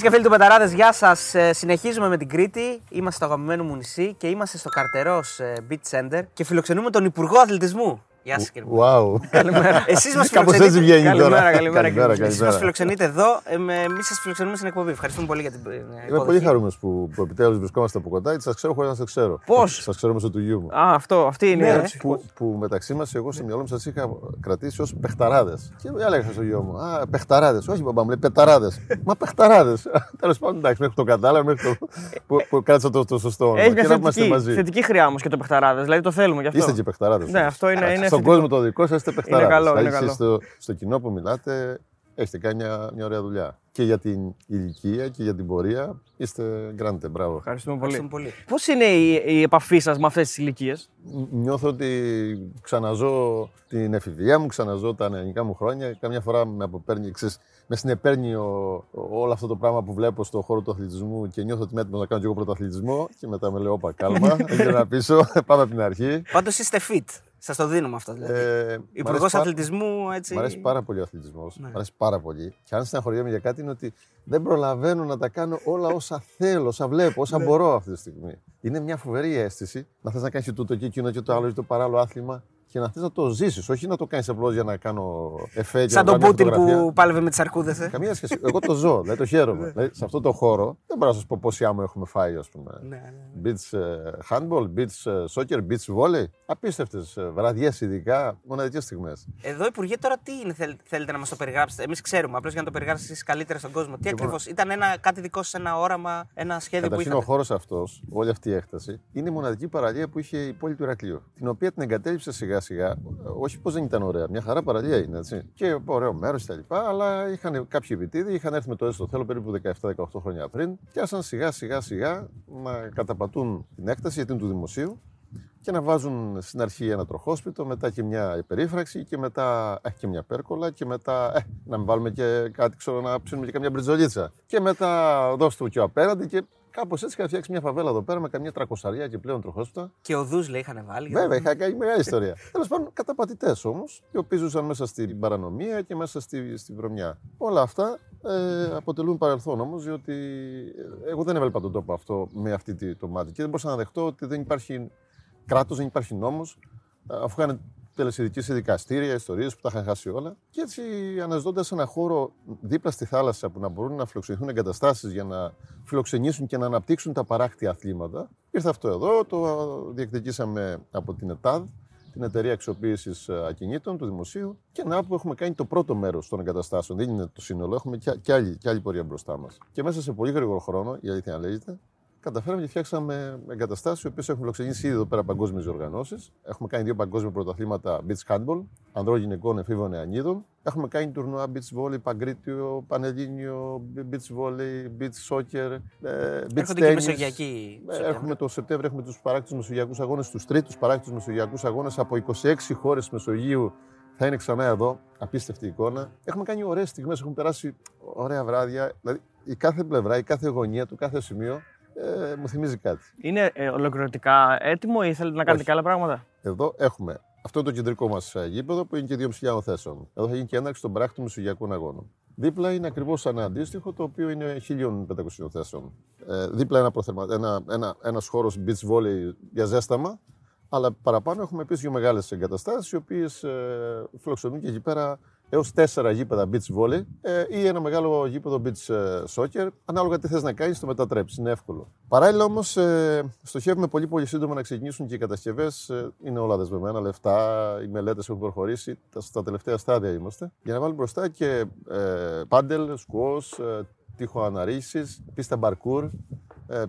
Φίλε και φίλοι του Πεταράδες, γεια σας. συνεχίζουμε με την Κρήτη. Είμαστε στο αγαπημένο μου νησί και είμαστε στο Καρτερό ε, Beach Center και φιλοξενούμε τον Υπουργό Αθλητισμού. Γεια σας κύριε Wow. Καλημέρα. Εσείς μας Κάπως έτσι φιλοξενείτε. βγαίνει καλημέρα, τώρα. καλημέρα, Καλημέρα, Εσείς μας καλημέρα. φιλοξενείτε εδώ. Εμείς σας φιλοξενούμε στην εκπομπή. Ευχαριστούμε πολύ για την ε, Είμαι υποδοχή. πολύ χαρούμενος που, που επιτέλους βρισκόμαστε από κοντά γιατί σας ξέρω χωρίς να σας ξέρω. Πώς; Σας ξέρω μέσω του γιού μου. Α, αυτό, αυτή είναι η Ναι, ερώτηση. που, που μεταξύ μας, εγώ στο μυαλό μου σας είχα κρατήσει ως παιχταράδες. Και έλεγα στο γιο μου, Α, παιχταράδες. Όχι, μπαμπά μου, λέει πεταράδες. Μα παιχταράδε. Τέλος πάντων, εντάξει, μέχρι το κατάλαβα, μέχρι το. που, που κράτησα το, το σωστό όνομα. Έχει Και μια να είμαστε θετική, μαζί. θετική χρειά όμως και το παιχταράδες. Δηλαδή το θέλουμε γι' αυτό. Είστε και παιχταράδες. Ναι, αυτό είναι- είναι Στον θετικό. κόσμο το δικό σας είστε παιχταράδες. καλό, είναι καλό. Στο, στο κοινό που μιλάτε, έχετε κάνει μια, μια ωραία δουλειά. Και για την ηλικία και για την πορεία είστε γκράντε. Μπράβο. Ευχαριστούμε πολύ. Ευχαριστούμε πολύ. Πώς είναι η, η επαφή σας με αυτές τις ηλικίες, Νιώθω ότι ξαναζώ την εφηβεία μου, ξαναζώ τα νεανικά μου χρόνια. Καμιά φορά με αποπέρνει, ξέρεις, με συνεπέρνει ο- όλο αυτό το πράγμα που βλέπω στον χώρο του αθλητισμού και νιώθω ότι είμαι έτοιμος να κάνω και εγώ πρωταθλητισμό. Και μετά με λέω: Όπα, κάλμα, δεν να πίσω, πάμε από την αρχή. Πάντως είστε fit. Σας το δίνουμε αυτό. Δηλαδή. Ε, μ' Υπουργός αρέσει πάρα- Αθλητισμού, έτσι. Μ' αρέσει πάρα πολύ ο αθλητισμός. Ναι. Μ' αρέσει πάρα πολύ. Και αν στεναχωριέμαι για κάτι είναι ότι δεν προλαβαίνω να τα κάνω όλα όσα θέλω, όσα βλέπω, όσα μπορώ αυτή τη στιγμή. Είναι μια φοβερή αίσθηση να θες να κάνεις τούτο και εκείνο και το άλλο και το παράλληλο άθλημα και να θες να το ζήσεις. Όχι να το κάνεις απλώς για να κάνω εφέ και Σαν να τον βγάλω μια Πούτιν φωτογραφία. που πάλευε με τις αρκούδες. Ε. Καμία σχέση. Εγώ το ζω, δηλαδή το χαίρομαι. δηλαδή, σε αυτό το χώρο δεν μπορώ να σας πω πόσοι άμμο έχουμε φάει, ας πούμε. ναι, ναι. Beach ε, handball, beach ε, soccer, beach volley. Απίστευτες βραδιές, ειδικά μοναδικές στιγμές. Εδώ, Υπουργέ, τώρα τι είναι, θέλ- θέλετε να μας το περιγράψετε; Εμείς ξέρουμε, απλώς για να το περιγράψετε εσεί καλύτερα στον κόσμο. Τι Λοιπόν. ακριβώς. Ήταν ένα, κάτι δικό σας, ένα όραμα, ένα σχέδιο που Καταρχήν, ο είχατε. χώρος αυτός, όλη αυτή η έκταση, είναι η μοναδική παραλία που είχε η πόλη του Ηρακλείου. Την οποία την εγκατέλειψε σιγά σιγά. Όχι πως δεν ήταν ωραία, μια χαρά παραλία είναι έτσι. Και ωραίο μέρος κτλ. Αλλά είχαν κάποιοι επιτίδοι, είχαν έρθει με το έστω θέλω περίπου 17-18 χρόνια πριν. Και άρχισαν σιγά σιγά σιγά να καταπατούν την έκταση γιατί είναι του δημοσίου και να βάζουν στην αρχή ένα τροχόσπιτο, μετά και μια υπερίφραξη και μετά ε, και μια πέρκολα και μετά ε, να μην βάλουμε και κάτι, ξέρω, να ψήνουμε και καμιά μπριτζολίτσα. Και μετά δώστε το και απέναντι και κάπως έτσι είχα φτιάξει μια φαβέλα εδώ πέρα με καμιά τρακοσαριά και πλέον τροχόσπιτα. Και οδούς, λέει, είχαν βάλει. Βέβαια, είχα κάνει μεγάλη ιστορία. Τέλος πάντων, καταπατητές όμως, οι οποίοι ζούσαν μέσα στην παρανομία και μέσα στη, στη βρωμιά. Όλα αυτά ε, αποτελούν παρελθόν όμως, διότι ε, εγώ δεν έβλεπα τον τόπο αυτό με αυτή τη, το μάτι. Και δεν μπορούσα να δεχτώ ότι δεν υπάρχει κράτος, δεν υπάρχει νόμος, αφού είχαν τελεσυδικοί σε δικαστήρια, ιστορίες που τα είχαν χάσει όλα. Και έτσι, αναζητώντας ένα χώρο δίπλα στη θάλασσα που να μπορούν να φιλοξενηθούν εγκαταστάσεις για να φιλοξενήσουν και να αναπτύξουν τα παράκτια αθλήματα, ήρθε αυτό εδώ, το διεκδικήσαμε από την ΕΤΑΔ, την Εταιρεία Αξιοποίησης Ακινήτων του Δημοσίου. Και να που έχουμε κάνει το πρώτο μέρος των εγκαταστάσεων. Δεν είναι το σύνολο, έχουμε και, και, άλλη, και άλλη πορεία μπροστά μας. Και μέσα σε πολύ γρήγορο χρόνο, η αλήθεια να λέγεται, καταφέραμε και φτιάξαμε εγκαταστάσεις οι οποίες έχουν φιλοξενήσει ήδη εδώ πέρα παγκόσμιες οργανώσεις. Έχουμε κάνει δύο παγκόσμια πρωταθλήματα beach handball, ανδρών γυναικών εφήβων νεανίδων. Έχουμε κάνει τουρνουά beach volley, παγκρίτιο, πανελλήνιο, beach volley, beach soccer, ε, beach Έρχονται και tennis. μεσογειακοί. Ε, Έχουμε το Σεπτέμβριο έχουμε τους παράκτητους Μεσογειακούς Αγώνες, τους τρίτους παράκτητους Μεσογειακούς Αγώνες από 26 χώρες Μεσογείου. Θα είναι ξανά εδώ. Απίστευτη εικόνα. Έχουμε κάνει ωραίες στιγμές, έχουν περάσει ωραία βράδια. Δηλαδή η κάθε πλευρά, η κάθε γωνία, το κάθε σημείο ε, μου θυμίζει κάτι. Είναι ε, ολοκληρωτικά έτοιμο ή θέλετε να κάνετε Όχι. και άλλα πράγματα; Εδώ έχουμε αυτό είναι το κεντρικό μας γήπεδο που είναι και 2.500 θέσεων. Εδώ θα γίνει και έναρξη των πράκτων Μεσογειακών Αγώνων. Δίπλα είναι ακριβώς ένα αντίστοιχο το οποίο είναι 1.500 θέσεων. Ε, δίπλα ένα, προθερμα... ένα, ένα, ένας χώρος beach volley για ζέσταμα, αλλά παραπάνω έχουμε επίσης δύο μεγάλες εγκαταστάσεις οι οποίες ε, φιλοξενούν και εκεί πέρα έως τέσσερα γήπεδα beach volley ε, ή ένα μεγάλο γήπεδο beach ε, soccer. Ανάλογα τι θες να κάνεις, το μετατρέψεις. Είναι εύκολο. Παράλληλα όμως ε, στοχεύουμε πολύ πολύ σύντομα να ξεκινήσουν και οι κατασκευές. Ε, είναι όλα δεσμευμένα, λεφτά, οι μελέτες έχουν προχωρήσει. Τα- Στα τελευταία στάδια είμαστε. Για να βάλουμε μπροστά και ε, πάντελ, σκουός, ε, τείχο αναρρίχησης, πίστα parkour, ε,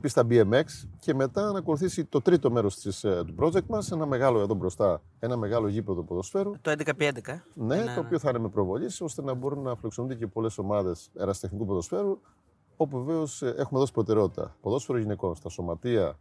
πίστα BMX και μετά να ακολουθήσει το τρίτο μέρος της, ε, του project μας, ένα μεγάλο εδώ μπροστά, ένα μεγάλο γήπεδο ποδοσφαίρου, Το 11x11. ε. ναι, Ένα- το οποίο θα είναι με προβολής, ώστε να μπορούν να φιλοξενούνται και πολλές ομάδες ερασιτεχνικού ποδοσφαίρου, όπου βεβαίως έχουμε δώσει προτεραιότητα. Ποδόσφαιρο γυναικών στα σωματεία α,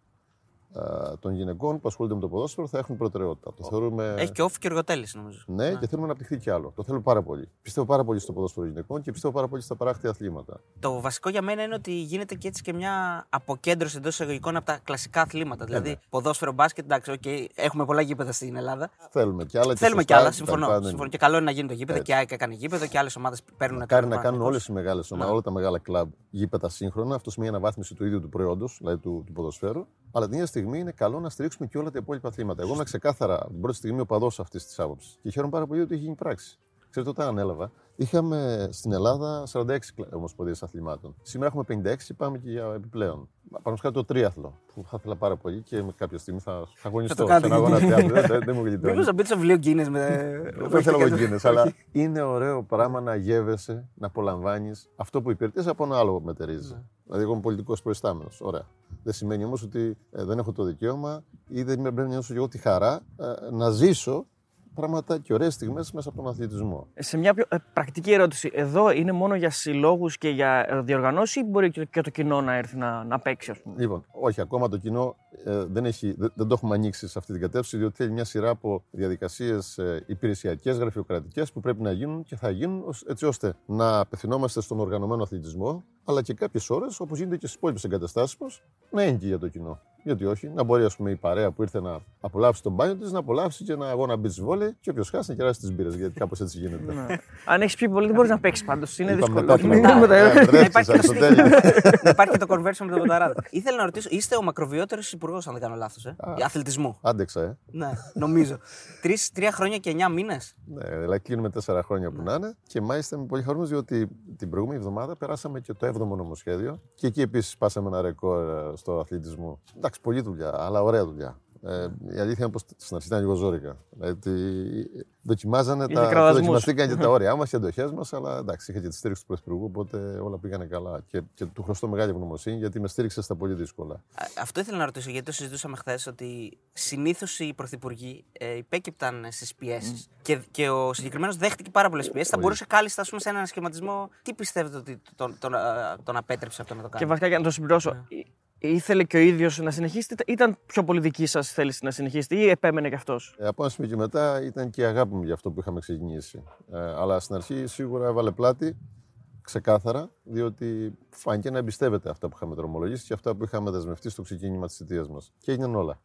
των γυναικών που ασχολούνται με το ποδόσφαιρο θα έχουν προτεραιότητα. Το θεωρούμε... Έχει και όφη και εργοτέλη, νομίζω. Ναι, και θέλουμε να αναπτυχθεί κι άλλο. Το θέλω πάρα πολύ. Πιστεύω πάρα πολύ στο ποδόσφαιρο γυναικών και πιστεύω πάρα πολύ στα παράκτια αθλήματα. Το βασικό για μένα είναι ότι γίνεται και έτσι και μια αποκέντρωση εντός εισαγωγικών από τα κλασικά αθλήματα. Δηλαδή, ναι. ποδόσφαιρο, μπάσκετ, εντάξει, okay, έχουμε πολλά γήπεδα στην Ελλάδα. Θέλουμε κι άλλα. Θέλουμε κι σωστά, άλλα, τα συμφωνώ. πάντα είναι. συμφωνώ. Και καλό είναι να γίνει το γήπεδο. Έτσι. Και η ΑΕΚ έκανε γήπεδο και άλλες ομάδες παίρνουν Μακάρι το να κάνουν όλες οι μεγάλες ομάδες, Ναι. όλα τα μεγάλα κλαμπ γήπεδα σύγχρονα. Αυτό σημαίνει αναβάθμιση του ίδιου του προϊόντος, δηλαδή του, του ποδοσφαίρου. Αλλά την ίδια στιγμή είναι καλό να στηρίξουμε και όλα τα υπόλοιπα αθλήματα. Εγώ είμαι ξεκάθαρα από την πρώτη στιγμή ο παδός αυτής της άποψης. Και χαίρομαι πάρα πολύ ότι έχει γίνει πράξη. Ξέρετε, όταν ανέλαβα, είχαμε στην Ελλάδα 46 ομοσπονδίες αθλημάτων. Σήμερα έχουμε 56 και πάμε και για επιπλέον. Πάνω κάτω το τρίαθλο, που θα ήθελα πάρα πολύ και με κάποια στιγμή θα, θα αγωνιστώ κάνετε σε ένα αγώνα και- θεάτρου. Δεν- δεν- Δεν μου γλιτώνει. Μήπως να μπείτε στο βιβλίο Guinness με. Δεν θέλω εγώ Guinness, αλλά είναι ωραίο πράγμα να γεύεσαι, να απολαμβάνεις αυτό που υπηρετείς από ένα άλλο που μετερίζει. Δηλαδή, εγώ είμαι πολιτικός προϊστάμενος. Ωραία. Δεν σημαίνει όμως ότι ε, δεν έχω το δικαίωμα ή δεν πρέπει να νιώσω και εγώ τη χαρά ε, να ζήσω πράγματα και ωραίες στιγμές μέσα από τον αθλητισμό. Σε μια πιο ε, πρακτική ερώτηση, εδώ είναι μόνο για συλλόγους και για ε, διοργανώσεις ή μπορεί και, και το κοινό να έρθει να, να παίξει, ας πούμε; Λοιπόν, όχι, ακόμα το κοινό ε, δεν, έχει, δεν, δεν το έχουμε ανοίξει σε αυτή την κατεύθυνση, διότι θέλει μια σειρά από διαδικασίες ε, υπηρεσιακές, γραφειοκρατικές που πρέπει να γίνουν και θα γίνουν ως- έτσι ώστε να απευθυνόμαστε στον οργανωμένο αθλητισμό, αλλά και κάποιες ώρες, όπως γίνεται και στις υπόλοιπες εγκαταστάσεις μας, να είναι και για το κοινό. Γιατί όχι, να μπορεί ας πούμε, η παρέα που ήρθε να απολαύσει τον μπάνιο της να απολαύσει και ένα αγώνα beach volley και όποιος χάσει να κεράσει τις μπύρες, γιατί κάπως έτσι γίνεται. Ναι. Αν έχεις πει πολύ, δεν μπορείς να παίξεις πάντως. Είναι Είπαμε δύσκολο. μετά, Μην- μετά. μην- Ε, μπρέξεις, υπάρχει και το Αριστοτέλη. Να υπάρχει και το conversion με τον Ποταράδο. Ήθελα να ρωτήσω, είστε ο μακροβιότερος υπουργός, αν δεν κάνω λάθος, ε; Α. αθλητισμού. Άντεξα, ε. ναι, νομίζω. Τρεις, τρία χρόνια και εννιά μήνες. Ναι, δηλαδή κλείνουμε τέσσερα χρόνια που να είναι και μάλιστα είμαι πολύ χαρούμενος διότι την προηγούμενη εβδομάδα περάσαμε και το 7ο νομοσχέδιο και εκεί επίσης πάσαμε ένα ρεκόρ ε, στο αθλητισμό. Εντάξει, πολλή δουλειά, αλλά ωραία δουλειά. Ε, η αλήθεια είναι πως στην αρχή ήταν λίγο ζώρικα. Δηλαδή, δοκιμάζανε Είχε τα. κραδασμούς. Δοκιμαστήκαν και τα όρια μας και αντοχέ μας, αλλά εντάξει, είχα και τη στήριξη του Πρωθυπουργού, οπότε όλα πήγανε καλά. Και, και του χρωστώ μεγάλη ευγνωμοσύνη γιατί με στήριξε στα πολύ δύσκολα. Α, Αυτό ήθελα να ρωτήσω, γιατί το συζητούσαμε χθες, ότι συνήθως οι πρωθυπουργοί ε, υπέκυπταν στις πιέσεις και, και ο συγκεκριμένος δέχτηκε πάρα πολλές πιέσεις. Θα Πολύ. μπορούσε κάλλιστα, ας πούμε, σε έναν σχηματισμό. Τι πιστεύετε ότι τον, τον, α, τον απέτρεψε αυτό να το κάνει; Και βασικά για να το συμπληρώσω, Ναι. Ή- ήθελε και ο ίδιος να συνεχίσει, ή ήταν πιο πολύ δική σας θέληση να συνεχίσετε, ή επέμενε κι αυτός; Ε, από ένα σημείο και μετά ήταν και η αγάπη μου για αυτό που είχαμε ξεκινήσει. Ε, αλλά στην αρχή σίγουρα έβαλε πλάτη, ξεκάθαρα, διότι φάνηκε να εμπιστεύεται αυτά που είχαμε δρομολογήσει και αυτά που είχαμε δεσμευτεί στο ξεκίνημα της θητείας μας. Και έγιναν όλα.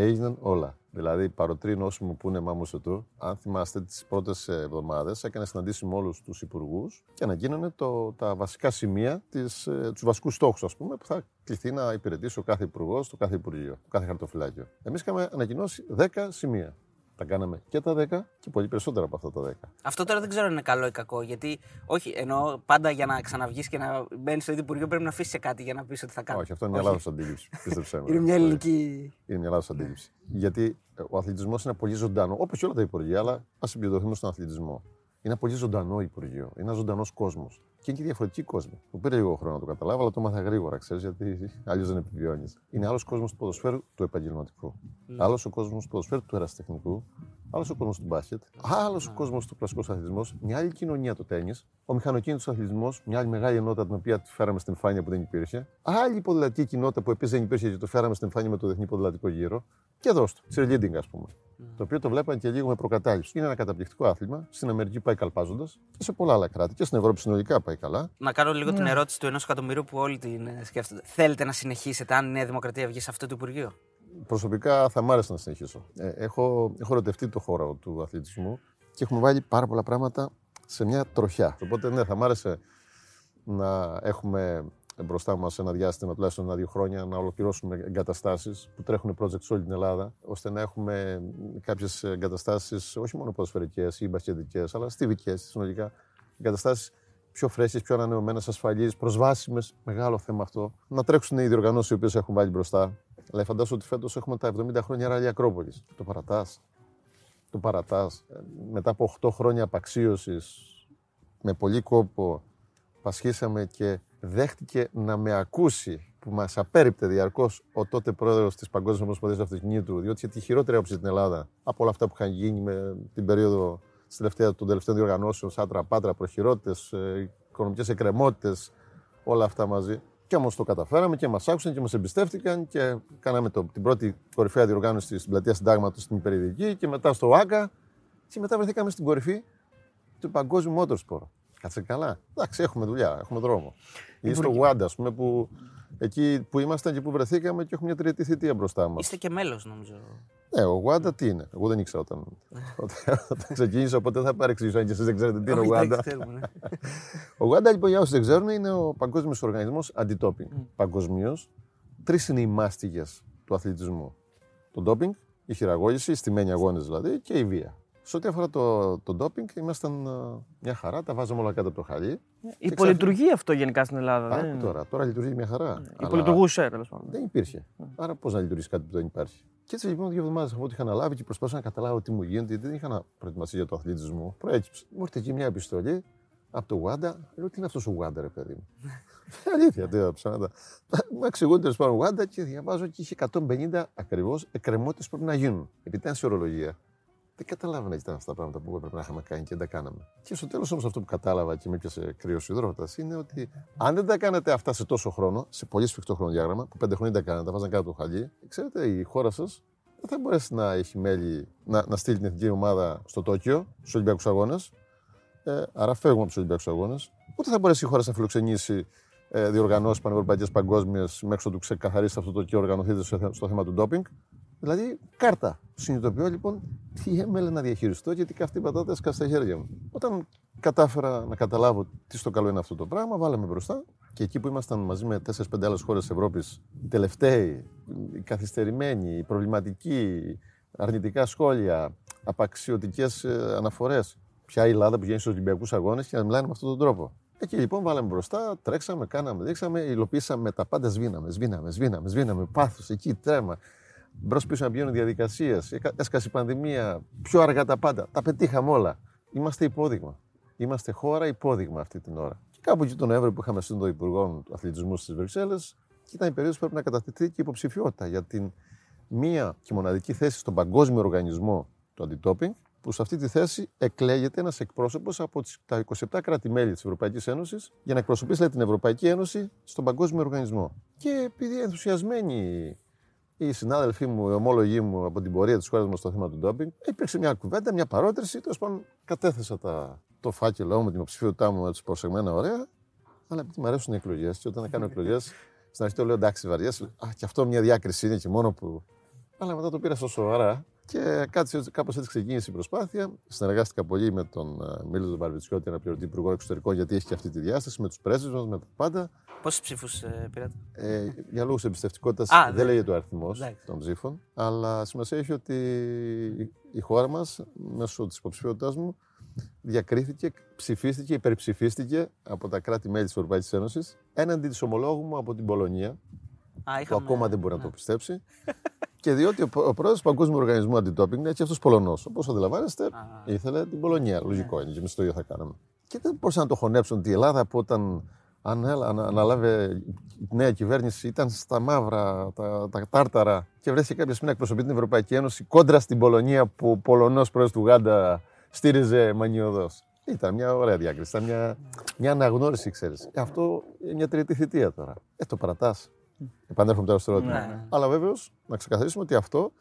Έγιναν όλα. Δηλαδή, παροτρύνω όσοι μου πούνε μάμου σε του, αν θυμάστε τις πρώτες εβδομάδες, έκανε συναντήσεις με όλους τους υπουργούς και ανακοίνωνε το, τα βασικά σημεία, τις, ε, τους βασικούς στόχους, ας πούμε, που θα κληθεί να υπηρετήσει ο κάθε υπουργός στο κάθε υπουργείο, το κάθε χαρτοφυλάκιο. Εμείς είχαμε ανακοινώσει 10 σημεία. Τα κάναμε και τα 10 και πολύ περισσότερα από αυτά τα 10. Αυτό τώρα δεν ξέρω αν είναι καλό ή κακό. Γιατί, όχι, ενώ πάντα για να ξαναβγείς και να μπαίνεις στο ίδιο υπουργείο πρέπει να αφήσεις κάτι για να πεις ότι θα κάνει. Όχι, αυτό είναι μια λάθος αντίληψη. Πίστεψέ με. Είναι μια ελληνική. Είναι μια λάθος αντίληψη. Γιατί ε, ο αθλητισμός είναι πολύ ζωντανό, όπως και όλα τα υπουργεία, αλλά ας επιδοθούμε στον αθλητισμό. Είναι ένα πολύ ζωντανό Υπουργείο. Είναι ένας ζωντανός κόσμος. Και είναι και διαφορετικοί κόσμοι. Μου πήρε λίγο χρόνο να το καταλάβω, αλλά το μάθα γρήγορα, ξέρεις, γιατί αλλιώς δεν επιβιώνεις. Είναι άλλος κόσμος του ποδοσφαίρου του επαγγελματικού. Άλλος ο κόσμος του ποδοσφαίρου του ερασιτεχνικού. Άλλος ο κόσμος του μπάσκετ. Άλλος ο κόσμος του κλασικού αθλητισμού. Μια άλλη κοινωνία το τέννη. Ο μηχανοκίνητος αθλητισμός. Μια άλλη μεγάλη ενότητα την οποία τη φέραμε στην φάνεια που δεν υπήρχε. Άλλη ποδηλατική κοινότητα που επίσης δεν υπήρχε και το φέραμε στην φάνεια με το Διεθνή Ποδηλατικό Γύρο. Και εδώ στο cheerleading, ας πούμε. Το οποίο το βλέπαν και λίγο με προκατάληψη. Είναι ένα καταπληκτικό άθλημα. Στην Αμερική πάει καλπάζοντας και σε πολλά άλλα κράτη. Και στην Ευρώπη συνολικά πάει καλά. Να κάνω λίγο την ερώτηση του ενός εκατομμυρίου που όλοι την ε, σκέφτονται. Θέλετε να συνεχίσετε, αν η Νέα Δημοκρατία βγει σε αυτό το Υπουργείο; Προσωπικά θα μ' άρεσε να συνεχίσω. Ε, έχω, έχω ερωτευτεί το χώρο του αθλητισμού και έχουμε βάλει πάρα πολλά πράγματα σε μια τροχιά. Οπότε ναι, θα μ' άρεσε να έχουμε μπροστά μας ένα διάστημα, τουλάχιστον ένα-δύο χρόνια, να ολοκληρώσουμε εγκαταστάσεις που τρέχουν project σε όλη την Ελλάδα, ώστε να έχουμε κάποιες εγκαταστάσεις, όχι μόνο ποδοσφαιρικές ή μπασκετικές, αλλά στιβικές συνολικά. Εγκαταστάσεις πιο φρέσκες, πιο ανανεωμένες, ασφαλείς, προσβάσιμες. Μεγάλο θέμα αυτό. Να τρέξουν οι διοργανώσεις οι οποίες έχουν βάλει μπροστά. Αλλά φαντάζομαι ότι φέτος έχουμε τα 70 χρόνια ράλι Ακρόπολης. Το παρατάς. Το παρατάς. Μετά από 8 χρόνια απαξίωσης, με πολύ κόπο, πασχίσαμε και δέχτηκε να με ακούσει που μας απέρριπτε διαρκώς ο τότε πρόεδρος της Παγκόσμιας Ομοσπονδίας Αυτοκινήτου, διότι είχε τη χειρότερη άποψη στην Ελλάδα από όλα αυτά που είχαν γίνει με την περίοδο της τελευταία, των τελευταίων διοργανώσεων, Σάτρα, Πάτρα, προχειρότητες, οικονομικές εκκρεμότητες, όλα αυτά μαζί. Και όμως το καταφέραμε και μας άκουσαν και μας εμπιστεύτηκαν και κάναμε το, την πρώτη κορυφαία διοργάνωση στην πλατεία Συντάγματος στην Υπερηδική και μετά στο ΆΚΑ. Και μετά βρεθήκαμε στην κορυφή του παγκόσμιου motorsport. Κάτσε καλά. Εντάξει, έχουμε δουλειά, έχουμε δρόμο. Ή στο Γουάντα, ας πούμε, που εκεί που ήμασταν και που βρεθήκαμε και έχουμε μια τριετή θητεία μπροστά μας. Είστε και μέλος, νομίζω. Ναι, ο Γουάντα τι είναι; Εγώ δεν ήξερα όταν, όταν, όταν ξεκίνησα, οπότε θα παρεξηγήσω αν και εσείς δεν ξέρετε τι είναι ο Γουάντα. ναι. Ο Γουάντα, λοιπόν, για όσους δεν ξέρουν, είναι ο Παγκόσμιος Οργανισμός Αντιτόπινγκ. Παγκοσμίως, τρεις είναι οι μάστιγε του αθλητισμού. Το ντόπινγκ, η χειραγώγηση, οι στημένοι αγώνες δηλαδή και η βία. Σε ό,τι αφορά το, το ντόπινγκ, ήμασταν ε, μια χαρά, τα βάζαμε όλα κάτω από το χαλί. Υπολειτουργεί αυτό γενικά στην Ελλάδα. δεν Άκου είναι; τώρα, τώρα λειτουργεί μια χαρά. Αλλά Υπολειτουργούσε, τέλος πάντων. Δεν υπήρχε. Άρα πώς να λειτουργήσει κάτι που δεν υπάρχει. Και έτσι λοιπόν δύο εβδομάδες από ό,τι είχα αναλάβει και προσπαθούσα να καταλάβω τι μου γίνεται, γιατί δεν είχα να προετοιμαστεί για το αθλητισμό. Προέκυψε. Μου έρχεται εκεί μια επιστολή από το Γουάντα. Λέω τι είναι αυτός ο Γουάντα, ρε παιδί μου; Αλήθεια, τι ψάματα. Μου εξηγούν τέλος πάντων Γουάντα και διαβάζω και είχε 150 ακριβώς εκκρεμότητες που πρέπει να γίνουν. Επειδή ήταν σε ορολογία. Δεν καταλάβαινα τι ήταν αυτά τα πράγματα που έπρεπε να είχαμε κάνει και δεν τα κάναμε. Και στο τέλος όμως αυτό που κατάλαβα και με έπιασε κρύος υδρότα είναι ότι αν δεν τα κάνετε αυτά σε τόσο χρόνο, σε πολύ σφιχτό χρονοδιάγραμμα, που πέντε χρόνια τα κάνατε, τα βάζαν κάτω το χαλί, ξέρετε, η χώρα σας δεν θα μπορέσει να έχει μέλη να, να στείλει την εθνική ομάδα στο Τόκιο, στους Ολυμπιακούς Αγώνες. Ε, άρα φεύγουμε από τους Ολυμπιακούς Αγώνες. Ούτε θα μπορέσει η χώρα σας να φιλοξενήσει ε, διοργανώσεις πανευρωπαϊκές παγκόσμιες μέχρι του ξεκαθαρίσει αυτό το και οργανωθείτε στο, στο θέμα του ντόπινγκ. Δηλαδή, κάρτα. Συνειδητοποιώ λοιπόν τι έμελε να διαχειριστώ και τι καυτή πατάτα έσκασε στα χέρια μου. Όταν κατάφερα να καταλάβω τι στο καλό είναι αυτό το πράγμα, βάλαμε μπροστά και εκεί που ήμασταν μαζί με 4-5 άλλες χώρες Ευρώπης, οι τελευταίοι, οι καθυστερημένοι, οι προβληματικοί, αρνητικά σχόλια, απαξιωτικές αναφορές. Ποια η Ελλάδα που γίνει στου Ολυμπιακούς Αγώνες και να μιλάνε με αυτόν τον τρόπο. Εκεί λοιπόν βάλαμε μπροστά, τρέξαμε, κάναμε, δείξαμε, υλοποίησαμε τα πάντα, σβήναμε, σβήναμε, σβήναμε, σβήναμε, πάθος, εκεί τρέμα. Μπρος πίσω να βγαίνουν διαδικασίες. Έσκασε η πανδημία, πιο αργά τα πάντα. Τα πετύχαμε όλα. Είμαστε υπόδειγμα. Είμαστε χώρα υπόδειγμα αυτή την ώρα. Και κάπου εκεί τον Νοέμβριο που είχαμε σύνοδο Υπουργών του Αθλητισμού στις Βρυξέλλες, ήταν η περίοδος που πρέπει να κατατεθεί και υποψηφιότητα για την μία και μοναδική θέση στον Παγκόσμιο Οργανισμό του Αντιτόπινγκ, που σε αυτή τη θέση εκλέγεται ένας εκπρόσωπος από τις, τα 27 κράτη-μέλη της Ευρωπαϊκής Ένωσης για να εκπροσωπήσει λέει, την Ευρωπαϊκή Ένωση στον Παγκόσμιο Οργανισμό. Και επειδή ενθουσιασμένοι οι συνάδελφοί μου, οι ομόλογοι μου από την πορεία της χώρας μας στο θέμα του ντόπινγκ, υπήρξε μια κουβέντα, μια παρότριση. Τέλος πάντων, κατέθεσα τα, το φάκελό μου, την υποψηφιότητά μου έτσι προσεγμένα ωραία. Αλλά επειδή μου αρέσουν οι εκλογές, και όταν κάνω εκλογές, στην αρχή το λέω εντάξει, βαριέ. Α, και αυτό μια διάκριση είναι και μόνο που. Αλλά μετά το πήρα στο σοβαρά και κάπως έτσι ξεκίνησε η προσπάθεια. Συνεργάστηκα πολύ με τον uh, Μίλο τον Παρβιτσιώτη, αναπληρωτή υπουργό εξωτερικών, γιατί έχει και αυτή τη διάσταση, με τους πρέσβεις μας, με τα πάντα. Πόσους ψήφους ε, πήρατε, Ε, για λόγους εμπιστευτικότητας Α, δεν ναι. λέγεται ο αριθμός Εντάξει. των ψήφων. Αλλά σημασία έχει ότι η χώρα μας, μέσω της υποψηφιότητάς μου, διακρίθηκε, ψηφίστηκε, υπερψηφίστηκε από τα κράτη-μέλη της Ευρωπαϊκής Ένωσης έναντι της ομολόγου μου από την Πολωνία, Α, που είχαμε... ακόμα δεν μπορεί ναι. να το πιστέψει. και διότι ο, ο πρόεδρος του Παγκόσμιου Οργανισμού Αντιτόπινγκ είναι και αυτός Πολωνός. Όπως αντιλαμβάνεστε, Α. ήθελε την Πολωνία. Λογικό είναι, και εμείς το ίδιο θα κάναμε. Και δεν μπορούσαν να το χωνέψουν ότι η Ελλάδα από όταν ανέλα- ανα- αναλάβε η νέα κυβέρνηση ήταν στα μαύρα, τα, τα τάρταρα και βρέθηκε κάποια στιγμή να εκπροσωπεί την Ευρωπαϊκή Ένωση κόντρα στην Πολωνία που ο Πολωνός πρόεδρος του Γάντα στήριζε μανιωδώς. Ήταν μια ωραία διάκριση, ήταν μια, μια αναγνώριση, ξέρεις. Αυτό είναι μια τρίτη θητεία τώρα. Ε, το παρατάς. Επανέρχομαι τώρα στο ερώτημα. Ναι, ναι. Αλλά βέβαιω να ξεκαθαρίσουμε ότι αυτό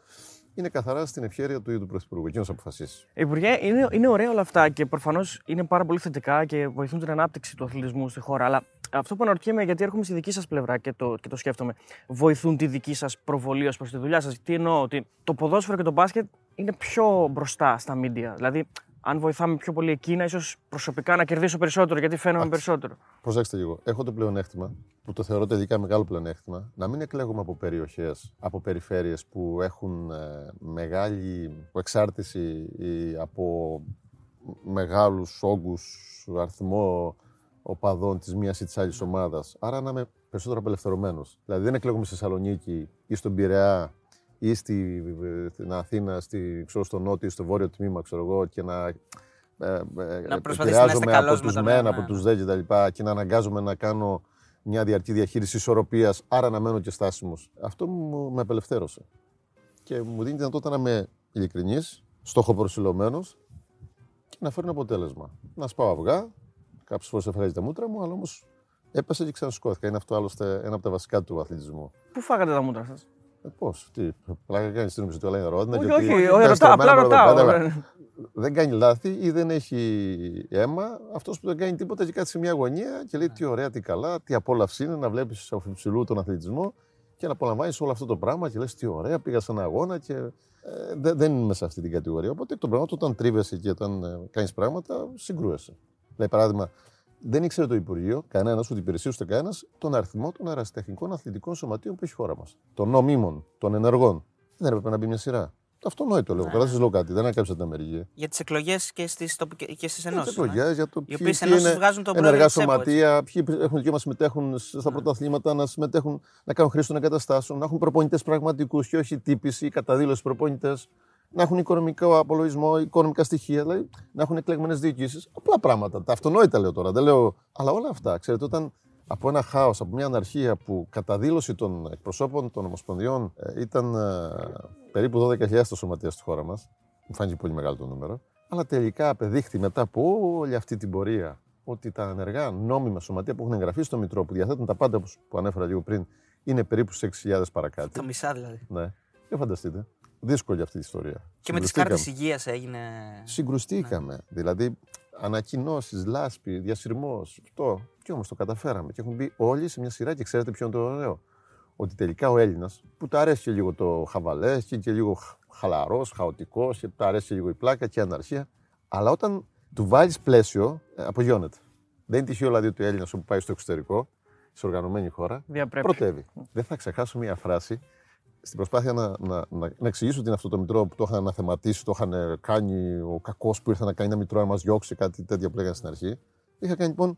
είναι καθαρά στην ευχαίρεια του ίδιου του Πρωθυπουργού. Εκείνος αποφασίσει. Υπουργέ, είναι, είναι ωραία όλα αυτά και προφανώς είναι πάρα πολύ θετικά και βοηθούν την ανάπτυξη του αθλητισμού στη χώρα. Αλλά αυτό που αναρωτιέμαι, γιατί έρχομαι στη δική σας πλευρά και το, και το σκέφτομαι, βοηθούν τη δική σας προβολή ως προς τη δουλειά σας; Τι εννοώ, ότι το ποδόσφαιρο και το μπάσκετ είναι πιο μπροστά στα μίντια. Δηλαδή, αν βοηθάμε πιο πολύ εκείνα, ίσως προσωπικά να κερδίσω περισσότερο, γιατί φαίνομαι περισσότερο. Προσέξτε λίγο. Έχω το πλεονέκτημα, που το θεωρώ τελικά μεγάλο πλεονέκτημα, να μην εκλέγουμε από περιοχές, από περιφέρειες που έχουν ε, μεγάλη εξάρτηση ή από μεγάλους όγκους, αριθμό οπαδών της μίας ή της άλλης ομάδας. Άρα να είμαι περισσότερο απελευθερωμένος. Δηλαδή δεν εκλέγουμε στη Θεσσαλονίκη ή στον Πειραιά ή στη, στην Αθήνα, στη, ξέρω, στο νότιο ή στο βόρειο τμήμα, ξέρω εγώ, και να, ε, ε, προσπαθείς να επηρεάζομαι είστε καλός από τους με τον μεν, ένα, από ναι. τους δε και τα λοιπά και να αναγκάζομαι να κάνω μια διαρκή διαχείριση ισορροπίας, άρα να μένω και στάσιμος. Αυτό μου με απελευθέρωσε. Και μου δίνει τη δυνατότητα να είμαι ειλικρινής, στόχο προσιλωμένος και να φέρνω αποτέλεσμα. Να σπάω αυγά, κάποιες φορές έφερα τα μούτρα μου, αλλά όμως έπεσε και ξανασκόθηκα. Είναι αυτό άλλωστε ένα από τα βασικά του αθλητισμού. Πού φάγατε τα μούτρα σας; Ε, Πώς, τι, πλάκα κάνει την ότι του λένε ρόδινα. Όχι, και ότι όχι, κάνει ρωτάω, στραμμένα απλά πράγματα ρωτάω. πάντα, αλλά Δεν κάνει λάθη ή δεν έχει αίμα. Αυτός που δεν κάνει τίποτα και κάτσει σε μια γωνία και λέει τι ωραία, τι καλά, τι απόλαυση είναι να βλέπεις από υψηλού τον αθλητισμό και να απολαμβάνεις όλο αυτό το πράγμα και λες τι ωραία, πήγα σε ένα αγώνα και ε, δεν, δεν είμαι σε αυτή την κατηγορία. Οπότε εκ των πραγμάτων, όταν τρίβεσαι και όταν ε, κάνεις πράγματα, συγκρούεσαι. Δηλαδή, παράδειγμα, δεν ήξερε το Υπουργείο, κανένας, ούτε υπηρεσία ούτε κανένας, τον αριθμό των αεραστεχνικών αθλητικών σωματείων που έχει η χώρα μας. Των νομίμων, των ενεργών. Δεν έπρεπε να μπει μια σειρά. Αυτονόητο λέω. Τώρα σας λέω κάτι, δεν έκαψε την Αμερική. Για τις εκλογές και στις τοπικέ και στις Για ενώσεις. τι εκλογέ, για το Οι ποιοι, οποίες ποιοι ενώσεις είναι βγάζουν τον ενεργά πρόεδρο της ΕΠΟ, σωματεία, ποιοι έχουν δικαίωμα να συμμετέχουν στα πρωταθλήματα, να συμμετέχουν, να κάνουν χρήση των εγκαταστάσεων, να έχουν προπονητές πραγματικούς και όχι τύπηση ή καταδήλωση προπονητές, να έχουν οικονομικό απολογισμό, οικονομικά στοιχεία, δηλαδή να έχουν εκλεγμένες διοικήσεις. Απλά πράγματα. Τα αυτονόητα λέω τώρα. Δεν λέω... Αλλά όλα αυτά, ξέρετε, όταν από ένα χάος, από μια αναρχία που κατά δήλωση των εκπροσώπων των Ομοσπονδιών ε, ήταν ε, περίπου 12.000 το σωματεία στη χώρα μας, μου φάνηκε πολύ μεγάλο το νούμερο, αλλά τελικά απεδείχθη μετά από όλη αυτή την πορεία ότι τα ενεργά νόμιμα σωματεία που έχουν εγγραφεί στο Μητρό, που διαθέτουν τα πάντα όπως που ανέφερα λίγο πριν, είναι περίπου σε 6.000 παρακάτω. Τα μισά δηλαδή. Ναι. Για φανταστείτε. Δύσκολη αυτή η ιστορία. Και με τις Συγκρουστήκαμε. κάρτες υγείας έγινε. Συγκρουστήκαμε. Δηλαδή, ανακοινώσεις, λάσπη, διασυρμός, αυτό. Και όμως το καταφέραμε. Και έχουν μπει όλοι σε μια σειρά και ξέρετε ποιο είναι το ωραίο. Ότι τελικά ο Έλληνας, που του αρέσει και λίγο το χαβαλές, και, και λίγο χαλαρός, χαοτικός, και του αρέσει και λίγο η πλάκα και η αναρχία, αλλά όταν του βάλεις πλαίσιο, ε, απογειώνεται. Δεν είναι τυχαίο δηλαδή ότι ο Έλληνας όπου πάει στο εξωτερικό, σε οργανωμένη χώρα, Διαπρέπει. πρωτεύει. Δεν θα ξεχάσω μια φράση στην προσπάθεια να, να, να, να εξηγήσω τι είναι αυτό το μητρό που το είχαν αναθεματίσει, το είχαν κάνει ο κακός που ήρθε να κάνει ένα μητρό να μας διώξει, κάτι τέτοια που λέγανε στην αρχή. Είχα κάνει λοιπόν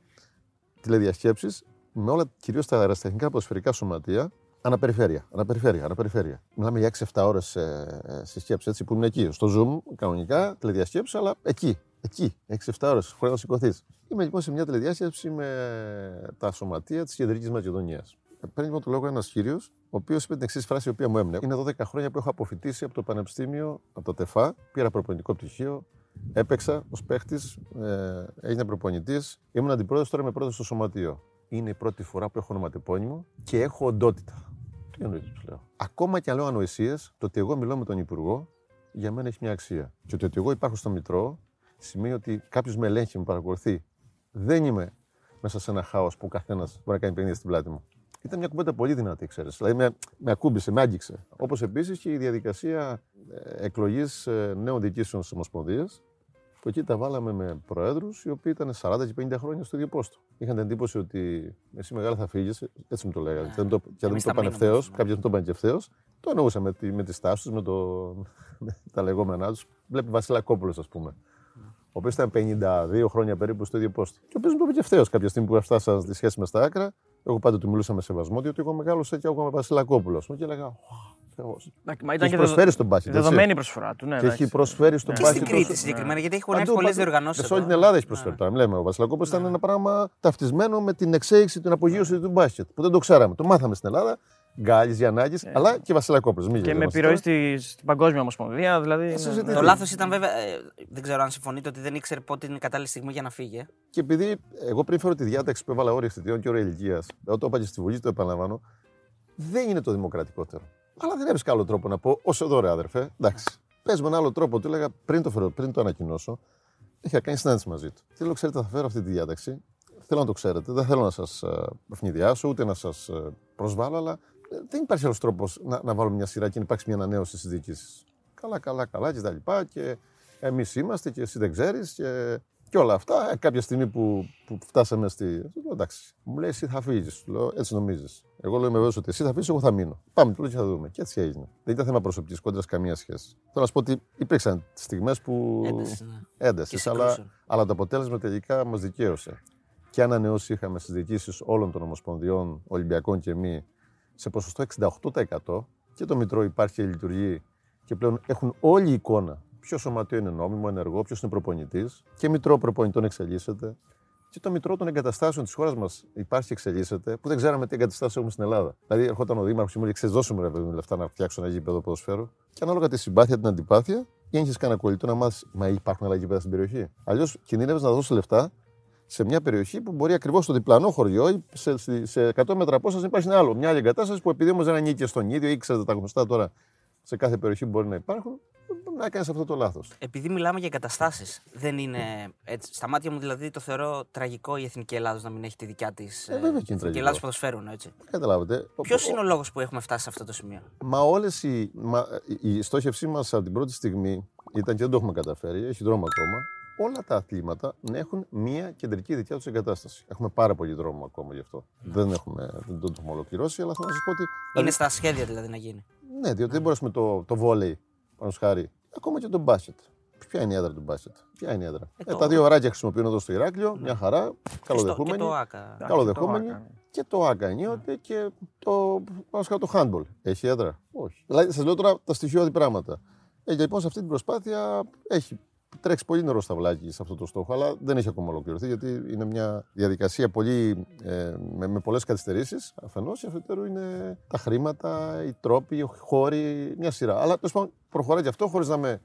τηλεδιασκέψεις με όλα κυρίως τα αεραστεχνικά ποδοσφαιρικά σωματεία αναπεριφέρεια. Αναπεριφέρεια, αναπεριφέρεια. Μιλάμε για 6-7 ώρες ε, στη σκέψη έτσι, που είναι εκεί. Στο Zoom κανονικά τηλεδιασκέψεις, αλλά εκεί. Εκεί. 6-7 ώρες χωρίς να σηκωθείς. Είμαι λοιπόν σε μια τηλεδιάσκεψη με τα σωματεία της Κεντρικής Μακεδονίας. Παίρνει λοιπόν το λόγο ένας κύριος, ο οποίος είπε την εξής φράση, η οποία μου έμεινε. Είναι 12 χρόνια που έχω αποφοιτήσει από το Πανεπιστήμιο, από το ΤΕΦΑ, πήρα προπονητικό πτυχίο, έπαιξα ως παίχτης, ε, έγινα προπονητής, ήμουν αντιπρόεδρος, τώρα είμαι πρόεδρος στο σωματείο. Είναι η πρώτη φορά που έχω ονοματεπώνυμο και έχω οντότητα. Τι εννοείται, τους λέω. Ακόμα και αν λέω ανοησίες, το ότι εγώ μιλώ με τον Υπουργό, για μένα έχει μια αξία. Και το ότι εγώ υπάρχω στο Μητρό, σημαίνει ότι κάποιος με ελέγχει, με παρακολουθεί. Δεν είμαι μέσα σε ένα χάος που ο καθένας μπορεί να κάνει παιχνίδι στην πλάτη μου. Ήταν μια κουβέντα πολύ δυνατή, ξέρεις. Δηλαδή με, με ακούμπησε, με άγγιξε. Όπως επίσης και η διαδικασία εκλογής νέων διοικήσεων της Ομοσπονδίας, που εκεί τα βάλαμε με προέδρους οι οποίοι ήταν 40 και 50 χρόνια στο ίδιο πόστο. Είχαν την εντύπωση ότι εσύ μεγάλα θα φύγεις, έτσι μου το λέγανε. Και δεν το, και δεν Εμείς το θα είπαν μείνουμε. ευθέως, κάποιοι δεν το είπαν και ευθέως. Το εννοούσα με, τη, με τις τάσεις τους, με, το, με τα λεγόμενά τους. Βλέπει Βασιλακόπουλο, ας πούμε. Ο οποίος ήταν 52 χρόνια περίπου στο ίδιο πόστο. Και ο οποίος μου το είπε και ευθέως κάποια στιγμή που φτάσαν στη σχέση με στα άκρα. Εγώ πάντα του μιλούσα με σεβασμό, διότι εγώ μεγάλωσα και εγώ με Βασιλακόπουλο. Και έλεγα, «Ω, Θεός». Εντάξει, Μα Και ήταν έχεις και προσφέρει δεδο- στον μπάσκετ. έτσι. δεδομένη προσφορά του. Ναι, Και εντάξει. έχει προσφέρει στον Και μπάσκετ. στην Κρήτη τόσο- συγκεκριμένα, γιατί έχει χωνεύει Παντού, πολλές παντού. διοργανώσεις. Σε όλη την Ελλάδα έχει προσφέρει τώρα. Λέμε, ο Βασιλακόπουλος ήταν ένα πράγμα ταυτισμένο με την εξέλιξη, την απογείωση του μπάσκετ. Που δεν το ξέραμε. Το μάθαμε στην Ελλάδα. Γκάλης, Γιαννάκης, αλλά και Βασιλακόπουλος. Ε. Και με επιρροή στη, στην Παγκόσμια Ομοσπονδία. Δηλαδή, ναι, συζητείτε. Το λάθος ήταν βέβαια. ε, δεν ξέρω αν συμφωνείτε ότι δεν ήξερε πότε είναι η κατάλληλη στιγμή για να φύγει. ε. Και επειδή εγώ πριν φέρω τη διάταξη που έβαλα όρια εξαιτιών και όρια ηλικίας, εγώ το είπα και στη Βουλή, το επαναλαμβάνω, δεν είναι το δημοκρατικότερο. Αλλά δεν έβρισκα άλλο τρόπο να πω, όσο εδώ ρε αδερφέ, εντάξει. Πες με ένα άλλο τρόπο, του έλεγα πριν το, φέρω, πριν το ανακοινώσω, είχα κάνει συνάντηση μαζί του. Τι λέω, ξέρετε, θα φέρω αυτή τη διάταξη. Θέλω να το ξέρετε. Δεν θέλω να σας ευνηδιάσω ούτε να σας προσβάλλω, αλλά ε, δεν υπάρχει άλλος τρόπος να, να βάλω μια σειρά και να υπάρξει μια ανανέωση στις διοικήσεις. Καλά, καλά, καλά και τα λοιπά. Και εμείς είμαστε και εσύ δεν ξέρεις και, και όλα αυτά. Ε, κάποια στιγμή που, που φτάσαμε στη. Του λέω, εντάξει, μου λέει εσύ θα φύγεις. Του λέω έτσι νομίζεις. Εγώ λέω είμαι βέβαιος ότι εσύ θα φύγεις, εγώ θα μείνω. Πάμε, του λέω και θα δούμε. Και έτσι έγινε. Δεν ήταν θέμα προσωπικής κόντρας καμία σχέση. Θέλω να σου πω ότι υπήρξαν στιγμές που. Ένταση, ναι. Ένταση, Και αλλά, συγκρούσεων. αλλά το αποτέλεσμα τελικά μας δικαίωσε. Και ανανεώσει είχαμε στις διοικήσεις όλων των Ομοσπονδιών, Ολυμπιακών και μη, σε ποσοστό 68% και το Μητρό υπάρχει και λειτουργεί και πλέον έχουν όλη η εικόνα ποιο σωματείο είναι νόμιμο, ενεργό, ποιος είναι προπονητής και Μητρό προπονητών εξελίσσεται. Και το Μητρό των εγκαταστάσεων της χώρας μας υπάρχει και εξελίσσεται, που δεν ξέραμε τι εγκαταστάσεις έχουμε στην Ελλάδα. Δηλαδή, ερχόταν ο Δήμαρχος και μου λέει: Ξέρεις, δώσουμε ρε παιδί μου λεφτά να φτιάξω ένα γήπεδο ποδοσφαίρου. Και ανάλογα τη συμπάθεια, την αντιπάθεια, ή αν έχει κανένα κολλητό να μάθεις, Μα υπάρχουν άλλα γήπεδα στην περιοχή. Αλλιώς κινδύνευες να δώσεις λεφτά σε μια περιοχή που μπορεί ακριβώς στο διπλανό χωριό ή σε, σε 100 μέτρα απόσταση υπάρχει ένα άλλο. Μια άλλη εγκατάσταση που επειδή όμως δεν ανήκει στον ίδιο ή ξέρετε τα γνωστά τώρα σε κάθε περιοχή που μπορεί να υπάρχουν, να έκανε αυτό το λάθος. Επειδή μιλάμε για εγκαταστάσεις, δεν είναι έτσι. Στα μάτια μου δηλαδή το θεωρώ τραγικό η εθνική Ελλάδος να μην έχει τη δικιά της. Ε, βέβαια και είναι τραγικό. Και Ελλάδο ποδοσφαίρουν, έτσι. Καταλάβετε. Ποιος είναι ο λόγος που έχουμε φτάσει σε αυτό το σημείο; Μα όλες οι. Μα, η στόχευσή μας από την πρώτη στιγμή ήταν και δεν το έχουμε καταφέρει, έχει δρόμο ακόμα. Όλα τα αθλήματα να έχουν μία κεντρική δικιά τους εγκατάσταση. Έχουμε πάρα πολύ δρόμο ακόμα γι' αυτό. Δεν, έχουμε, δεν το έχουμε ολοκληρώσει, αλλά θέλω να σας πω ότι. Είναι δηλαδή... στα σχέδια δηλαδή να γίνει. Ναι, διότι δεν μπορούμε το, το βόλεϊ, πάνω χάρη, ακόμα και το μπάσκετ. Ποια είναι η έδρα του μπάσκετ; Ποια είναι η έδρα; Ε, ε, τα δύο ωράκια χρησιμοποιούν εδώ στο Ηράκλειο, μια χαρά, καλοδεχούμενοι. Και το ΑΚΑ. Καλοδεχούμενοι. Και το ΑΚΑ ενίοτε και το, το handball. Έχει έδρα; Όχι. Δηλαδή, σας λέω τώρα τα στοιχειώδη πράγματα. Ε, λοιπόν, σε αυτή την προσπάθεια έχει τρέξει πολύ νερό στα βλάκια σε αυτό το στόχο, αλλά δεν έχει ακόμα ολοκληρωθεί γιατί είναι μια διαδικασία πολύ, ε, με, με πολλές καθυστερήσεις αφενός και αφετέρου είναι τα χρήματα, οι τρόποι, οι χώροι, μια σειρά. Αλλά τέλος πάντων προχωράει και αυτό χωρίς να είμαι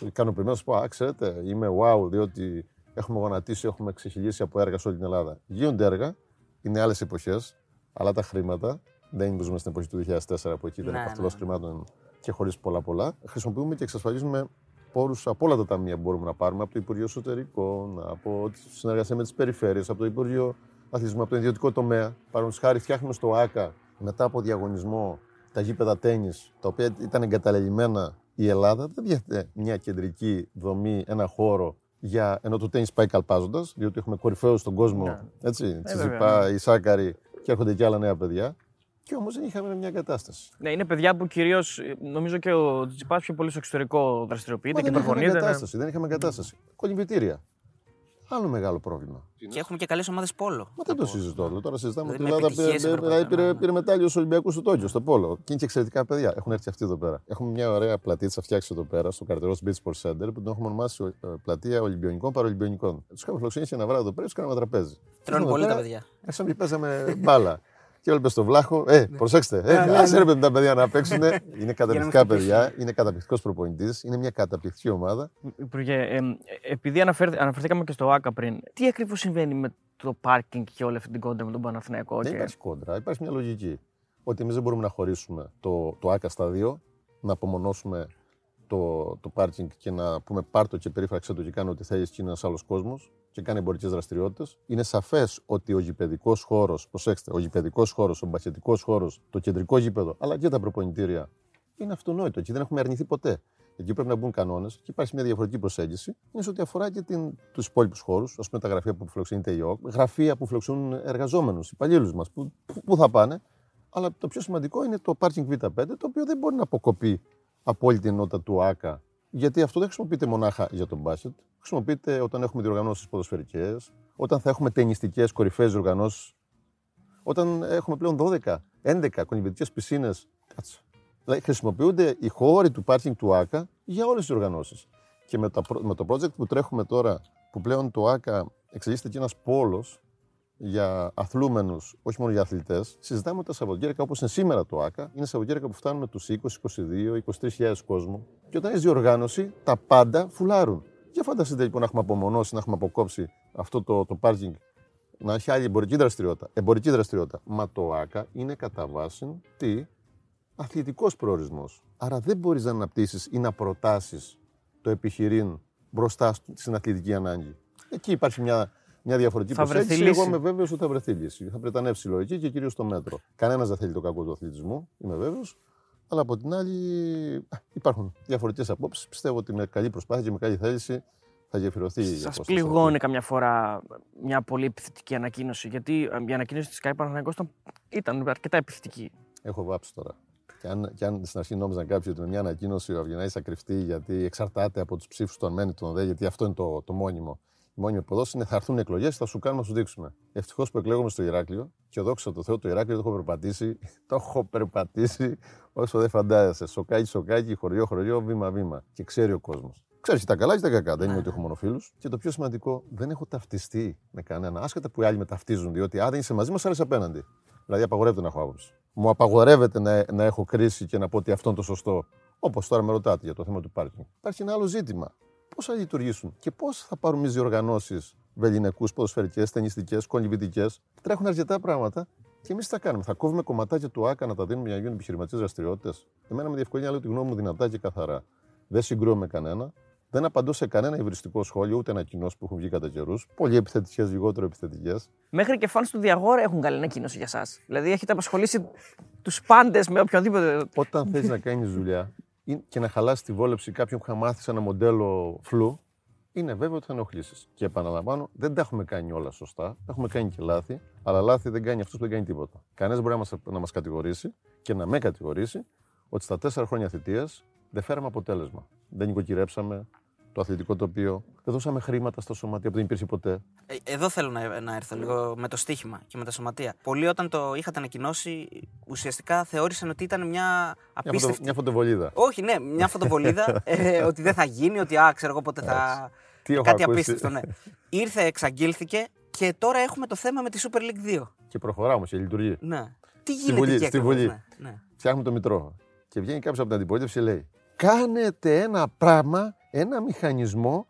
ικανοποιημένος. Πω, α, ξέρετε, είμαι wow, διότι έχουμε γονατίσει, έχουμε ξεχυλήσει από έργα σε όλη την Ελλάδα. Γίνονται έργα, είναι άλλες εποχές, αλλά τα χρήματα δεν ζούμε στην εποχή του 2004 που εκεί ήταν ναι, ναι. χρημάτων και χωρίς πολλά-πολλά. Χρησιμοποιούμε και εξασφαλίζουμε πόρου από όλα τα ταμεία που μπορούμε να πάρουμε, από το Υπουργείο Εσωτερικών, από τη συνεργασία με τις περιφέρειες, από το Υπουργείο Αθλητισμού, από το ιδιωτικό τομέα. Παραδείγματο χάρη, φτιάχνουμε στο ΑΚΑ μετά από διαγωνισμό τα γήπεδα τέννη, τα οποία ήταν εγκαταλελειμμένα η Ελλάδα. Δεν διαθέτει μια κεντρική δομή, ένα χώρο για ενώ το τέννη πάει καλπάζοντας, διότι έχουμε κορυφαίους στον κόσμο. Ναι. Έτσι, ε, Τσιζιπά, η Σάκαρη και έρχονται και άλλα νέα παιδιά. Και όμως δεν είχαμε μια κατάσταση. Ναι, είναι παιδιά που κυρίως νομίζω και ο Τζιπάς πιο πολύ στο εξωτερικό δραστηριοποιείται και προπονείται. Δεν, κατάσταση, δεν είχαμε κατάσταση. Κολυμπητήρια. Άλλο μεγάλο πρόβλημα. Και έχουμε και καλές ομάδες πόλο. Μα δεν το συζητώ. Τώρα συζητάμε ότι η Ελλάδα πήρε, πήρε, πήρε μετάλλιο στους Ολυμπιακούς του Τόκιο στο πόλο. Και είναι και εξαιρετικά παιδιά. Έχουν έρθει αυτοί εδώ πέρα. Έχουμε μια ωραία πλατεία φτιάξει εδώ πέρα στο καρτερό Beach Sports Center που την έχουμε ονομάσει ε, πλατεία Ολυμπιονικών Παρολυμπιονικών. Τους είχαμε φιλοξενήσει ένα βράδυ εδώ πέρα, τους κάναμε τραπέζι. Τρώνε πολύ τα παιδιά. Σαν να παίζαμε μπάλα και έβλεπε στο βλάχο. Ε, ναι. προσέξτε. Ε, ναι, ναι, ναι. τα παιδιά να παίξουν. είναι καταπληκτικά παιδιά. Είναι καταπληκτικός προπονητής. Είναι μια καταπληκτική ομάδα. Υπουργέ, ε, επειδή αναφερθήκαμε και στο ΑΚΑ πριν, τι ακριβώς συμβαίνει με το πάρκινγκ και όλη αυτή την κόντρα με τον Παναθηναϊκό. Δεν και... υπάρχει κόντρα. Υπάρχει μια λογική. Ότι εμείς δεν μπορούμε να χωρίσουμε το, το ΑΚΑ στα δύο, να απομονώσουμε το, το πάρκινγκ και να πούμε πάρτο και περίφραξε το και κάνω ό,τι θέλεις και είναι ένας άλλος κόσμος και κάνει εμπορικές δραστηριότητες. Είναι σαφές ότι ο γηπαιδικός χώρος, προσέξτε, ο γηπαιδικός χώρος, ο μπασχετικός χώρος, το κεντρικό γήπεδο, αλλά και τα προπονητήρια είναι αυτονόητο. Εκεί δεν έχουμε αρνηθεί ποτέ. Εκεί πρέπει να μπουν κανόνες και υπάρχει μια διαφορετική προσέγγιση. Είναι σε ό,τι αφορά και τους υπόλοιπους χώρους, ας πούμε τα γραφεία που φιλοξενείται η ΟΚ, γραφεία που φιλοξενούν εργαζόμενους, υπαλλήλους μας, που, που, θα πάνε. Αλλά το πιο σημαντικό είναι το Parking Vita 5, το οποίο δεν μπορεί να αποκοπεί από όλη την ενότητα του ΑΚΑ. Γιατί αυτό δεν χρησιμοποιείται μονάχα για τον μπάσκετ. Χρησιμοποιείται όταν έχουμε διοργανώσεις ποδοσφαιρικές, όταν θα έχουμε ταινιστικέ κορυφαίες διοργανώσεις, όταν έχουμε πλέον 12, 11 κολυμπητικέ πισίνες. Δηλαδή χρησιμοποιούνται οι χώροι του πάρκινγκ του ΑΚΑ για όλες τις οργανώσει. Και με, με το project που τρέχουμε τώρα, που πλέον το ΑΚΑ εξελίσσεται και ένας πόλος για αθλούμενους, όχι μόνο για αθλητές, συζητάμε ότι τα Σαββατοκύριακα όπως είναι σήμερα το ΑΚΑ, είναι Σαββατοκύριακα που φτάνουν τους 20, 22, 23.000 κόσμο. Και όταν έχει διοργάνωση, τα πάντα φουλάρουν. Για φανταστείτε λοιπόν να έχουμε απομονώσει, να έχουμε αποκόψει αυτό το, το πάρκινγκ, να έχει άλλη εμπορική δραστηριότητα. Εμπορική δραστηριότητα. Μα το ΑΚΑ είναι κατά βάση τι; Αθλητικός προορισμός. Άρα δεν μπορείς να αναπτύσσεις ή να προτάσεις το επιχειρήν μπροστά στην αθλητική ανάγκη. Εκεί υπάρχει μια μια διαφορετική προσέγγιση. Εγώ είμαι βέβαιος ότι θα βρεθεί λύση. Θα πρετανεύσει η λογική και κυρίως το μέτρο. Κανένας δεν θέλει το κακό του αθλητισμού, είμαι βέβαιος. Αλλά από την άλλη υπάρχουν διαφορετικές απόψεις. Πιστεύω ότι με καλή προσπάθεια και με καλή θέληση θα γεφυρωθεί η Σας πληγώνει καμιά φορά μια πολύ επιθετική ανακοίνωση. Γιατί ε, η ανακοίνωση της ΚΑΙ ήταν, ήταν αρκετά επιθετική. Έχω βάψει τώρα. Και αν, και αν στην αρχή νόμιζαν κάποιοι ότι με μια ανακοίνωση ο Αυγενάκη θα κρυφτεί γιατί εξαρτάται από τους ψήφους του αν του ΟΔΕ, γιατί αυτό είναι το, το μόνιμο η μόνιμη αποδόση είναι θα έρθουν εκλογές και θα σου κάνουμε να σου δείξουμε. Ευτυχώς που εκλέγουμε στο Ηράκλειο και δόξα τω Θεώ το Ηράκλειο το έχω περπατήσει. Το έχω περπατήσει όσο δεν φαντάζεσαι. Σοκάκι, σοκάκι, χωριό, χωριό, βήμα-βήμα. Και ξέρει ο κόσμος. Ξέρεις και τα καλά και τα κακά. Δεν είναι ότι έχω μόνο φίλους. Και το πιο σημαντικό, δεν έχω ταυτιστεί με κανένα. Άσχετα που οι άλλοι με ταυτίζουν, διότι αν δεν είσαι μαζί μας, άρεσε απέναντι. Δηλαδή, απαγορεύεται να έχω άποψη. Μου απαγορεύεται να, να έχω κρίση και να πω ότι αυτό είναι το σωστό. Όπως τώρα με ρωτάτε για το θέμα του πάρκινγκ. Υπάρχει ένα άλλο ζήτημα πώς θα λειτουργήσουν και πώς θα πάρουν οι διοργανώσεις βεληνικούς, ποδοσφαιρικές, ταινιστικές, κολυμπητικές. Τρέχουν αρκετά πράγματα και εμείς τι θα κάνουμε. Θα κόβουμε κομματάκια του ΑΚΑ να τα δίνουμε για να γίνουν επιχειρηματικές δραστηριότητες. Εμένα με διευκολύνει λέω τη γνώμη μου δυνατά και καθαρά. Δεν συγκρούω με κανένα. Δεν απαντώ σε κανένα υβριστικό σχόλιο, ούτε ανακοινώσεις που έχουν βγει κατά καιρούς. Πολύ επιθετικές, λιγότερο επιθετικές. Μέχρι και φαν του Διαγόρ έχουν καλή ανακοίνωση για εσά. Δηλαδή έχετε απασχολήσει τους πάντες με οποιοδήποτε. Όταν θες να κάνεις δουλειά και να χαλάσει τη βόλεψη κάποιον που είχα μάθει ένα μοντέλο φλου, είναι βέβαιο ότι θα ενοχλήσεις. Και επαναλαμβάνω, δεν τα έχουμε κάνει όλα σωστά. Έχουμε κάνει και λάθη, αλλά λάθη δεν κάνει αυτός που δεν κάνει τίποτα. Κανένας μπορεί να μας κατηγορήσει και να με κατηγορήσει ότι στα τέσσερα χρόνια θητείας δεν φέραμε αποτέλεσμα. Δεν νοικοκυρέψαμε το αθλητικό τοπίο, δεν δώσαμε χρήματα στα σωματεία που δεν υπήρχε ποτέ. Ε, εδώ θέλω να, να έρθω λίγο με το στοίχημα και με τα σωματεία. Πολλοί όταν το είχατε ανακοινώσει, ουσιαστικά θεώρησαν ότι ήταν μια απίστευτη. Μια, φωτο, μια φωτοβολίδα. Όχι, ναι, μια φωτοβολίδα. ε, ότι δεν θα γίνει, ότι α, ξέρω εγώ πότε θα. Τι Κάτι απίστευτο, ναι. Ήρθε, εξαγγείλθηκε και τώρα έχουμε το θέμα με τη Super League 2. Και προχωράμε και λειτουργεί. Ναι. Τι γίνεται στη Βουλή. Στη Βουλή. Ναι, ναι. Φτιάχνουμε το Μητρό. Και βγαίνει κάποιος από την αντιπολίτευση και λέει: Κάνετε ένα πράγμα, ένα μηχανισμό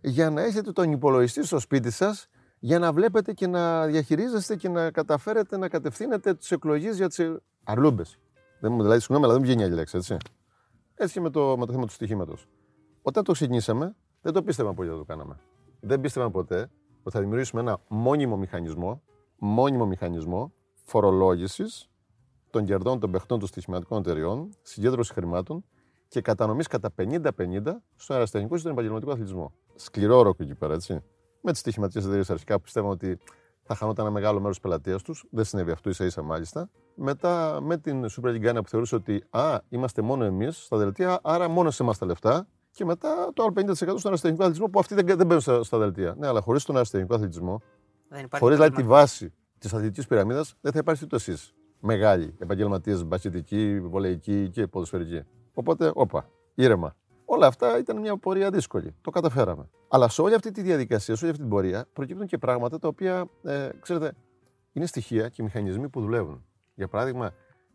για να έχετε τον υπολογιστή στο σπίτι σας, για να βλέπετε και να διαχειρίζεστε και να καταφέρετε να κατευθύνετε τις εκλογές για τις αρλούμπες. Δηλαδή, συγγνώμη, αλλά δεν μου βγαίνει άλλη λέξη, έτσι. Έτσι και με το, με το θέμα του στοιχήματος. Όταν το ξεκινήσαμε, δεν το πίστευα πολύ ότι το κάναμε. Δεν πίστευα ποτέ ότι θα δημιουργήσουμε ένα μόνιμο μηχανισμό, μόνιμο μηχανισμό φορολόγησης των κερδών των παιχτών των στοιχηματικών εταιριών, συγκέντρωση χρημάτων και κατανομής κατά 50-50 στον αεραστεχνικό και στον επαγγελματικό αθλητισμό. Σκληρό ροκ εκεί πέρα, έτσι. Με τις στοιχηματικές εταιρείες αρχικά που πιστεύω ότι θα χανόταν ένα μεγάλο μέρος της πελατείας τους. Δεν συνέβη αυτό ίσα ίσα μάλιστα. Μετά με την Super League που θεωρούσε ότι α, είμαστε μόνο εμείς στα δελτία, άρα μόνο σε εμάς τα λεφτά. Και μετά το άλλο 50% στον αεραστεχνικό αθλητισμό που αυτοί δεν, δεν μπαίνουν στα, στα δελτία. Ναι, αλλά χωρίς τον αεραστεχνικό αθλητισμό, χωρίς δηλαδή τη βάση της αθλητικής πυραμίδας, δεν θα υπάρχει ούτε εσείς. Μεγάλοι επαγγελματίες, μπασιτικοί, βολεϊκοί και ποδοσφαιρικοί. Οπότε, όπα, ήρεμα. Όλα αυτά ήταν μια πορεία δύσκολη. Το καταφέραμε. Αλλά σε όλη αυτή τη διαδικασία, σε όλη αυτή την πορεία, προκύπτουν και πράγματα τα οποία, ε, ξέρετε, είναι στοιχεία και μηχανισμοί που δουλεύουν. Για παράδειγμα,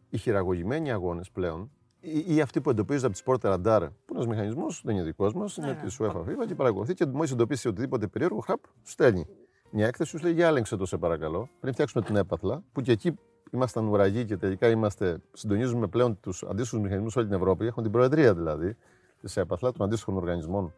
οι χειραγωγημένοι αγώνες πλέον ή, ή αυτοί που εντοπίζονται από τη Sport Radar, που είναι ένας μηχανισμός, δεν είναι δικός μας, είναι ναι, της UEFA FIFA και παρακολουθεί και μόλις εντοπίσει οτιδήποτε περίεργο, χαπ, στέλνει μια έκθεση, σου λέει για έλεγξε το σε παρακαλώ. Πριν φτιάξουμε την έπαθλα, που και εκεί ήμασταν ουραγοί και τελικά είμαστε, συντονίζουμε πλέον τους αντίστοιχους μηχανισμούς όλη την Ευρώπη. Έχουν την προεδρία δηλαδή της ΕΠΑΘΛΑ, των αντίστοιχων οργανισμών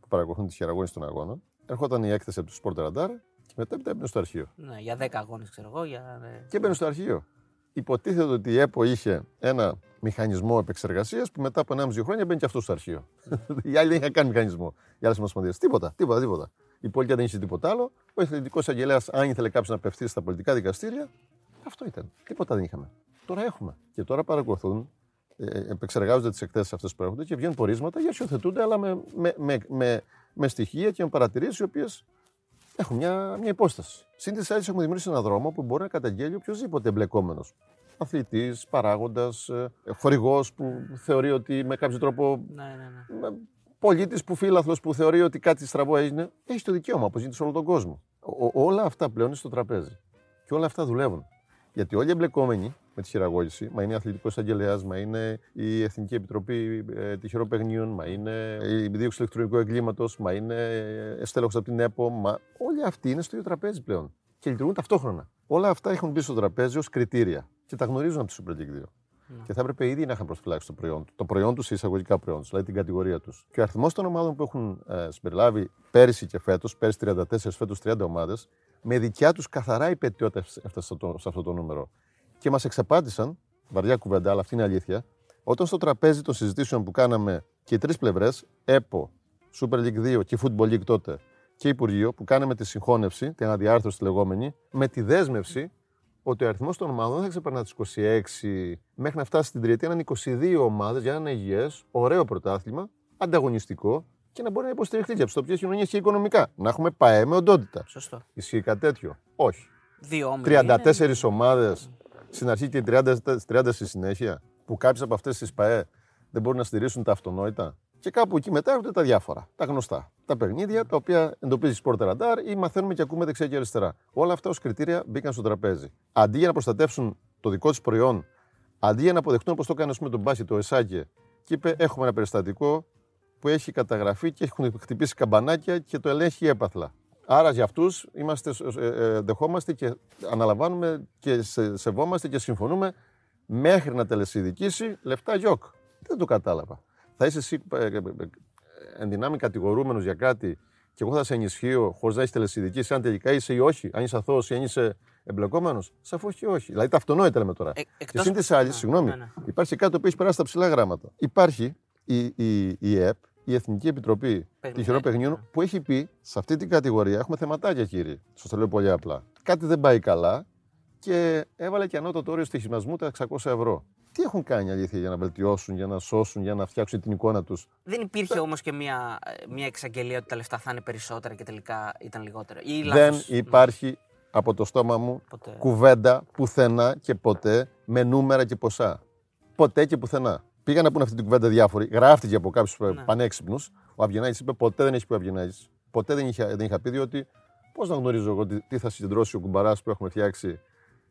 που παρακολουθούν τη χειραγώγησης των αγώνων. Έρχονταν η έκθεση από του Sport Radar και μετά έμπαινε στο αρχείο. Ναι, για 10 αγώνες, ξέρω εγώ. Για... Και έμπαινε στο αρχείο. Υποτίθεται ότι η ΕΠΟ είχε ένα μηχανισμό επεξεργασίας που μετά από 1,5 χρόνια μπαίνει και αυτός στο αρχείο. οι άλλοι δεν είχαν καν μηχανισμό. Οι άλλες μα Τίποτα, τίποτα, τίποτα. Η πόλη δεν είχε τίποτα άλλο. Ο εθνικό αγγελέας, αν ήθελε κάποιος να απευθύνει στα πολιτικά δικαστήρια, αυτό ήταν. Τίποτα δεν είχαμε. Τώρα έχουμε. Και τώρα παρακολουθούν, ε, ε επεξεργάζονται τις εκθέσεις αυτές που έρχονται και βγαίνουν πορίσματα για υιοθετούνται, αλλά με, με, με, με, με στοιχεία και με παρατηρήσεις οι οποίες έχουν μια, μια υπόσταση. Συν της άλλης, έχουμε δημιουργήσει έναν δρόμο που μπορεί να καταγγέλει οποιοδήποτε εμπλεκόμενος. Αθλητής, παράγοντας, ε, χορηγός που θεωρεί ότι με κάποιο τρόπο. Ναι, ναι, ναι. Πολίτης που φίλαθλος που θεωρεί ότι κάτι στραβό έγινε, έχει το δικαίωμα, όπως γίνεται σε όλο τον κόσμο. όλα αυτά πλέον είναι στο τραπέζι. Και όλα αυτά δουλεύουν. Γιατί όλοι οι εμπλεκόμενοι με τη χειραγώγηση, μα είναι η Αθλητικός Αγγελέα, μα είναι η Εθνική Επιτροπή ε, Τυχερών Παιχνίων, μα είναι η Δίωξη Ηλεκτρονικού Εγκλήματος, μα είναι στέλεχος από την ΕΠΟ, μα όλοι αυτοί είναι στο ίδιο τραπέζι πλέον. Και λειτουργούν ταυτόχρονα. Όλα αυτά έχουν μπει στο τραπέζι ως κριτήρια και τα γνωρίζουν από τη Super League 2. Ναι. Και θα έπρεπε ήδη να είχαν προσφυλάξει το προϊόν του. Το προϊόν τους σε εισαγωγικά προϊόν τους, δηλαδή την κατηγορία τους. Και ο αριθμός των ομάδων που έχουν ε, συμπεριλάβει πέρυσι και φέτος, πέρυσι 34, φέτος 30 ομάδες, με δικιά τους καθαρά υπετιότητα έφτασε σε αυτό το νούμερο. Και μας εξαπάτησαν, βαριά κουβέντα, αλλά αυτή είναι αλήθεια, όταν στο τραπέζι των συζητήσεων που κάναμε και οι τρεις πλευρές, ΕΠΟ, Super League 2 και Football League τότε και Υπουργείο, που κάναμε τη συγχώνευση, την αναδιάρθρωση τη λεγόμενη, με τη δέσμευση ότι ο αριθμός των ομάδων δεν θα ξεπερνά τις 26 μέχρι να φτάσει στην τριετία να είναι 22 ομάδες για να είναι υγιές, ωραίο πρωτάθλημα, ανταγωνιστικό και να μπορεί να υποστηριχθεί και από τις τοπικές κοινωνίες και οικονομικά. Να έχουμε ΠαΕ με οντότητα. Σωστό. Ισχύει κάτι τέτοιο; Όχι. Δύο 34 είναι... ομάδες στην αρχή και 30, 30 στη συνέχεια, που κάποιες από αυτές τις ΠαΕ δεν μπορούν να στηρίσουν τα αυτονόητα. Και κάπου εκεί μετά έρχονται τα διάφορα, τα γνωστά. Τα παιχνίδια τα οποία εντοπίζει Sport Radar ή μαθαίνουμε και ακούμε δεξιά και αριστερά. Όλα αυτά ως κριτήρια μπήκαν στο τραπέζι. Αντί για να προστατεύσουν το δικό τους προϊόν, αντί για να αποδεχτούν όπως το έκανε τον Μπάση, το ΕΣΑΚΕ, και είπε: Έχουμε ένα περιστατικό που έχει καταγραφεί και έχουν χτυπήσει καμπανάκια και το ελέγχει έπαθλα. Άρα για αυτούς ε, ε, δεχόμαστε και αναλαμβάνουμε και σε, σεβόμαστε και συμφωνούμε μέχρι να τελεσυδικήσει λεφτά γιοκ. Δεν το κατάλαβα. Θα είσαι εσύ ε, ε, εν δυνάμει κατηγορούμενος για κάτι και εγώ θα σε ενισχύω χωρίς να έχεις τελεσυδικήσει, αν τελικά είσαι ή όχι, αν είσαι αθώος ή αν είσαι εμπλεκόμενος. Σαφώς και όχι. Δηλαδή τα αυτονόητα λέμε τώρα. Ε, εκτός... Και συν της άλλης, συγγνώμη, ναι, ναι. υπάρχει κάτι που έχει περάσει τα ψηλά γράμματα. Υπάρχει η, η, η ΕΠ, η Εθνική Επιτροπή Τυχερών Παιχνιών, που έχει πει σε αυτή την κατηγορία έχουμε θεματάκια, κύριε. Σα το λέω πολύ απλά. Κάτι δεν πάει καλά και έβαλε και ανώτατο όριο στοιχημασμού τα 600 ευρώ. Τι έχουν κάνει αλήθεια για να βελτιώσουν, για να σώσουν, για να φτιάξουν την εικόνα τους; Δεν υπήρχε όμως και μια, μια εξαγγελία ότι τα λεφτά θα είναι περισσότερα και τελικά ήταν λιγότερα. Ή δεν υπάρχει από το στόμα μου ποτέ. κουβέντα πουθενά και ποτέ με νούμερα και ποσά. Ποτέ και πουθενά. Πήγα να πούνε αυτή την κουβέντα διάφοροι. Γράφτηκε από κάποιους ναι. πανέξυπνους. Ο Αυγενάκης είπε: Ποτέ δεν έχει πει ο Αυγενάκης. Ποτέ δεν είχα, δεν είχα πει, διότι πώς να γνωρίζω εγώ τι θα συγκεντρώσει ο κουμπαράς που έχουμε φτιάξει,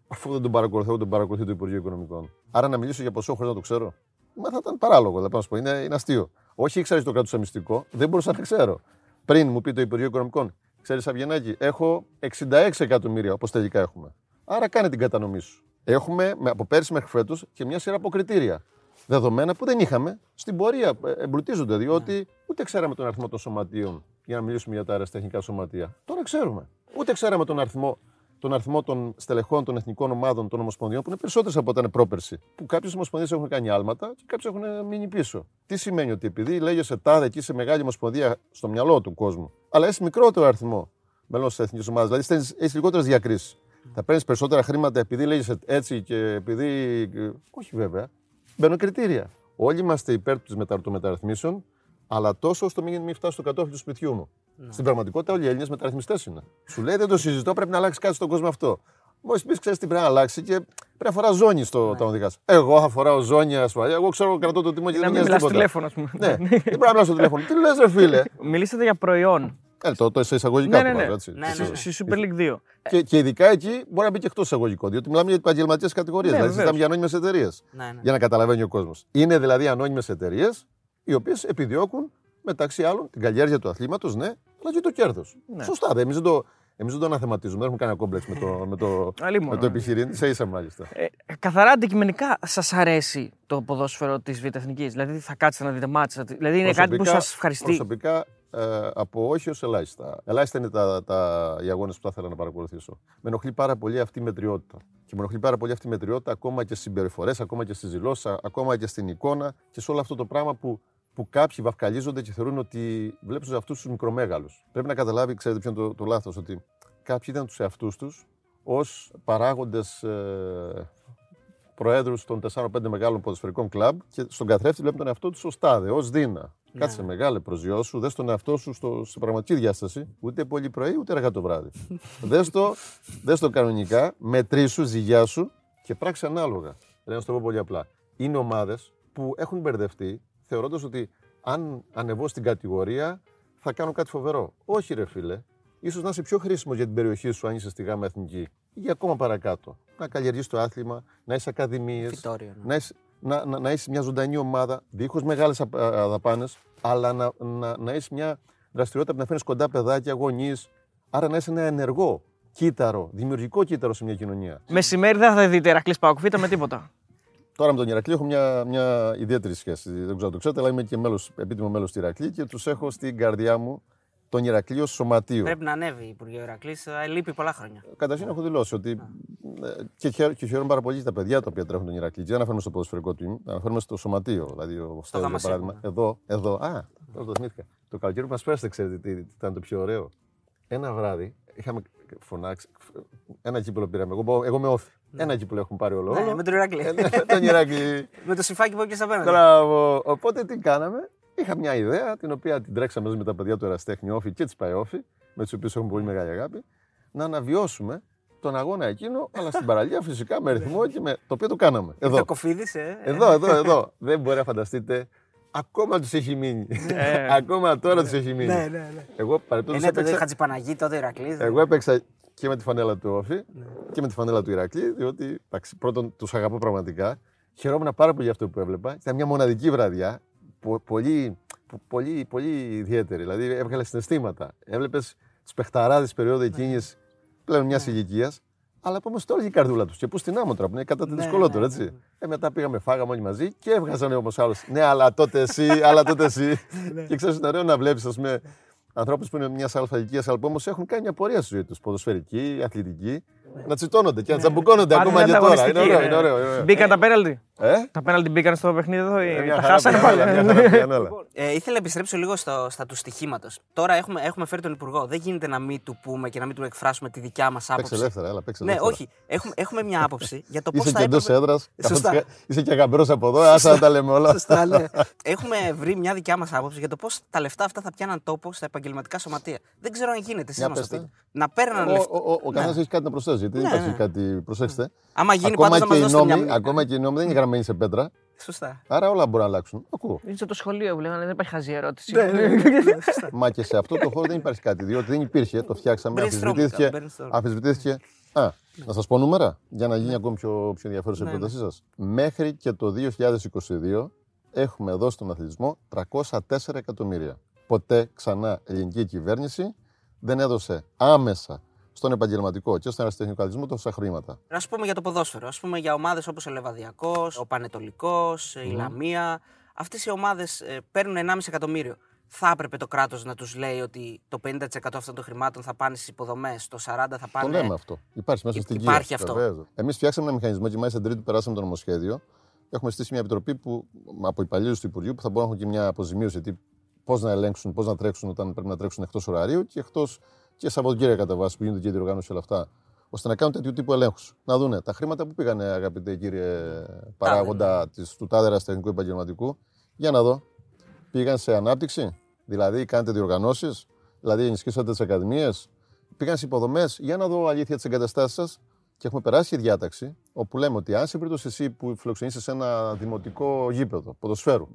αφού δεν τον παρακολουθώ, τον παρακολουθεί το Υπουργείο Οικονομικών. Άρα να μιλήσω για ποσό χωρίς να το ξέρω. Μα θα ήταν παράλογο, θα πω. Είναι, είναι αστείο. Όχι ήξερε το κράτος μυστικό, δεν μπορούσα να ξέρω. Πριν μου πει το Υπουργείο Οικονομικών, ξέρεις Αυγενάκη, έχω 66 εκατομμύρια όπως τελικά έχουμε. Άρα κάνε την κατανομή σου. Έχουμε από πέρσι μέχρι φέτος και μια σειρά από κριτήρια δεδομένα που δεν είχαμε στην πορεία. Ε, εμπλουτίζονται διότι ναι. ούτε ξέραμε τον αριθμό των σωματείων για να μιλήσουμε για τα αεραστεχνικά σωματεία. Τώρα ξέρουμε. Ούτε ξέραμε τον αριθμό, τον αριθμό των στελεχών των εθνικών ομάδων των ομοσπονδιών που είναι περισσότερες από όταν πρόπερση. Που κάποιες ομοσπονδίες έχουν κάνει άλματα και κάποιες έχουν μείνει πίσω. Τι σημαίνει ότι επειδή λέγεσαι τάδε και είσαι μεγάλη ομοσπονδία στο μυαλό του κόσμου, αλλά έχει μικρότερο αριθμό μελών τη εθνική ομάδα, δηλαδή έχεις λιγότερες διακρίσεις. Θα παίρνεις περισσότερα χρήματα επειδή λέγεσαι έτσι και επειδή. Όχι βέβαια μπαίνουν κριτήρια. Όλοι είμαστε υπέρ των μεταρρυθμίσεων, αλλά τόσο ώστε μην, μην φτάσει στο κατόφλι του σπιτιού μου. Ναι. Στην πραγματικότητα, όλοι οι Έλληνες μεταρρυθμιστές είναι. Σου λέει δεν το συζητώ, πρέπει να αλλάξει κάτι στον κόσμο αυτό. Μόλις πεις, ξέρεις τι πρέπει να αλλάξει και πρέπει να φορά ζώνη στο ναι. τα οδηγάς. Εγώ θα φοράω ζώνη ασφαλεία. Εγώ ξέρω, κρατώ το τιμό και δεν μιλάς στο τηλέφωνο, ας πούμε. Ναι, δεν πρέπει να μιλάς στο τηλέφωνο. Τι λες, ρε φίλε; Μιλήσατε για προϊόν. Ε, το, το σε εισαγωγικά ναι, ναι, ναι. Έτσι. ναι, ναι, ναι. Στη Super League 2. Και, και ειδικά εκεί μπορεί να μπει και εκτός εισαγωγικών. Διότι μιλάμε για επαγγελματικές κατηγορίες. Ναι, δηλαδή, συζητάμε για ανώνυμες εταιρείες. Ναι, ναι. Για να καταλαβαίνει ο κόσμος. Είναι δηλαδή ανώνυμες εταιρείες οι οποίες επιδιώκουν μεταξύ άλλων την καλλιέργεια του αθλήματος, ναι, αλλά και το κέρδος. Ναι. Σωστά. Εμείς δεν το, Εμείς δεν το αναθεματίζουμε, δεν έχουμε κανένα κόμπλεξ με το, με το, με το επιχειρήν. Σε ίσα μάλιστα. Ε, καθαρά αντικειμενικά σας αρέσει το ποδόσφαιρο της Β' Εθνικής. Δηλαδή θα κάτσετε να δείτε μάτσα. Δηλαδή είναι κάτι που σας ευχαριστεί. Προσωπικά ε, από όχι ως ελάχιστα. Ελάχιστα είναι τα, τα, οι αγώνες που θα ήθελα να παρακολουθήσω. Με ενοχλεί πάρα πολύ αυτή η μετριότητα. Και με ενοχλεί πάρα πολύ αυτή η μετριότητα ακόμα και στις συμπεριφορές, ακόμα και στις δηλώσεις, ακόμα και στην εικόνα και σε όλο αυτό το πράγμα που, που κάποιοι βαφκαλίζονται και θεωρούν ότι βλέπουν αυτούς τους μικρομέγαλους. Πρέπει να καταλάβει, ξέρετε ποιο είναι το, το λάθος, ότι κάποιοι είδαν τους εαυτούς τους ως παράγοντες ε, προέδρους των 4-5 μεγάλων ποδοσφαιρικών κλαμπ και στον καθρέφτη βλέπουν τον εαυτό τους ως τάδε, ως δίνα. Ναι. Κάτσε μεγάλε προσγειώσου, δες τον εαυτό σου στο, σε πραγματική διάσταση, ούτε πολύ πρωί ούτε αργά το βράδυ. δες το, δες το κανονικά, μετρήσου, ζυγιά σου και πράξει ανάλογα. Δεν να σου το πω πολύ απλά. Είναι ομάδες που έχουν μπερδευτεί θεωρώντας ότι αν ανεβώ στην κατηγορία θα κάνω κάτι φοβερό. Όχι, ρε φίλε. σω να είσαι πιο χρήσιμο για την περιοχή σου αν είσαι στη γάμα εθνική ή ακόμα παρακάτω. Να καλλιεργήσει το άθλημα, να έχει ακαδημίες, ναι. να, έχεις, να, να, να έχει μια ζωντανή ομάδα, δίχως μεγάλες δαπάνες, αλλά να, να, να έχεις μια δραστηριότητα που να φέρνεις κοντά παιδάκια, γονείς. Άρα να είσαι ένα ενεργό κύτταρο, δημιουργικό κύτταρο σε μια κοινωνία. Μεσημέρι δεν θα δείτε Ερακλή Παοκφίτα με τίποτα. Τώρα με τον Ηρακλή έχω μια, μια ιδιαίτερη σχέση. Δεν ξέρω αν το ξέρετε, αλλά είμαι και μέλος, επίτιμο μέλος του Ηρακλή και τους έχω στην καρδιά μου τον Ηρακλείο Σωματείο. Πρέπει να ανέβει Υπουργείο Ηρακλής, ε, λείπει πολλά χρόνια. Καταρχήν έχω δηλώσει ότι. Ε, και, χαίρομαι, και χαίρομαι πάρα πολύ τα παιδιά τα οποία τρέχουν τον Ηρακλή. Δεν αναφέρουμε στο ποδοσφαιρικό του, αναφέρουμε στο Σωματείο. Δηλαδή, ο Στέλιος, για παράδειγμα. Εδώ, εδώ. Α, τώρα το θυμήθηκα. Το καλοκαίρι που μας πέρασε, ξέρετε τι, τι ήταν το πιο ωραίο. Ένα βράδυ είχαμε φωνάξει. Ένα κύπελο πήραμε. Εγώ, εγώ με όφη. Ναι. Ένα κύπελο έχουν πάρει όλο. Ναι, με τον Ηρακλή. Ε, τον Ηρακλή. με το συμφάκι που έπιασε απέναντι. Μπράβο. Οπότε τι κάναμε; Είχα μια ιδέα, την οποία την τρέξαμε μαζί με τα παιδιά του Εραστέχνη Όφη και της Παϊόφη, με τους οποίους έχουμε πολύ μεγάλη αγάπη, να αναβιώσουμε τον αγώνα εκείνο, αλλά στην παραλία φυσικά με ρυθμό και με το οποίο το κάναμε. Εδώ. Το κοφίδης, ε. Εδώ, εδώ, εδώ. Δεν μπορεί να φανταστείτε. Ακόμα τους έχει μείνει. Ναι. Ακόμα τώρα τους έχει μείνει. Ναι, ναι, ναι. Εγώ παρεπτόντω. Είναι έπαιξα... το Χατζηπαναγί, τότε Ηρακλής. Εγώ έπαιξα και με τη φανέλα του Όφη ναι. και με τη φανέλα του Ηρακλή, διότι εντάξει, πρώτον τους αγαπώ πραγματικά. Χαιρόμουν πάρα πολύ για αυτό που έβλεπα. Ήταν μια μοναδική βραδιά πολύ, πολύ, πολύ ιδιαίτερη. Δηλαδή έβγαλες συναισθήματα. Έβλεπες του παιχταράδες περίοδου εκείνης πλέον μιας ηλικίας. Αλλά που όμως τώρα η καρδούλα τους. Και πού στην άμμο που είναι κατά το Ναι, δυσκολότερο, ναι, έτσι. ναι, ναι. Ε, μετά πήγαμε, φάγαμε όλοι μαζί και έβγαζαν όμως άλλο. Ναι, αλλά τότε εσύ, αλλά τότε εσύ. και ξέρεις, είναι ωραίο να βλέπεις, ας πούμε, ανθρώπους που είναι μιας αλφα ηλικίας, αλλά που όμως έχουν κάνει μια πορεία στη ζωή τους. Ποδοσφαιρική, αθλητική. Να τσιτώνονται και να τσαμπουκώνονται Πάλι ακόμα είναι και τώρα. Είναι ανταγωνιστική, ωραίο, ε. είναι ωραίο. είναι ωραίο. Μπήκαν τα πέναλτι. Ε; Τα πέναλτι μπήκαν στο παιχνίδι εδώ ή Ε, μια τα χαρά χάσανε πήγαν πάλι. όλα, μια χαρά πήγαν όλα. Ε, ήθελα να επιστρέψω λίγο στο, στα του στοιχήματος. Τώρα έχουμε, έχουμε φέρει τον Υπουργό. Δεν γίνεται να μην του πούμε και να μην του εκφράσουμε τη δικιά μας άποψη. Παίξε ελεύθερα, έλα, παίξε Ναι, ελεύθερα. όχι. Έχουμε, έχουμε μια άποψη για το πώς Είσαι θα και εντός έπρεπε... έδρας. Σωστά. Είσαι και γαμπρός από εδώ. Άσα να τα λέμε όλα. Σωστά, ναι. Έχουμε βρει μια δικιά μας άποψη για το πώς τα λεφτά αυτά θα πιάναν τόπο στα επαγγελματικά σωματεία. Δεν ξέρω αν γίνεται. Εσείς Για μας το πες τα. πείτε. Να παίρναν Ο, λεφτά. ο, ο, ο καθένας έχει κάτι να προσθέσει. Γιατί δεν Ναι, υπάρχει ναι. κάτι. Προσέξτε. Άμα γίνει Ακόμα πάντως να και, μας οι δώσετε νόμοι, μια... ακόμα και οι νόμοι δεν είναι γραμμένοι σε πέτρα. Σωστά. Άρα όλα μπορούν να αλλάξουν. Ακούω. Είναι στο σχολείο που λέγανε δεν υπάρχει χαζή ερώτηση. Ναι, ναι, ναι, σωστά. Μα και σε αυτό το χώρο δεν υπάρχει κάτι. Διότι δεν υπήρχε, το φτιάξαμε, Brainstorming, αμφισβητήθηκε. brainstorming. αμφισβητήθηκε. Α, να σας πω νούμερα για να γίνει ακόμη πιο, πιο ενδιαφέρουσα η Ναι, πρότασή σας. Μέχρι και το 2022 έχουμε δώσει στον αθλητισμό 304 εκατομμύρια. Ποτέ ξανά ελληνική κυβέρνηση δεν έδωσε άμεσα στον επαγγελματικό και στον αριστεχνικό αθλητισμό τόσα χρήματα. Α πούμε για το ποδόσφαιρο. Α πούμε για ομάδες όπως ο Λεβαδιακός, ο Πανετολικός, η Λαμία. Αυτές οι ομάδες παίρνουν 1,5 εκατομμύριο. Θα έπρεπε το κράτος να τους λέει ότι το 50% αυτών των χρημάτων θα πάνε στις υποδομές, το 40% θα Το πάνε. λέμε αυτό. Υπάρχει μέσα Υ- στην υπάρχει Κίνα. αυτό. Εμείς φτιάξαμε ένα μηχανισμό και μάλιστα την Τρίτη περάσαμε το νομοσχέδιο. Έχουμε στήσει μια επιτροπή που, από υπαλλήλους του Υπουργείου που θα μπορούν να έχουν και μια αποζημίωση. Γιατί πώς να ελέγξουν, πώς να τρέξουν όταν πρέπει να τρέξουν εκτός ωραρίου και εκτός και Σαββατοκύριακα κατά βάση που γίνεται και η διοργάνωση όλα αυτά. ώστε να κάνουν τέτοιου τύπου ελέγχους. Να δούνε τα χρήματα που πήγανε, αγαπητέ κύριε παράγοντα της, του τάδερα τεχνικού επαγγελματικού, για να δω. Πήγαν σε ανάπτυξη, δηλαδή κάνετε διοργανώσεις, δηλαδή ενισχύσατε τις ακαδημίες, πήγαν σε υποδομές. Για να δω αλήθεια τις εγκαταστάσεις σας. Και έχουμε περάσει και διάταξη όπου λέμε ότι αν σε περίπτωση εσύ που φιλοξενήσει σε ένα δημοτικό γήπεδο ποδοσφαίρου,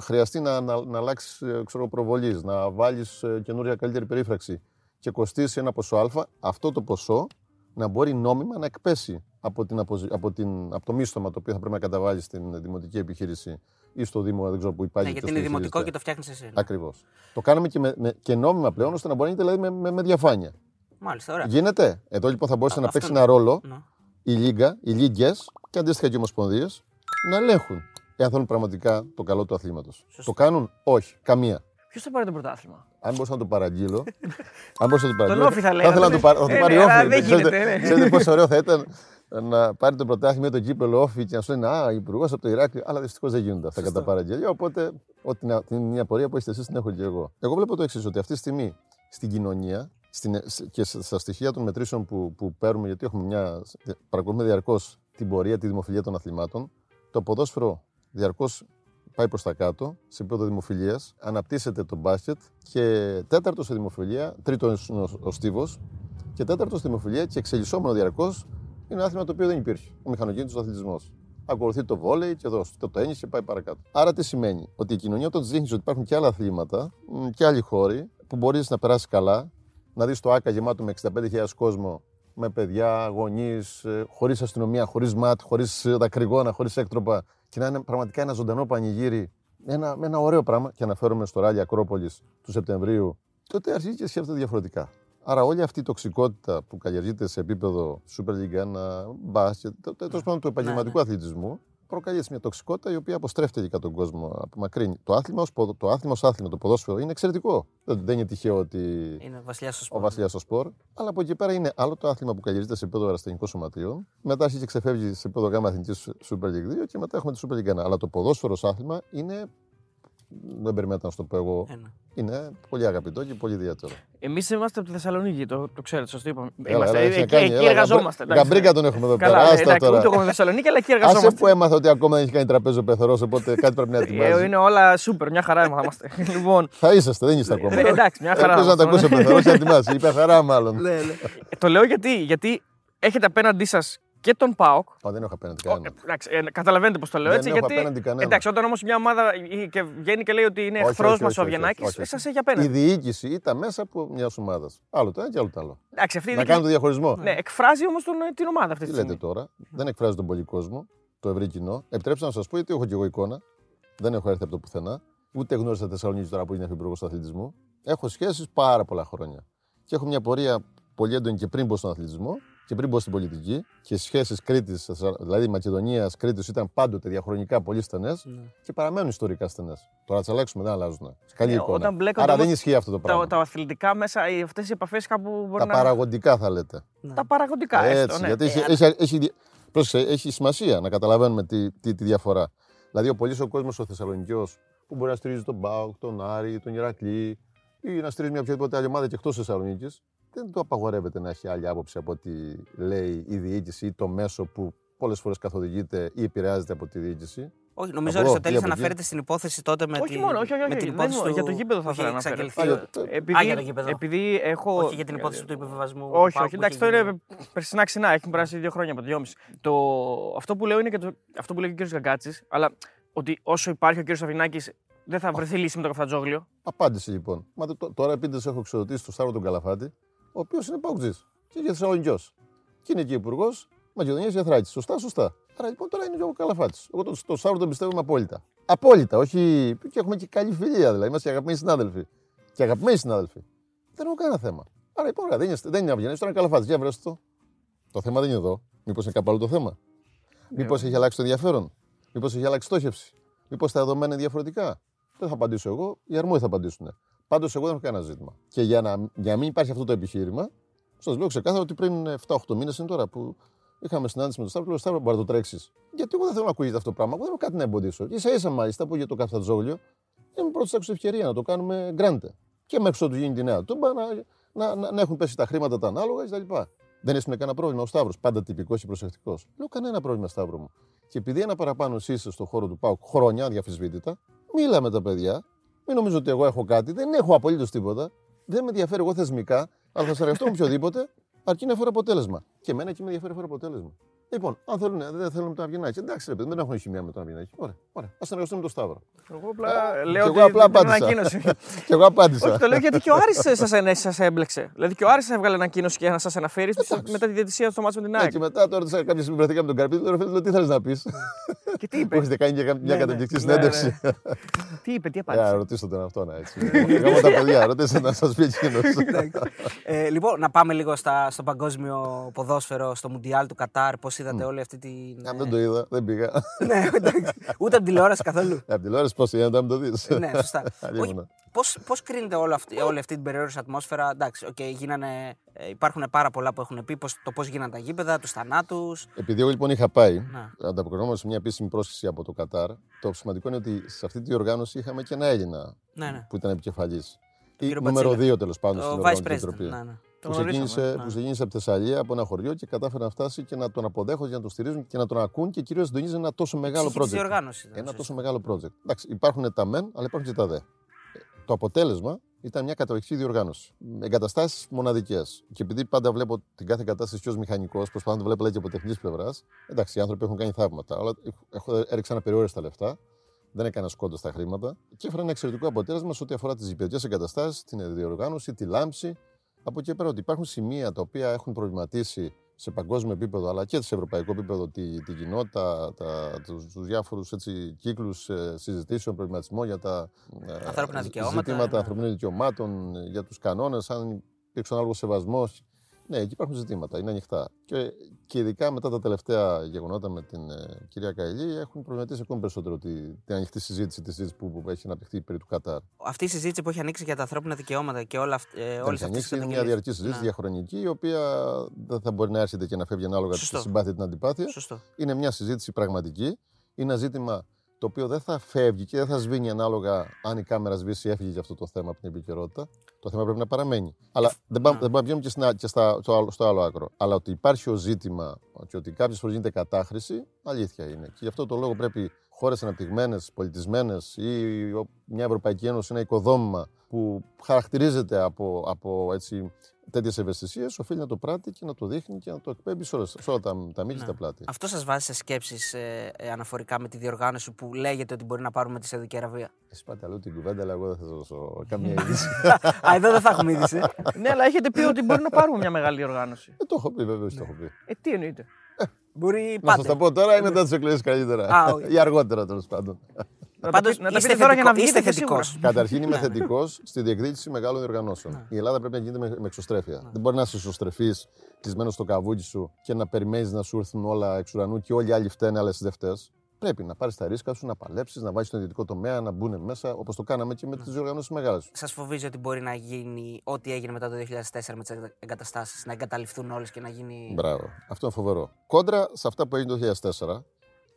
χρειαστεί να, να, να αλλάξεις προβολής, να βάλεις καινούρια καλύτερη περίφραξη και κοστίσει ένα ποσό Α, αυτό το ποσό να μπορεί νόμιμα να εκπέσει από, την, αποζη- από, την, από το μίσθωμα το οποίο θα πρέπει να καταβάλει στην δημοτική επιχείρηση ή στο Δήμο, δεν ξέρω που υπάρχει. Ναι, γιατί είναι δημοτικό και το φτιάχνεις εσύ. ναι. Ακριβώς. Το κάναμε και, με, με, και νόμιμα πλέον ώστε να μπορεί να γίνεται δηλαδή, με, με, με διαφάνεια. Μάλιστα, ωραία. Γίνεται. Εδώ λοιπόν θα μπορούσε Α, να αυτό παίξει είναι. ένα ρόλο Ναι. η Λίγκα, οι Λίγκες και αντίστοιχα και οι Ομοσπονδίες να ελέγχουν εάν θέλουν πραγματικά το καλό του αθλήματος. Το κάνουν, όχι, καμία. Ποιος θα πάρει το πρωτάθλημα; Αν μπορούσα να το παραγγείλω. αν μπορούσα να το παραγγείλω. Τον Όφη θα Θα λέγαμε. ήθελα να το πάρει, θα το Ε, πάρει ναι, αλλά Όφη. δεν Ξέρετε- γίνεται, ναι. Ξέρετε πόσο ωραίο θα ήταν να πάρει το πρωτάθλημα το κύπελο Όφη και να σου λένε Α, υπουργός από το Ηράκλειο. Αλλά δυστυχώς δεν γίνονται αυτά κατά παραγγελία. Οπότε ό,τι να- την μια πορεία που έχετε εσείς την έχω και εγώ. Εγώ βλέπω το εξής, ότι αυτή τη στιγμή στην κοινωνία στην, και στα στοιχεία των μετρήσεων που, που παίρνουμε, γιατί έχουμε μια. παρακολουθούμε διαρκώς την πορεία, τη δημοφιλία των αθλημάτων, το ποδόσφαιρο διαρκώς πάει προς τα κάτω σε επίπεδο δημοφιλίας. Αναπτύσσεται το μπάσκετ και τέταρτο στη δημοφιλία, τρίτο είναι ο, ο Στίβος, και τέταρτο στη δημοφιλία και εξελισσόμενο διαρκώς είναι ένα άθλημα το οποίο δεν υπήρχε. Ο μηχανοκίνητος αθλητισμός. Ακολουθεί το βόλεϊ και εδώ το τέννη και πάει παρακάτω. Άρα τι σημαίνει, ότι η κοινωνία όταν τη δείχνει ότι υπάρχουν και άλλα αθλήματα μ, και άλλοι χώροι που μπορείς να περάσεις καλά, να δεις το ΑΚΑ γεμάτο με 65.000 κόσμο, με παιδιά, γονείς, χωρίς αστυνομία, χωρίς ματ, χωρίς δακρυγόνα, χωρίς έκτροπα και να είναι πραγματικά ένα ζωντανό πανηγύρι, ένα, με ένα ωραίο πράγμα. Και αναφέρομαι στο ράλι Ακρόπολης του Σεπτεμβρίου, τότε αρχίζει και σκέφτεται διαφορετικά. Άρα όλη αυτή η τοξικότητα που καλλιεργείται σε επίπεδο Super League 1, μπάσκετ, τέλος πάντων του επαγγελματικού αθλητισμού, προκαλεί έτσι μια τοξικότητα η οποία αποστρέφεται και τον κόσμο, απομακρύνει. Το άθλημα ως, ποδο- το άθλημα ως άθλημα, το ποδόσφαιρο είναι εξαιρετικό. Δεν, δεν είναι τυχαίο ότι Είναι βασιλιάς στο ο σπορ. βασιλιάς στο σπορ. Αλλά από εκεί πέρα είναι άλλο το άθλημα που καλλιεργείται σε επίπεδο αεραστεχνικών σωματείων. Μετά αρχίζει και ξεφεύγει σε επίπεδο γάμα εθνικής Super League 2 και μετά έχουμε τη Super League 1. Αλλά το ποδόσφαιρο ως άθλημα είναι. Δεν περιμένω να σου το πω εγώ. Ένα. Είναι πολύ αγαπητό και πολύ ιδιαίτερο. Εμείς είμαστε από τη Θεσσαλονίκη, το, το ξέρετε, σα το είπαμε. Έλα, είμαστε, έλα, έχεις να εκεί, κάνει, εκεί έλα, εργαζόμαστε. γαμπρί- Γαμπρίκα τον έχουμε εδώ Καλά, πέρα. ναι, άστα εντάξει, τώρα. ούτε εγώ είμαι Θεσσαλονίκη, αλλά εκεί Άσε εργαζόμαστε. που έμαθα ότι ακόμα δεν έχει κάνει τραπέζι ο πεθερός, οπότε κάτι πρέπει να Ε, ετοιμάζει. Είναι όλα σούπερ, μια χαρά είμαστε. λοιπόν, Θα είσαστε, δεν είστε ακόμα. ε, εντάξει, μια χαρά. Ελπίζω να τα είμαστε. ακούσει ο πεθερός και να ετοιμάσει. Η πεθερά μάλλον. Ναι, ναι. Ε, Το λέω γιατί, γιατί έχετε απέναντί σας και τον ΠΑΟΚ. Μα δεν έχω απέναντι Ε, κανένα. εντάξει, ε, καταλαβαίνετε πώς το λέω Δεν έτσι. έχω γιατί, απέναντι κανέναν. εντάξει, όταν όμως μια ομάδα ε, και βγαίνει και λέει ότι είναι Όχι, εχθρός όχι, μας όχι, ο όχι, Αβγενάκη, όχι, όχι. σας έχει Η απέναντι. διοίκηση ή τα μέσα από μιας ομάδας. Άλλο το ένα και άλλο το άλλο. Εντάξει, αυτή η Να δική- κάνουν το διαχωρισμό. Ναι, εκφράζει όμως την ομάδα αυτή Τι τη λέτε στιγμή. τώρα, δεν εκφράζει τον πολύ κόσμο, το ευρύ κοινό. Επιτρέψτε να σας πω, γιατί έχω και εγώ εικόνα. Δεν έχω έρθει από το πουθενά. Ούτε γνώρισα Θεσσαλονίκη τώρα που είναι υφυπουργός του αθλητισμού. Έχω σχέσεις πάρα πολλά χρόνια. και έχω μια πορεία πολύ έντονη και πριν μπω στον αθλητισμό και πριν μπω στην πολιτική και οι σχέσεις Κρήτης, δηλαδή Μακεδονία, Κρήτης ήταν πάντοτε διαχρονικά πολύ στενές ναι. και παραμένουν ιστορικά στενές. Τώρα τις αλλάξουμε, δεν αλλάζουν. Καλή ε, εικόνα. Άρα δεν ισχύει αυτό το πράγμα. Τα, τα αθλητικά μέσα, αυτές οι επαφές κάπου μπορεί τα να. Τα παραγωγικά θα λέτε. Ναι. Τα παραγωγικά, Έτσι, έστω, ναι. Γιατί έχει, έχει, έχει, πρόσεξε, έχει σημασία να καταλαβαίνουμε τη, τη, τη διαφορά. Δηλαδή, ο πολύς ο κόσμος ο Θεσσαλονικιός που μπορεί να στηρίζει τον Μπάουκ, τον Άρη, τον Ηρακλή ή να στηρίζει μια οποιαδήποτε άλλη ομάδα και εκτός Θεσσαλονίκης, δεν του απαγορεύεται να έχει άλλη άποψη από ό,τι λέει η διοίκηση ή το μέσο που πολλές φορές καθοδηγείται ή επηρεάζεται από τη διοίκηση. Όχι, νομίζω ότι στο τέλο αναφέρεται στην υπόθεση τότε με, όχι την, μόνο, όχι, όχι, με την υπόθεση του... Για το γήπεδο θα ήθελα να αναφέρω. Επειδή, Α, για το γήπεδο. Επειδή έχω... Όχι για την υπόθεση του υποβιβασμού. Όχι, όχι, εντάξει, αυτό είναι περσινά ξινά. Έχουν περάσει δύο χρόνια από το δυόμιση. Το... Αυτό που λέω είναι και το... αυτό που λέει ο κ. Γκαγκάτση, αλλά ότι όσο υπάρχει ο κ. Σαββινάκη δεν θα βρεθεί λύση με το καφτατζόγλιο. Απάντηση λοιπόν. Μα τώρα επειδή έχω εξοδοτήσει το Σταύρο τον Καλαφάτη, ο οποίος είναι παουτζή και για Θεσσαλονικιός. Και είναι και υπουργός Μακεδονίας για Θράκης. Σωστά, σωστά. Άρα λοιπόν τώρα είναι και ο Καλαφάτης. Εγώ τον το Σταύρο τον πιστεύω απόλυτα. Απόλυτα, όχι. Και έχουμε και καλή φιλία δηλαδή. Είμαστε και αγαπημένοι συνάδελφοι. Και αγαπημένοι συνάδελφοι. Δεν έχω κανένα θέμα. Άρα λοιπόν, δεν είναι, δεν είναι αυγενή, τώρα είναι Καλαφάτη. Για βρέστε το. Το θέμα δεν είναι εδώ. Μήπως είναι κάπου άλλο το θέμα. Μήπως έχει αλλάξει το ενδιαφέρον. Μήπως έχει αλλάξει στόχευση. Μήπως τα δεδομένα είναι διαφορετικά. Δεν θα απαντήσω εγώ, οι αρμόδιοι θα απαντήσουν. Πάντως, εγώ δεν έχω κανένα ζήτημα. Και για να, για να μην υπάρχει αυτό το επιχείρημα, σας λέω ξεκάθαρα ότι πριν 7-8 μήνες είναι τώρα που είχαμε συνάντηση με τον Σταύρο, Σταύρο μπορεί να το τρέξεις. Γιατί εγώ δεν θέλω να ακούγεται αυτό το πράγμα. Εγώ δεν έχω κάτι να εμποδίσω. σα ίσα μάλιστα που για το καφτατζόγλιο είμαι πρώτη άκουσα ευκαιρία να το κάνουμε γκράντε. Και μέχρι ότου γίνει τη νέα τούμπα να, να, να, να, έχουν πέσει τα χρήματα τα ανάλογα κτλ. Δεν έσαι κανένα πρόβλημα ο Σταύρος, πάντα τυπικός και προσεκτικός. Λέω κανένα πρόβλημα, Σταύρο μου. Και επειδή ένα παραπάνω εσύ είσαι στον χώρο του Πάου χρόνια, αδιαφυσβήτητα, μίλα με τα παιδιά. Μην νομίζω ότι εγώ έχω κάτι, δεν έχω απολύτως τίποτα. Δεν με ενδιαφέρει εγώ θεσμικά, αλλά θα σε εργαστώ με οποιοδήποτε, αρκεί να φέρω αποτέλεσμα. Και εμένα εκεί με ενδιαφέρει φέρω αποτέλεσμα. Λοιπόν, αν θέλουν, δεν θέλουν με τον Αυγενάκη, εντάξει, ρε παιδί, δεν έχουν χημία με τον Αυγενάκη. Ωραία, ωραία. Α συνεργαστούμε με τον Σταύρο. Εγώ απλά ε, λέω ότι εγώ απλά απάντησα. και εγώ απάντησα. Όχι, το λέω γιατί και ο Άρης σας έμπλεξε. Δηλαδή και ο Άρης έβγαλε ανακοίνωση και να σας αναφέρει μετά τη διαιτησία στο μάτσο με την ΑΕΚ. Και μετά τώρα κάποια στιγμή βρεθήκαμε τον Καρπίδη, τώρα φίλε, τι θέλεις να πεις; Και τι είπε; Έχετε κάνει και μια ναι, ναι. καταπληκτική ναι, συνέντευξη. Τι είπε, τι απάντησε; Για ρωτήσω τον αυτό να έτσι. Εγώ τα παιδιά, ρωτήστε να σας πει εκείνος. Ε, λοιπόν, να πάμε λίγο στο παγκόσμιο ποδόσφαιρο, στο Μουντιάλ του Κατάρ, πώς είδατε όλη αυτή την. Αν δεν το είδα, δεν πήγα. Ναι, εντάξει. Ούτε από τηλεόραση καθόλου. Από τηλεόραση πώς είδατε, να το δεις. Ναι, σωστά. Πώς κρίνεται όλη αυτή, όλη αυτή την περιόριστη ατμόσφαιρα; Εντάξει, okay, γίνανε, ε, υπάρχουν πάρα πολλά που έχουν πει πώς, το πώς γίνανε τα γήπεδα, τους θανάτους. Επειδή εγώ λοιπόν είχα πάει, να. ανταποκρινόμαστε σε μια επίσημη πρόσκληση από το Κατάρ, το σημαντικό είναι ότι σε αυτή τη οργάνωση είχαμε και ένα Έλληνα ναι, ναι. που ήταν επικεφαλής. Νούμερο 2 τέλος πάντων στην Οργάνωση Επιτροπή. Ναι, ναι. Που ξεκίνησε, ναι. που ξεκίνησε από Θεσσαλία, από ένα χωριό και κατάφερε να φτάσει και να τον αποδέχονται, να τον στηρίζουν και να τον ακούν και κυρίως συντονίζει ένα τόσο μεγάλο project. Ένα τόσο μεγάλο project. Εντάξει, υπάρχουν τα μεν, αλλά υπάρχουν και τα δε. Το αποτέλεσμα ήταν μια καταπληκτική διοργάνωση. Εγκαταστάσεις μοναδικές. Και επειδή πάντα βλέπω την κάθε κατάσταση και ως μηχανικός, προσπαθώ να το βλέπω και από τεχνικής πλευράς. Εντάξει, οι άνθρωποι έχουν κάνει θαύματα, αλλά έχω, έριξαν απεριόριστα λεφτά. Δεν έκανα σκόντα στα χρήματα και έφερα ένα εξαιρετικό αποτέλεσμα σε ό,τι αφορά τις γηπαιδικέ εγκαταστάσεις, την διοργάνωση, τη λάμψη. Από εκεί πέρα ότι υπάρχουν σημεία τα οποία έχουν προβληματίσει σε παγκόσμιο επίπεδο αλλά και σε ευρωπαϊκό επίπεδο τη, τη κοινότητα, τα, τους, τους διάφορους έτσι, κύκλους ε, συζητήσεων, προβληματισμό για τα ε, ανθρώπινα δικαιώματα, ζητήματα ναι. ανθρωπίνων δικαιωμάτων, για τους κανόνες, αν υπήρξε ανάλογος σεβασμός ναι, εκεί υπάρχουν ζητήματα, είναι ανοιχτά. Και, και ειδικά μετά τα τελευταία γεγονότα με την ε, κυρία Καηλή έχουν προβληματίσει ακόμη περισσότερο τη, την ανοιχτή συζήτηση τη συζήτηση που, που, έχει αναπτυχθεί περί του Κατάρ. Αυτή η συζήτηση που έχει ανοίξει για τα ανθρώπινα δικαιώματα και όλα αυτά. Ε, έχει ανοίξει είναι μια διαρκή συζήτηση, ναι. διαχρονική, η οποία δεν θα μπορεί να έρχεται και να φεύγει ανάλογα τη συμπάθεια την αντιπάθεια. Σωστό. Είναι μια συζήτηση πραγματική. Είναι ένα ζήτημα το οποίο δεν θα φεύγει και δεν θα σβήνει ανάλογα αν η κάμερα σβήσει ή έφυγε για αυτό το θέμα από την επικαιρότητα. Το θέμα πρέπει να παραμένει. Αλλά δεν πάμε να βγαίνουμε και, στην, και στα, στο, στο, άλλο άκρο. Αλλά ότι υπάρχει ο ζήτημα και ότι κάποιες φορές γίνεται κατάχρηση, αλήθεια είναι. Και γι' αυτό το λόγο πρέπει χώρες αναπτυγμένες, πολιτισμένες ή μια Ευρωπαϊκή Ένωση, ένα οικοδόμημα που χαρακτηρίζεται από, από έτσι, τέτοιες ευαισθησίες, οφείλει να το πράττει και να το δείχνει και να το εκπέμπει σε όλα, σε όλα τα, τα μήκη ναι. τα πλάτη. Αυτό σας βάζει σε σκέψεις ε, ε, αναφορικά με τη διοργάνωση που λέγεται ότι μπορεί να πάρουμε τη Σαουδική Αραβία; Εσύ πάτε αλλού την κουβέντα, αλλά εγώ δεν θα σας δώσω καμία είδηση. Α, εδώ δεν θα έχουμε είδηση. ναι, αλλά έχετε πει ότι μπορεί να πάρουμε μια μεγάλη οργάνωση. Ε, το έχω πει, βέβαια, το έχω πει. Ε, τι εννοείται. Μπορεί να σας το πω τώρα ή μετά τι εκλογέ καλύτερα. ή αργότερα τέλος πάντων. Να Πάντως, τα, πει- να τα είστε πείτε τώρα για να θετικό- βγείτε είστε και σίγουρα. θετικός. Καταρχήν είμαι Ναι. θετικός στη διεκδίκηση μεγάλων διοργανώσεων. Η Ελλάδα πρέπει να γίνεται με, με εξωστρέφεια. Δεν μπορεί να είσαι ισοστρεφή, κλεισμένος στο καβούκι σου και να περιμένεις να σου έρθουν όλα εξ ουρανού και όλοι οι άλλοι φταίνε, αλλά εσύ δεν φταίς. Πρέπει να πάρεις τα ρίσκα σου, να παλέψεις, να βάλει τον ιδιωτικό τομέα, να μπουν μέσα όπως το κάναμε και με τις διοργανώσεις μεγάλες. Σας φοβίζει ότι μπορεί να γίνει ό,τι έγινε μετά το 2004 με τις εγκαταστάσεις, να εγκαταλειφθούν όλες και να γίνει. Μπράβο. Αυτό είναι φοβερό. Κόντρα σε αυτά που έγινε το 2004,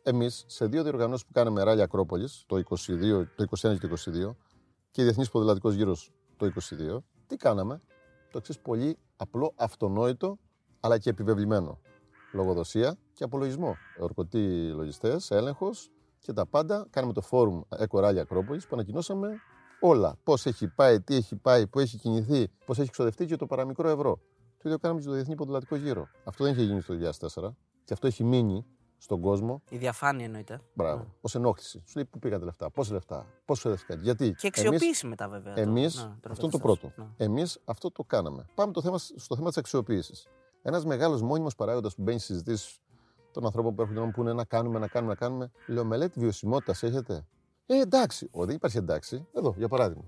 εμείς σε δύο διοργανώσεις που κάναμε ράλια Ακρόπολης, το, 22, το 21 και το 22, και Διεθνής Ποδηλατικός Γύρος το 22, τι κάναμε; Το εξής πολύ απλό, αυτονόητο, αλλά και επιβεβλημένο. Λογοδοσία και απολογισμό. Ορκωτοί λογιστές, έλεγχος και τα πάντα. Κάναμε το φόρουμ Eco Rally Ακρόπολης που ανακοινώσαμε όλα. Πώς έχει πάει, τι έχει πάει, πού έχει κινηθεί, πώς έχει ξοδευτεί και το παραμικρό ευρώ. Το ίδιο κάναμε και στο Διεθνή Ποδηλατικό Γύρο. Αυτό δεν είχε γίνει στο 2004 και αυτό έχει μείνει στον κόσμο. Η διαφάνεια εννοείται. Μπράβο. Ω ενόχληση. Σου λέει πού πήγατε λεφτά, πόσα λεφτά, πόσο ξοδεύτηκαν, γιατί. Και αξιοποίηση μετά βέβαια. το- Εμεί, ναι, αυτό είναι το εγκαταστάσεις. πρώτο. Ναι. Εμείς αυτό το κάναμε. Πάμε το θέμα, στο θέμα της αξιοποίησης. Ένας μεγάλος μόνιμος παράγοντας που μπαίνει στις συζητήσεις των ανθρώπων που έρχονται να μου πούνε να κάνουμε, να κάνουμε, να κάνουμε. Λέω μελέτη βιωσιμότητας έχετε; Ε, εντάξει. Ο, δεν υπάρχει εντάξει. Εδώ, για παράδειγμα.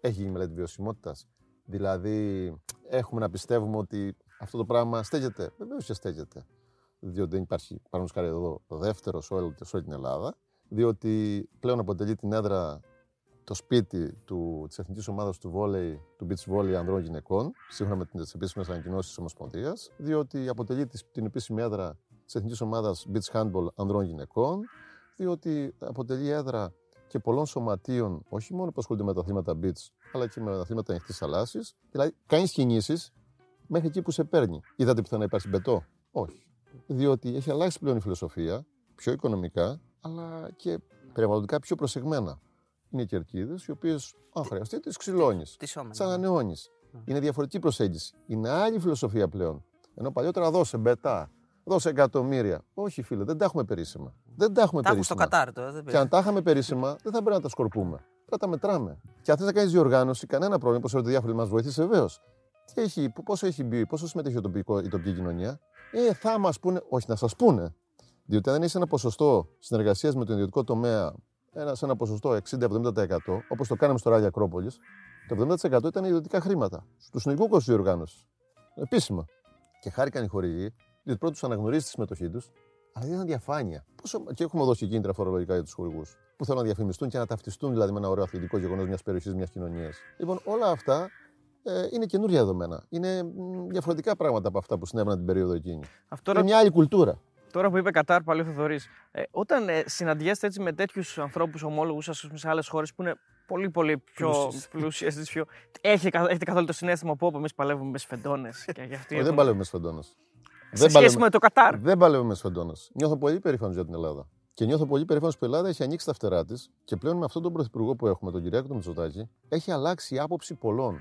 Έχει γίνει μελέτη βιωσιμότητας. Δηλαδή, έχουμε να πιστεύουμε ότι αυτό το πράγμα στέκεται. Βεβαίως και στέκεται. Διότι δεν υπάρχει, παραδείγματο χάρη εδώ, ο δεύτερο σε όλη, σε όλη την Ελλάδα. Διότι πλέον αποτελεί την έδρα το σπίτι του, της εθνικής ομάδας του βόλεϊ, του beach volley ανδρών γυναικών, σύμφωνα με τις επίσημες ανακοινώσεις της Ομοσπονδίας, διότι αποτελεί της- την επίσημη έδρα της εθνικής ομάδας beach handball ανδρών γυναικών, διότι αποτελεί έδρα και πολλών σωματείων, όχι μόνο που ασχολούνται με τα αθλήματα beach, αλλά και με τα αθλήματα ανοιχτής θαλάσσης. Δηλαδή, κάνει κινήσεις μέχρι εκεί που σε παίρνει. Είδατε πουθενά υπάρχει μπετό; Όχι. Διότι έχει αλλάξει πλέον η φιλοσοφία, πιο οικονομικά, αλλά και περιβαλλοντικά πιο προσεγμένα. Είναι οι κερκίδες, οι οποίες, αν χρειαστεί, τις ξυλώνεις. Τις σώμα. Τι ανανεώνει. Είναι διαφορετική προσέγγιση. Είναι άλλη φιλοσοφία πλέον. Ενώ παλιότερα δώσε μπετά, δώσε εκατομμύρια. Όχι, φίλε, δεν τα έχουμε περίσσημα. Δεν τα έχουμε Τα έχουν στο περίσσημα. Κατάρ τώρα. Δεν Και πειράζει. αν τα είχαμε περίσσημα, δεν θα πρέπει να τα σκορπούμε. Πρέπει να τα μετράμε. Και αν θες να κάνεις διοργάνωση, κανένα πρόβλημα, όπως ρωτήσατε διάφοροι μας βοήθησε βεβαίως. Τι έχει, π- πόσο έχει μπει, πόσο συμμετέχει το τοπικό, η τοπική κοινωνία; Ε, θα μας πούνε, όχι να σας πούνε. Διότι αν δεν έχει ένα ποσοστό συνεργασίας με τον ιδιωτικό τομέα, ένα, σε ένα ποσοστό 60-70%, όπως το κάναμε στο Ράλι Ακρόπολης, το 70% ήταν ιδιωτικά χρήματα. Του συνολικού κόστου διοργάνωσης. Επίσημα. Και χάρηκαν οι χορηγοί, διότι πρώτα του αναγνωρίζει τη συμμετοχή τους, αλλά δεν ήταν διαφάνεια. Πόσο... Και έχουμε δώσει κίνητρα φορολογικά για τους χορηγούς. Που θέλουν να διαφημιστούν και να ταυτιστούν δηλαδή με ένα ωραίο αθλητικό γεγονός μιας περιοχής, μιας κοινωνίας. Λοιπόν, όλα αυτά ε, είναι καινούργια δεδομένα. Είναι μ, διαφορετικά πράγματα από αυτά που συνέβαιναν την περίοδο εκείνη. Αυτό Είναι τώρα, μια άλλη κουλτούρα. τώρα που είπε Κατάρ, πάλι ο Θοδωρής, ε, όταν ε, συναντιέστε έτσι με τέτοιους ανθρώπους ομόλογους σας σε άλλες χώρες που είναι πολύ πολύ πιο Πλούσιες. πλούσιες, πιο... έχετε, κα- έχετε καθόλου το συνέστημα που εμείς παλεύουμε με σφεντώνε και για αυτοί Όχι, δεν έχουν- παλεύουμε σφεντώνε. Σε σχέση με το Κατάρ. Δεν παλεύουμε σφεντώνε. Νιώθω πολύ περήφανο για την Ελλάδα. Και νιώθω πολύ περήφανο που η Ελλάδα έχει ανοίξει τα φτερά της και πλέον με αυτόν τον πρωθυπουργό που έχουμε, τον Κυριάκο τον Μητσοτάκη, έχει αλλάξει η άποψη πολλών.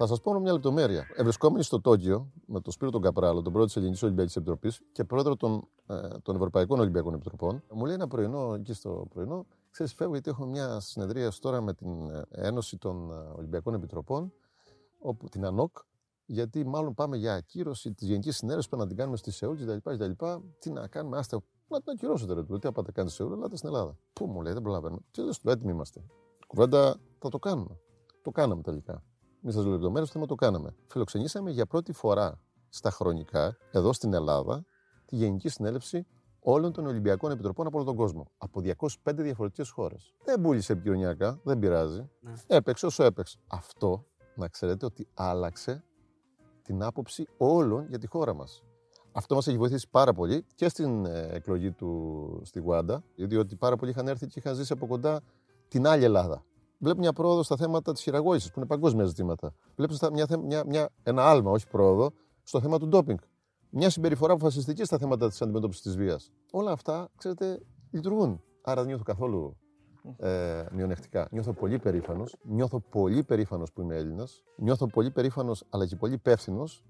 Θα σας πω μια λεπτομέρεια. Ευρισκόμενοι στο Τόκιο με τον Σπύρο τον Καπράλο, τον πρόεδρο της Ελληνικής Ολυμπιακής Επιτροπής και πρόεδρο των, ε, των Ευρωπαϊκών Ολυμπιακών Επιτροπών, μου λέει ένα πρωινό, εκεί στο πρωινό, ξέρεις, φεύγω γιατί έχω μια συνεδρία τώρα με την ε, Ένωση των ε, Ολυμπιακών Επιτροπών, όπου, την ΑΝΟΚ, γιατί μάλλον πάμε για ακύρωση της Γενικής Συνέλευση που να την κάνουμε στη Σεούλ κτλ. κτλ. Τι να κάνουμε, άστε να την ακυρώσετε. Ρε, του λέω, τι να πάτε κάνετε στη Σεούλ, ελάτε στην Ελλάδα. Πού μου λέει, δεν προλαβαίνω. Τι λες, του έτοιμοι είμαστε. Κουβέντα θα το κάνουμε. Το κάναμε τελικά. Μη σας λέω λεπτομέρειες, το θέμα το κάναμε. Φιλοξενήσαμε για πρώτη φορά στα χρονικά, εδώ στην Ελλάδα, τη Γενική Συνέλευση όλων των Ολυμπιακών Επιτροπών από όλο τον κόσμο. Από 205 διαφορετικές χώρες. Δεν πούλησε επικοινωνιακά, δεν πειράζει. Ναι. Έπαιξε όσο έπαιξε. Αυτό να ξέρετε ότι άλλαξε την άποψη όλων για τη χώρα μας. Αυτό μας έχει βοηθήσει πάρα πολύ και στην ε, εκλογή του στη Γουάντα, διότι πάρα πολλοί είχαν έρθει και είχαν ζήσει από κοντά την άλλη Ελλάδα. Βλέπω μια πρόοδο στα θέματα της χειραγώγησης, που είναι παγκόσμια ζητήματα. Βλέπω στα- μια, θε- μια, μια, ένα άλμα, όχι πρόοδο, στο θέμα του ντόπινγκ. Μια συμπεριφορά αποφασιστική στα θέματα της αντιμετώπισης της βίας. Όλα αυτά, ξέρετε, λειτουργούν. Άρα δεν νιώθω καθόλου ε, μειονεκτικά. Νιώθω πολύ περήφανος. Νιώθω πολύ περήφανος που είμαι Έλληνας. Νιώθω πολύ περήφανος, αλλά και πολύ υπεύθυνος,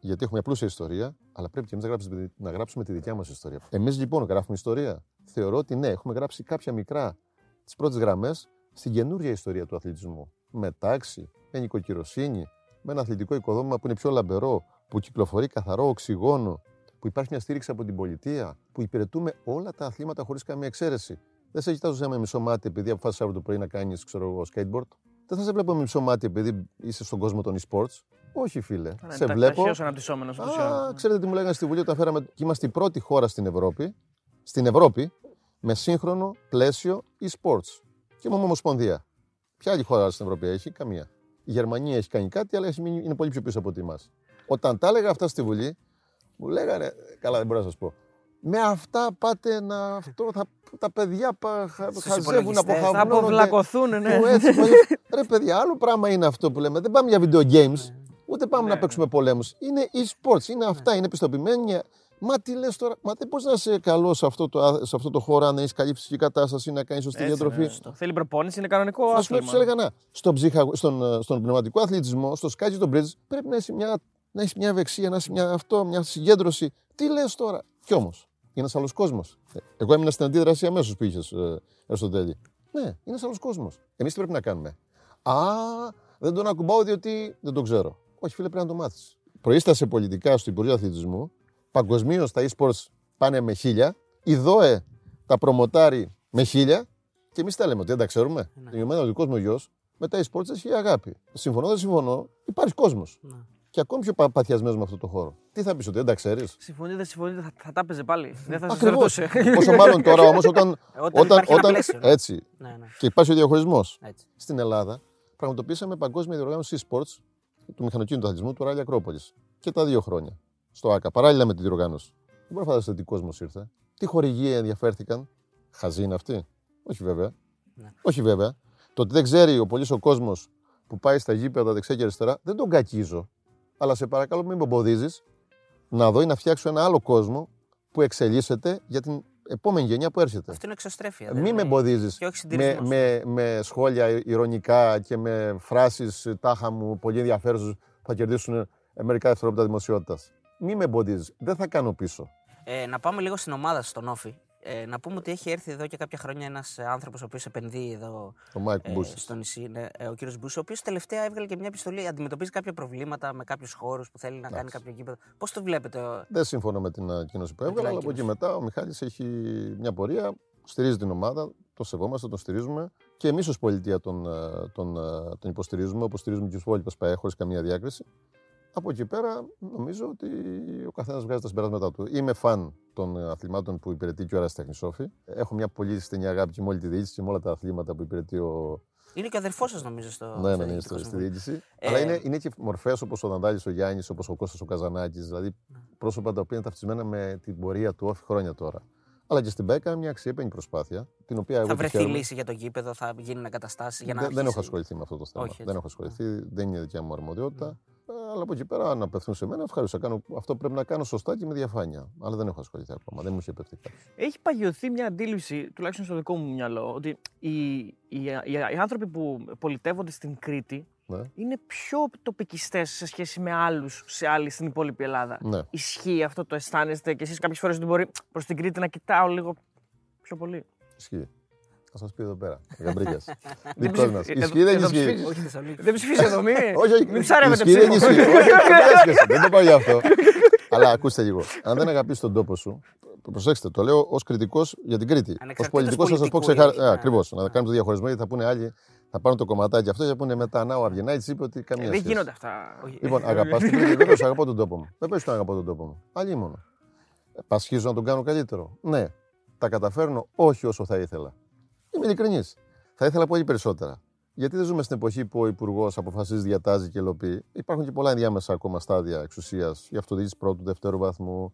γιατί έχουμε μια πλούσια ιστορία, αλλά πρέπει και εμείς να, γράψουμε, να γράψουμε τη δικιά μας ιστορία. Εμείς λοιπόν γράφουμε ιστορία. Θεωρώ ότι ναι, έχουμε γράψει κάποια μικρά τις πρώτες γραμμές στην καινούργια ιστορία του αθλητισμού. Με τάξη, με νοικοκυροσύνη, με ένα αθλητικό οικοδόμημα που είναι πιο λαμπερό, που κυκλοφορεί καθαρό οξυγόνο, που υπάρχει μια στήριξη από την πολιτεία, που υπηρετούμε όλα τα αθλήματα χωρίς καμία εξαίρεση. Δεν σε κοιτάζω με μισό μάτι επειδή αποφάσισε αύριο το πρωί να κάνεις skateboard. Δεν θα σε βλέπω με μισό μάτι επειδή είσαι στον κόσμο των e-sports. Όχι, φίλε. Ναι, σε βλέπω. αναπτυσσόμενος Α, ξέρετε τι μου λέγανε στη Βουλή όταν φέραμε και είμαστε η πρώτη χώρα στην Ευρώπη, στην Ευρώπη με σύγχρονο πλαίσιο e-sports. Και με ομοσπονδία. Ποια άλλη χώρα στην Ευρώπη έχει, καμία. Η Γερμανία έχει κάνει κάτι, αλλά είναι πολύ πιο πίσω από ότι εμά. Όταν τα έλεγα αυτά στη Βουλή, μου λέγανε, καλά δεν μπορώ να σας πω, με αυτά πάτε να. Αυτό, θα, τα παιδιά πα, χαζεύουν, αποχαβούν. Θα αποβλακωθούν, ναι. Έτσι, ρε παιδιά, άλλο πράγμα είναι αυτό που λέμε. Δεν πάμε για video games, ναι. ούτε πάμε να ναι, παίξουμε ναι. πολέμους. Είναι e-sports, είναι αυτά, είναι πιστοποιημένοι. Μα τι λες τώρα, Μα δεν μπορείς να είσαι καλός σε αυτό το, σε αυτό το χώρο, αν έχεις καλή ψυχική κατάσταση, να κάνεις σωστή διατροφή. Ναι, Θέλει προπόνηση, είναι κανονικό άθλημα. σου έλεγα να. Στον, ψυχα, στον, στον πνευματικό αθλητισμό, στο σκάτι των bridge, πρέπει να έχει μια, να έχεις μια ευεξία, να έχει μια, αυτό, μια συγκέντρωση. Τι λες τώρα; Κι όμως, είναι ένας άλλος κόσμος. Ε, εγώ έμεινα στην αντίδραση αμέσως που είχες ε, στο τέλει. Ναι, είναι ένας άλλος κόσμος. Εμείς τι πρέπει να κάνουμε; Α, δεν τον ακουμπάω διότι δεν το ξέρω. Όχι, φίλε, πρέπει να το μάθεις. Προείστασε πολιτικά στο Υπουργείο Αθλητισμού. Παγκοσμίως τα e-sports πάνε με χίλια. Η ΔΟΕ τα προμοτάρει με χίλια. Και εμείς τα λέμε ότι δεν τα ξέρουμε. Ναι. Το ο δικό μου γιος με τα e-sports έχει αγάπη. Συμφωνώ, δεν συμφωνώ. Υπάρχει κόσμος. Ναι και ακόμη πιο παθιασμένος με αυτό το χώρο. Τι θα πεις, ότι δεν τα ξέρεις. Συμφωνείτε, δεν συμφωνείτε, θα, θα τα έπαιζε πάλι. Δεν θα σας ρωτούσε. Πόσο μάλλον τώρα όμως όταν. όταν, όταν, ναι. έτσι. Ναι, ναι. Και υπάρχει ο διαχωρισμός. Στην Ελλάδα πραγματοποιήσαμε παγκόσμια διοργάνωση e-sports του μηχανοκίνητου αθλητισμού του Ράλια Ακρόπολης. Και τα δύο χρόνια. Στο ΑΚΑ, παράλληλα με τη διοργάνωση. Δεν μπορεί να φανταστείτε τι κόσμος ήρθε. Τι χορηγοί ενδιαφέρθηκαν. Χαζή είναι αυτή. Όχι βέβαια. Ναι. Όχι βέβαια. Το ότι δεν ξέρει ο πολύς ο κόσμος που πάει στα γήπεδα δεξιά και αριστερά, δεν τον κακίζω αλλά σε παρακαλώ μην με εμποδίζει να δω ή να φτιάξω ένα άλλο κόσμο που εξελίσσεται για την επόμενη γενιά που έρχεται. Αυτό είναι εξωστρέφεια. Μην με εμποδίζεις με, με, με, σχόλια ηρωνικά και με φράσεις τάχα μου πολύ ενδιαφέρουσες που θα κερδίσουν μερικά δευτερόλεπτα δημοσιότητας. Μην με εμποδίζεις. Δεν θα κάνω πίσω. Ε, να πάμε λίγο στην ομάδα στον Όφη. Ε, να πούμε ότι έχει έρθει εδώ και κάποια χρόνια ένας ε, άνθρωπος ο οποίος επενδύει εδώ ε, στο νησί, ναι, ε, ο κύριος Μπούσης, ο οποίος τελευταία έβγαλε και μια επιστολή. Αντιμετωπίζει κάποια προβλήματα με κάποιους χώρους που θέλει να Άξι. κάνει κάποιο γήπεδο. Πώς το βλέπετε, Δεν συμφωνώ με την ανακοίνωση που έβγαλε, αλλά από εκεί μετά ο Μιχάλης έχει μια πορεία, στηρίζει την ομάδα, το σεβόμαστε, τον στηρίζουμε και εμείς ως πολιτεία τον, ε, τον, τον υποστηρίζουμε, όπως στηρίζουμε και τους υπόλοιπους ΠΑΕ χωρί καμία διάκριση. Από εκεί πέρα νομίζω ότι ο καθένας βγάζει τα συμπεράσματά του. Είμαι φαν των αθλημάτων που υπηρετεί και ο Αραστέχνη Σόφη. Έχω μια πολύ στενή αγάπη και με όλη τη διοίκηση και με όλα τα αθλήματα που υπηρετεί ο. Είναι και αδερφός σας, νομίζω, στο. Ναι, ναι, ναι, στη διοίκηση. Ε... Αλλά είναι, είναι και μορφές όπως ο Δαντάλη, ο Γιάννης, όπως ο Κώστας ο Καζανάκης. Δηλαδή ναι. πρόσωπα τα οποία είναι ταυτισμένα με την πορεία του Όφη χρόνια τώρα. Αλλά και στην ΠΕΚΑ μια αξιέπαινη προσπάθεια. Την οποία θα βρεθεί λύση για το γήπεδο, θα γίνουν εγκαταστάσεις για να. Δεν, δεν έχω ασχοληθεί με αυτό το θέμα. Όχι, δεν έχω ασχοληθεί, δεν είναι δικιά μου αρμοδιότητα. Αλλά από εκεί πέρα, αν απευθύνουν σε μένα, ευχαριστώ. Κάνω αυτό που πρέπει να κάνω σωστά και με διαφάνεια. Αλλά δεν έχω ασχοληθεί ακόμα. Δεν μου έχει επευθεί κάτι. Έχει παγιωθεί μια αντίληψη, τουλάχιστον στο δικό μου μυαλό, ότι οι, οι, οι, οι άνθρωποι που πολιτεύονται στην Κρήτη ναι. είναι πιο τοπικιστές σε σχέση με άλλους σε άλλη στην υπόλοιπη Ελλάδα. Ναι. Ισχύει αυτό το αισθάνεστε και εσείς κάποιες φορές ότι μπορεί προς την Κρήτη να κοιτάω λίγο πιο πολύ; Ισχύει. Θα σας πει εδώ πέρα. Γαμπρίκια. Δικό μας. Ισχύει δεν ισχύει. Δεν ψηφίσει εδώ, μην. Όχι, όχι. Μην ψάρευετε ψήφο. Δεν ισχύει. Δεν το πάω για αυτό. Αλλά ακούστε λίγο. Αν δεν αγαπήσεις τον τόπο σου, προσέξτε, το λέω ως κριτικός για την Κρήτη. Ω πολιτικός θα σας πω ξεκάθαρα. Ακριβώς. Να κάνουμε το διαχωρισμό γιατί θα πούνε άλλοι. Θα πάρουν το κομματάκι αυτό και θα πούνε μετά να ο Αυγενάτη είπε ότι καμία σχέση. Δεν γίνονται αυτά. Λοιπόν, αγαπάς την Κρήτη. Βεβαίως αγαπώ τον τόπο μου. Δεν πες να αγαπώ τον τόπο μου. Αλλή μόνο. Πασχίζω να τον κάνω καλύτερο. Ναι. Τα καταφέρνω όχι όσο θα ήθελα. Είμαι ειλικρινής. Θα ήθελα πολύ περισσότερα. Γιατί δεν ζούμε στην εποχή που ο Υπουργός αποφασίζει, διατάζει και ελοπεί. Υπάρχουν και πολλά ενδιάμεσα ακόμα στάδια εξουσίας. Η αυτοδιοίκηση πρώτου, δευτέρου βαθμού,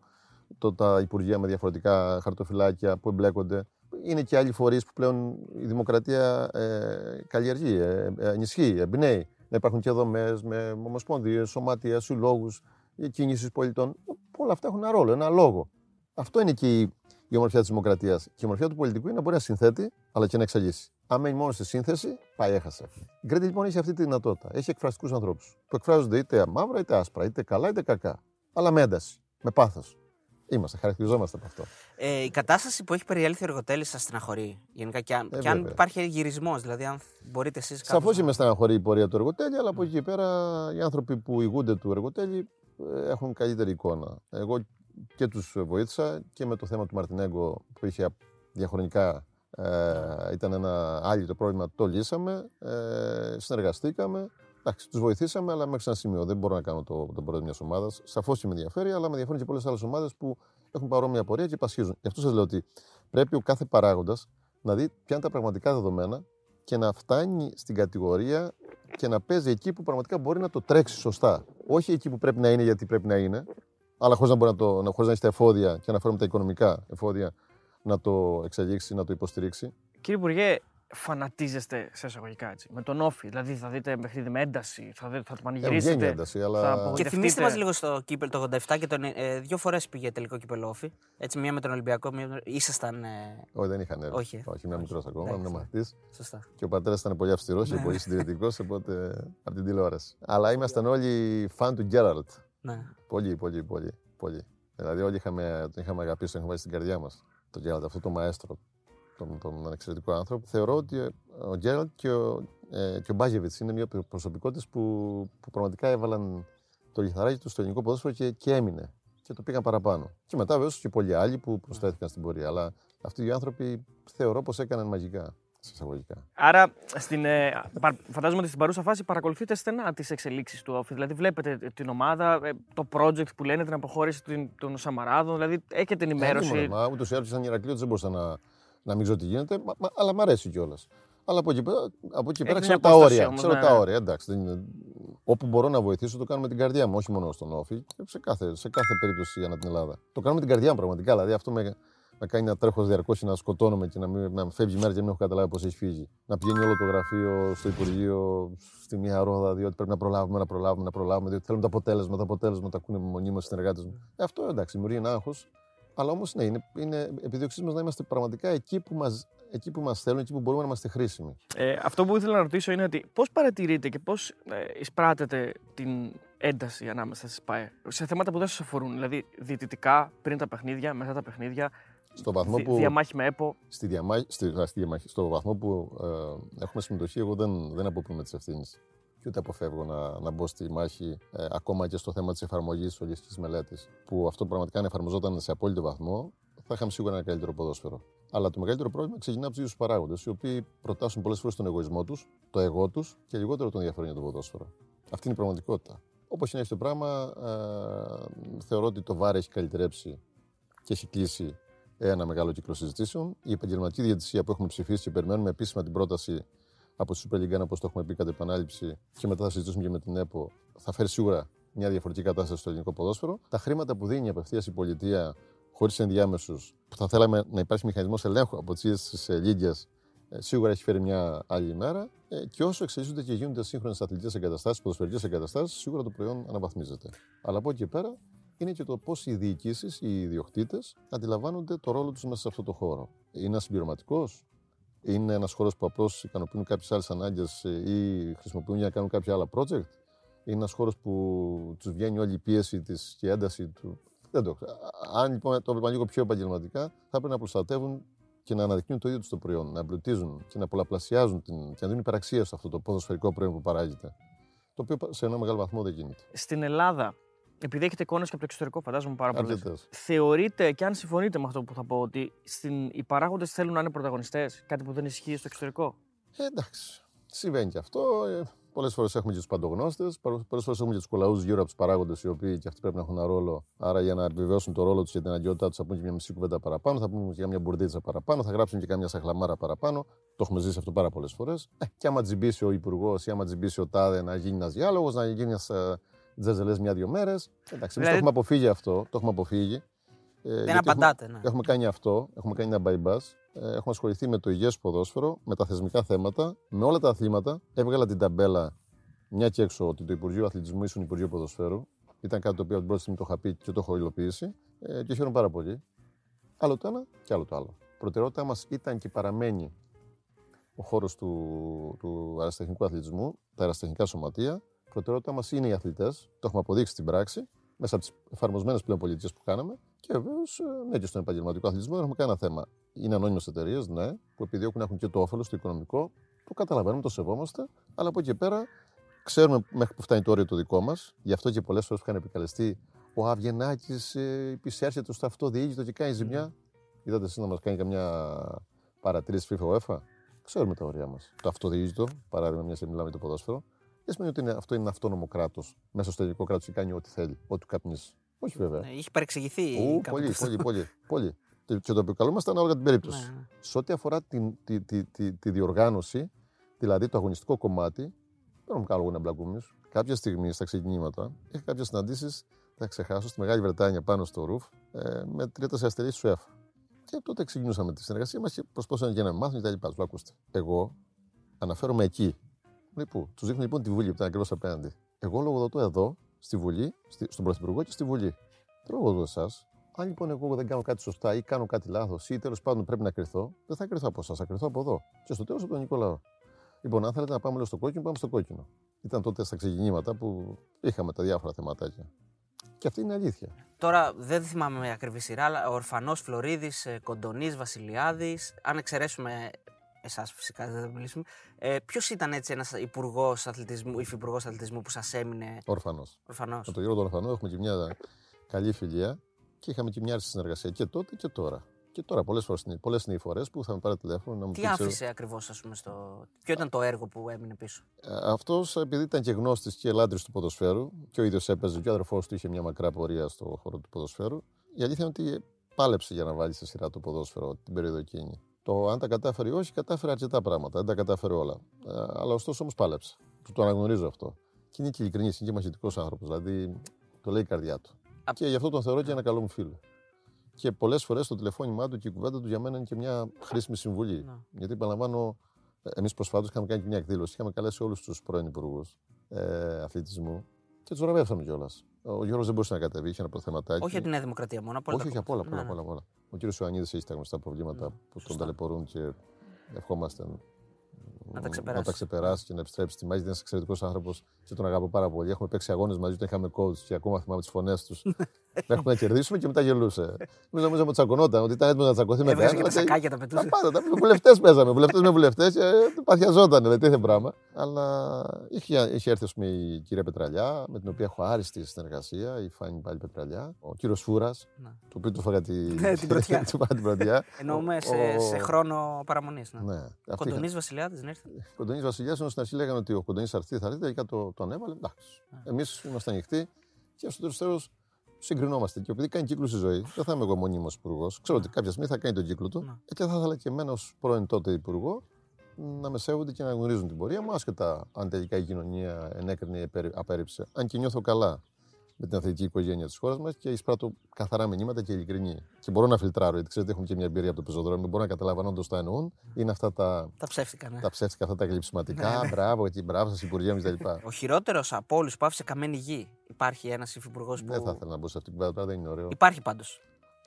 το, τα υπουργεία με διαφορετικά χαρτοφυλάκια που εμπλέκονται. Είναι και άλλοι φορείς που πλέον η δημοκρατία ε, καλλιεργεί, ε, ε, ενισχύει, εμπνέει. Να υπάρχουν και δομές με ομοσπονδίες, σωματεία, συλλόγους, κίνησης πολιτών. Όλα αυτά έχουν ένα ρόλο, ένα λόγο. Αυτό είναι και η η ομορφιά της δημοκρατίας. Και η ομορφιά του πολιτικού είναι να μπορεί να συνθέτει, αλλά και να εξαγήσει. Αν μένει μόνος στη σύνθεση, πάει, έχασε. Η Γκρέτη λοιπόν έχει αυτή τη δυνατότητα. Έχει εκφραστικούς ανθρώπους που εκφράζονται είτε μαύρα είτε άσπρα, είτε καλά είτε κακά. Αλλά με ένταση, με πάθος. Είμαστε, χαρακτηριζόμαστε από αυτό. Ε, η κατάσταση που έχει περιέλθει ο εργοτέλης σας στεναχωρεί. Γενικά; Και αν, ε, και αν υπάρχει γυρισμός, δηλαδή αν μπορείτε εσείς. Σαφώς να... με στεναχωρεί η πορεία του εργοτέλη, αλλά από εκεί πέρα οι άνθρωποι που ηγούνται του εργοτέλη ε, έχουν καλύτερη εικόνα. Εγώ και τους βοήθησα και με το θέμα του Μαρτινέγκο που είχε διαχρονικά Ε, ήταν ένα άλλο το πρόβλημα, το λύσαμε, ε, συνεργαστήκαμε. Εντάξει, τους βοηθήσαμε, αλλά μέχρι ένα σημείο. Δεν μπορώ να κάνω το, το πρόεδρο μιας ομάδας. Σαφώς και με ενδιαφέρει, αλλά με ενδιαφέρουν και πολλές άλλες ομάδες που έχουν παρόμοια πορεία και πασχίζουν. Γι' αυτό σας λέω ότι πρέπει ο κάθε παράγοντας να δει ποια είναι τα πραγματικά δεδομένα και να φτάνει στην κατηγορία και να παίζει εκεί που πραγματικά μπορεί να το τρέξει σωστά. Όχι εκεί που πρέπει να είναι γιατί πρέπει να είναι, αλλά χωρίς να μπορεί να, το, χωρίς να έχεις τα εφόδια και να φέρουμε τα οικονομικά εφόδια να το εξελίξει, να το υποστηρίξει. Κύριε Υπουργέ, φανατίζεστε σε εισαγωγικά έτσι. Με τον Όφη. Δηλαδή θα δείτε παιχνίδι με ένταση, θα, δείτε, θα το πανηγυρίσετε. Ε, ένταση, αλλά... θα Και θυμίστε μας λίγο στο κύπελ το 87 και τον, ε, δύο φορές πήγε τελικό κύπελ Όφη. Έτσι, μία με τον Ολυμπιακό, μία με τον. ήσασταν. Ε... Όχι, δεν είχαν έρθει. Όχι, Όχι ήμουν μικρός ακόμα, ήμουν μαθητής. Σωστά. Και ο πατέρας ήταν πολύ αυστηρός και Ναι. πολύ συντηρητικός, οπότε από την τηλεόραση. Αλλά ήμασταν όλοι φαν του Γκέραλτ. Ναι. Πολύ, πολύ, πολύ. πολύ. Δηλαδή, όλοι είχαμε, τον είχαμε αγαπήσει, τον είχαμε βάλει στην καρδιά μας. Τον Γκέραλτ, αυτό το μαέστρο, τον, τον εξαιρετικό άνθρωπο. Θεωρώ ότι ε, ο Γκέραλτ και ο, ε, και ο Μπάγεβιτς είναι μια προσωπικότητες που, που πραγματικά έβαλαν το λιθαράκι τους στο ελληνικό ποδόσφαιρο και, και έμεινε. Και το πήγαν παραπάνω. Και μετά, βέβαια, και πολλοί άλλοι που προσθέθηκαν στην πορεία. Αλλά αυτοί οι άνθρωποι θεωρώ πως έκαναν μαγικά. Σε εισαγωγικά. Άρα, στην, ε, πα- φαντάζομαι ότι στην παρούσα φάση παρακολουθείτε στενά τις εξελίξεις του Όφη. Δηλαδή, βλέπετε την ομάδα, ε, το project που λένε, την αποχώρηση των- των Σαμαράδων. Δηλαδή, έχετε ενημέρωση. Μα ούτως ή άλλως σαν Ηρακλείο δεν μπορούσα να, να μην ξέρω τι γίνεται, μα, μα- αλλά μ' αρέσει κιόλας. Αλλά από εκεί πέρα, από εκεί πέρα Έχει ξέρω μια τα απόσταση όρια. όμως, ξέρω ναι, τα ναι. όρια, εντάξει. Δεν είναι... Όπου μπορώ να βοηθήσω, το κάνω με την καρδιά μου, όχι μόνο στον Όφη, και σε κάθε, σε κάθε περίπτωση ανά την Ελλάδα. Το κάνω με την καρδιά μου πραγματικά. Δηλαδή αυτό με, με κάνει να τρέχω διαρκώς και να σκοτώνομαι και να, μην, να φεύγει η μέρα και να μην έχω καταλάβει πώς έχει φύγει. Να πηγαίνει όλο το γραφείο στο Υπουργείο στη μία ρόδα, διότι πρέπει να προλάβουμε, να προλάβουμε, να προλάβουμε, διότι θέλουμε το αποτέλεσμα, το αποτέλεσμα, το ακούνε μονίμω οι συνεργάτες μου. Ε, αυτό εντάξει, δημιουργεί ένα άγχος. Αλλά όμως ναι, είναι, είναι επιδίωξής μας να είμαστε πραγματικά εκεί που μα εκεί που μας θέλουν, εκεί που μπορούμε να είμαστε χρήσιμοι. Ε, αυτό που ήθελα να ρωτήσω είναι ότι πώς παρατηρείτε και πώς ε, εισπράτετε την ένταση ανάμεσα στις ΠΑΕ; Σε θέματα που δεν σας αφορούν. Δηλαδή, διαιτητικά, πριν τα παιχνίδια, μετά τα παιχνίδια, Στο βαθμό δι- που, διαμάχη με ΕΠΟ. στη διαμάχη, στη, α, στη διαμάχη, στο βαθμό που ε, έχουμε συμμετοχή, εγώ δεν, δεν αποπνούμε τις ευθύνες. Και ούτε αποφεύγω να, να μπω στη μάχη ε, ακόμα και στο θέμα της εφαρμογής της ολιστικής μελέτης. Που αυτό πραγματικά αν εφαρμοζόταν σε απόλυτο βαθμό, θα είχαμε σίγουρα ένα καλύτερο ποδόσφαιρο. Αλλά το μεγαλύτερο πρόβλημα ξεκινά από τους ίδιους παράγοντες, οι οποίοι προτάσουν πολλές φορές τον εγωισμό τους, το εγώ τους και λιγότερο τον ενδιαφέρον για το ποδόσφαιρο. Αυτή είναι η πραγματικότητα. Όπως είναι το πράγμα, ε, θεωρώ ότι το βάρ έχει καλυτερέψει και έχει κλείσει ένα μεγάλο κύκλο συζητήσεων. Η επαγγελματική διαιτησία που έχουμε ψηφίσει και περιμένουμε επίσημα την πρόταση από τη Super League, όπως το έχουμε πει κατά επανάληψη, και μετά θα συζητήσουμε και με την ΕΠΟ, θα φέρει σίγουρα μια διαφορετική κατάσταση στο ελληνικό ποδόσφαιρο. Τα χρήματα που δίνει απευθείας η πολιτεία, χωρίς ενδιάμεσους, που θα θέλαμε να υπάρχει μηχανισμός ελέγχου από τις λίγε, σίγουρα έχει φέρει μια άλλη ημέρα. Ε, και όσο εξελίσσονται και γίνονται σύγχρονες αθλητικές εγκαταστάσεις, ποδοσφαιρικές εγκαταστάσεις, σίγουρα το προϊόν αναβαθμίζεται. Αλλά από εκεί και πέρα είναι και το πώς οι διοικήσεις, οι ιδιοκτήτες αντιλαμβάνονται το ρόλο τους μέσα σε αυτό το χώρο. Είναι συμπληρωματικός, είναι ένας χώρος που απλώς ικανοποιούν κάποιες άλλες ανάγκες ή χρησιμοποιούν για να κάνουν κάποια άλλα project; Είναι ένας χώρος που τους βγαίνει όλη η πίεση της και η ένταση του; Δεν το ξέρω. Αν λοιπόν το βλέπαν λίγο πιο επαγγελματικά, θα έπρεπε να προστατεύουν και να αναδεικνύουν το ίδιο τους το προϊόν, να εμπλουτίζουν και να πολλαπλασιάζουν την, και να δίνουν υπεραξία σε αυτό το ποδοσφαιρικό προϊόν που παράγεται. Το οποίο σε ένα μεγάλο βαθμό δεν γίνεται. Στην Ελλάδα, επειδή έχετε εικόνες και από το εξωτερικό, φαντάζομαι πάρα πολλέ. Αρκετές. Θεωρείτε και αν συμφωνείτε με αυτό που θα πω, ότι στην, οι παράγοντες θέλουν να είναι πρωταγωνιστές, κάτι που δεν ισχύει στο εξωτερικό; Ε, εντάξει. Συμβαίνει και αυτό. Ε, Πολλές φορές έχουμε και τους παντογνώστες, πολλές φορές έχουμε και τους κολαούς γύρω από τους παράγοντες, οι οποίοι και αυτοί πρέπει να έχουν ένα ρόλο. Άρα, για να επιβεβαιώσουν το ρόλο τους και την αγκαιότητά τους, θα πούμε και μια μισή κουβέντα παραπάνω, θα πούμε και μια μπουρδίτσα παραπάνω, θα γράψουν και καμιά σαχλαμάρα παραπάνω. Το έχουμε ζήσει αυτό πάρα πολλές φορές. Ε, και άμα τζιμπήσει ο υπουργός ή άμα τζιμπήσει ο τάδε να γίνει ένας διάλογος, να γίνει ένας τζεζελέ μια-δύο μέρες. Εντάξει, εμείς Δηλαδή- το έχουμε αποφύγει αυτό. Το έχουμε αποφύγει. Ε, Δεν γιατί απαντάτε, Έχουμε, ναι. έχουμε κάνει αυτό, έχουμε κάνει ένα bypass. Ε, έχουμε ασχοληθεί με το υγιές ποδόσφαιρο, με τα θεσμικά θέματα, με όλα τα αθλήματα. Έβγαλα την ταμπέλα μια και έξω ότι το Υπουργείο Αθλητισμού ήσουν Υπουργείο Ποδοσφαίρου. Ήταν κάτι το οποίο από την πρώτη στιγμή το είχα πει και το έχω υλοποιήσει. Ε, και χαίρομαι πάρα πολύ. Άλλο το ένα και άλλο το άλλο. Προτεραιότητά μας ήταν και παραμένει ο χώρος του, του αεραστεχνικού αθλητισμού, τα αεραστεχνικά σωματεία. Προτεραιότητά μας είναι οι αθλητές. Το έχουμε αποδείξει στην πράξη μέσα από τις εφαρμοσμένες πλέον πολιτικές που κάναμε. Και βεβαίως, ναι, και στον επαγγελματικό αθλητισμό δεν έχουμε κανένα θέμα. Είναι ανώνυμες εταιρείες, ναι, που επιδιώκουν να έχουν και το όφελος, το οικονομικό. Το καταλαβαίνουμε, το σεβόμαστε. Αλλά από εκεί και πέρα ξέρουμε μέχρι που φτάνει το όριο το δικό μας. Γι' αυτό και πολλές φορές που είχαν επικαλεστεί ο Αβγενάκη ε, επισέρχεται στο αυτοδιοίκητο και κάνει ζημιά. Είδατε εσείς να μας κάνει καμιά παρατήρηση FIFA UEFA. Ξέρουμε τα όρια μας. Το αυτοδιοίκητο, παράδειγμα, μια και μιλάμε για το ποδόσφαιρο, δεν σημαίνει ότι είναι, αυτό είναι αυτόνομο κράτος. Μέσα στο ελληνικό κράτος και κάνει ό,τι θέλει, ό,τι του καπνίσει. Όχι βέβαια. Ναι, Έχει παρεξηγηθεί. Ου, κάποτε πολύ, αυτό. πολύ, πολύ, πολύ. Και και το επικαλούμαστε ανάλογα την περίπτωση. Ναι, ναι. Σε ό,τι αφορά την, τη, τη, τη, τη διοργάνωση, δηλαδή το αγωνιστικό κομμάτι, δεν έχουμε καλό λόγο να μπλακούμε. Κάποια στιγμή στα ξεκινήματα είχα κάποιες συναντήσεις, θα ξεχάσω, στη Μεγάλη Βρετάνια πάνω στο ρουφ, ε, με τρία-τέσσερα αστερίε του ΕΦ. Και τότε ξεκινούσαμε τη συνεργασία μας και προσπαθούσαμε και να μάθουμε και τα λοιπά. Τους ακούστε. Εγώ αναφέρομαι εκεί. Λέει πού. Τους δείχνω λοιπόν τη Βουλή που ήταν ακριβώς απέναντι. Εγώ λογοδοτώ εδώ, στη Βουλή, στη, στον Πρωθυπουργό και στη Βουλή. Δεν λογοδοτώ εσάς. Αν λοιπόν εγώ δεν κάνω κάτι σωστά ή κάνω κάτι λάθος ή τέλος πάντων πρέπει να κρυθώ, δεν θα κρυθώ από εσάς, θα κρυθώ από εδώ. Και στο τέλος από τον Νικολάο. Λοιπόν, αν θέλετε να πάμε λέω, στο κόκκινο, πάμε στο κόκκινο. Ήταν τότε στα ξεκινήματα που είχαμε τα διάφορα θεματάκια. Και αυτή είναι η αλήθεια. Τώρα δεν θυμάμαι με ακριβή σειρά, αλλά ο Ορφανός Φλωρίδης, Κοντονής, Βασιλιάδης. Αν εξαιρέσουμε εσάς φυσικά, δεν θα μιλήσουμε. Ε, Ποιος ήταν έτσι ένας υπουργός αθλητισμού, υφυπουργός αθλητισμού που σας έμεινε; Ορφανός. ορφανός. Με τον Γιώργο τον Ορφανό έχουμε και μια καλή φιλία και είχαμε και μια άρρηστη συνεργασία και τότε και τώρα. Και τώρα πολλές φορές πολλές είναι οι φορές που θα με πάρει τηλέφωνο να μου Τι πει. ξέρω, άφησε ακριβώς, ας πούμε, στο. Ποιο ήταν το έργο που έμεινε πίσω; Αυτός, επειδή ήταν και γνώστης και λάτρης του ποδοσφαίρου, και ο ίδιος έπαιζε και ο αδερφός του είχε μια μακρά πορεία στο χώρο του ποδοσφαίρου, η αλήθεια είναι ότι πάλεψε για να βάλει σε σειρά το ποδόσφαιρο την περίοδο εκείνη. Το αν τα κατάφερε ή όχι, κατάφερε αρκετά πράγματα. Δεν τα κατάφερε όλα. Ε, αλλά ωστόσο όμως πάλεψε. Του το αναγνωρίζω αυτό. Και είναι και ειλικρινής, είναι και μαχητικός άνθρωπος. Δηλαδή το λέει η καρδιά του. Α- Και γι' αυτό τον θεωρώ και ένα καλό μου φίλο. Και πολλές φορές το τηλεφώνημά του και η κουβέντα του για μένα είναι και μια χρήσιμη συμβουλή. Να. Γιατί επαναλαμβάνω, εμείς προσφάτως είχαμε κάνει και μια εκδήλωση. Είχαμε καλέσει όλους τους πρώην υπουργούς ε, αθλητισμούς και τους βραβεύσαμε κιόλας. Ο Γιώργος δεν μπορούσε να κατεβεί, είχε ένα προθεματάκι. Όχι από τη Νέα Δημοκρατία μόνο, από όλα όχι, τα όχι, απ' όλα, κόμματα. απ' όλα, Ναι, απ' όλα, απ' όλα. Ο κύριος Ιωαννίδης έχει τα γνωστά προβλήματα που τον σωστά. ταλαιπωρούν και ευχόμαστε Να τα να ξεπεράσει. τα ξεπεράσει και να επιστρέψει στη μάχη. Είναι ένας εξαιρετικός άνθρωπος και τον αγαπώ πάρα πολύ. Έχουμε παίξει αγώνες μαζί του, είχαμε coach και ακόμα θυμάμαι τις φωνές τους. Έχουμε να κερδίσουμε και μετά γελούσε. Νομίζω νομίζω ότι τσακωνόταν, ότι ήταν έτοιμος να τσακωθεί με Έβγαζε και τα κανέναν, σακάκια τα τα πετούσε. πάντα. Τα βουλευτές παίζαμε. Βουλευτές με βουλευτές και παθιαζόταν. Δηλαδή τέτοιο πράγμα. Αλλά είχε, είχε έρθει ας πούμε, η κυρία Πετραλιά, με την οποία έχω άριστη συνεργασία, η Φάνη πάλι Πετραλιά. Ο κύριος Φούρας, Ναι. του οποίου του φάγα τη... Ναι, την πρωτιά. του φάγα την πρωτιά. Εννοούμε Ο- σε, ο- σε χρόνο παραμονής. Ναι. Ναι. Αυτοί Κοντονής είχαν- Βασιλιάδης, δεν ήρθε. Κοντονής Βασιλιά, ενώ στην αρχή λέγανε ότι ο Κοντονής θα έρθει, θα έρθει, τελικά το, το ανέβαλε. Εντάξει. Εμείς είμαστε ανοιχτοί και στο τέλο συγκρινόμαστε. Και επειδή κάνει κύκλους στη ζωή, δεν θα είμαι εγώ μονίμως υπουργός. Ξέρω ότι κάποια στιγμή θα κάνει τον κύκλο του. Ναι. Ε, Και θα ήθελα και εμένα ως πρώην τότε υπουργό να με σέβονται και να γνωρίζουν την πορεία μου, άσχετα αν τελικά η κοινωνία ενέκρινε ή επέρι- απέρριψε. Αν και νιώθω καλά με την αθλητική οικογένεια της χώρας μας και εισπράττω καθαρά μηνύματα και ειλικρινή. Και μπορώ να φιλτράρω, γιατί ξέρετε, έχουμε και μια εμπειρία από το πεζοδρόμιο. Μπορώ να καταλαβαίνω όντως τα εννοούν. Είναι αυτά τα, Τα ψεύτικα, ναι. τα ψεύτικα, αυτά τα γλυψιματικά. Μπράβο, και μπράβο σας, Υπουργέ μου κτλ. Ο χειρότερος από όλους που άφησε καμένη γη. Υπάρχει ένας υφυπουργός που. Δεν θα ήθελα να μπω σε αυτή την κουβέντα, δεν είναι ωραίο. Υπάρχει πάντως.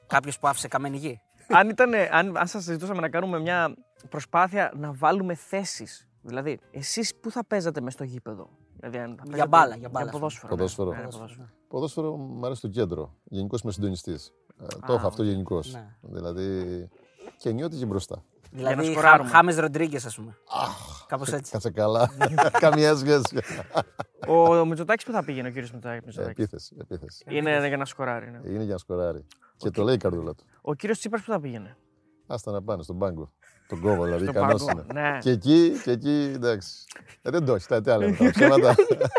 Κάποιος που άφησε καμένη γη. αν, ήταν, αν, αν σας ζητούσαμε να κάνουμε μια προσπάθεια να βάλουμε θέσεις, δηλαδή εσείς πού θα παίζατε μες στο γήπεδο; Δηλαδή, αν θα παίζατε μπάλα, για μπάλα, ποδόσφαιρο. Ποδόσφαιρο. Ναι, ναι, ποδόσφαιρο. Ποδόσφαιρο μου αρέσει το κέντρο. Γενικώς είμαι συντονιστής. το Α, έχω αυτό γενικώς. Ναι. Δηλαδή. Και νιώτη και μπροστά. Δηλαδή, σκοράρουμε. Χάμες Ροντρίγκες, ας πούμε. Κάπως έτσι. Κάτσε καλά. Καμία σχέση. Ο, ο Μητσοτάκης πού θα πήγαινε ο κύριος Μητσοτάκης. Μητσοτάκης. επίθεση, επίθεση. Είναι για να σκοράρει. Ναι. Είναι για να σκοράρει. Και το λέει η καρδούλα του. Ο κύριος Τσίπρας πού θα πήγαινε. Άστα να πάνε στον πάγκο. Τον κόβο δηλαδή. Στον Ικανός πάγκο, είναι. ναι. Και εκεί, και εκεί, εντάξει. Ε, δεν το έχει. Τα τι άλλο. είναι τώρα, ψέματα.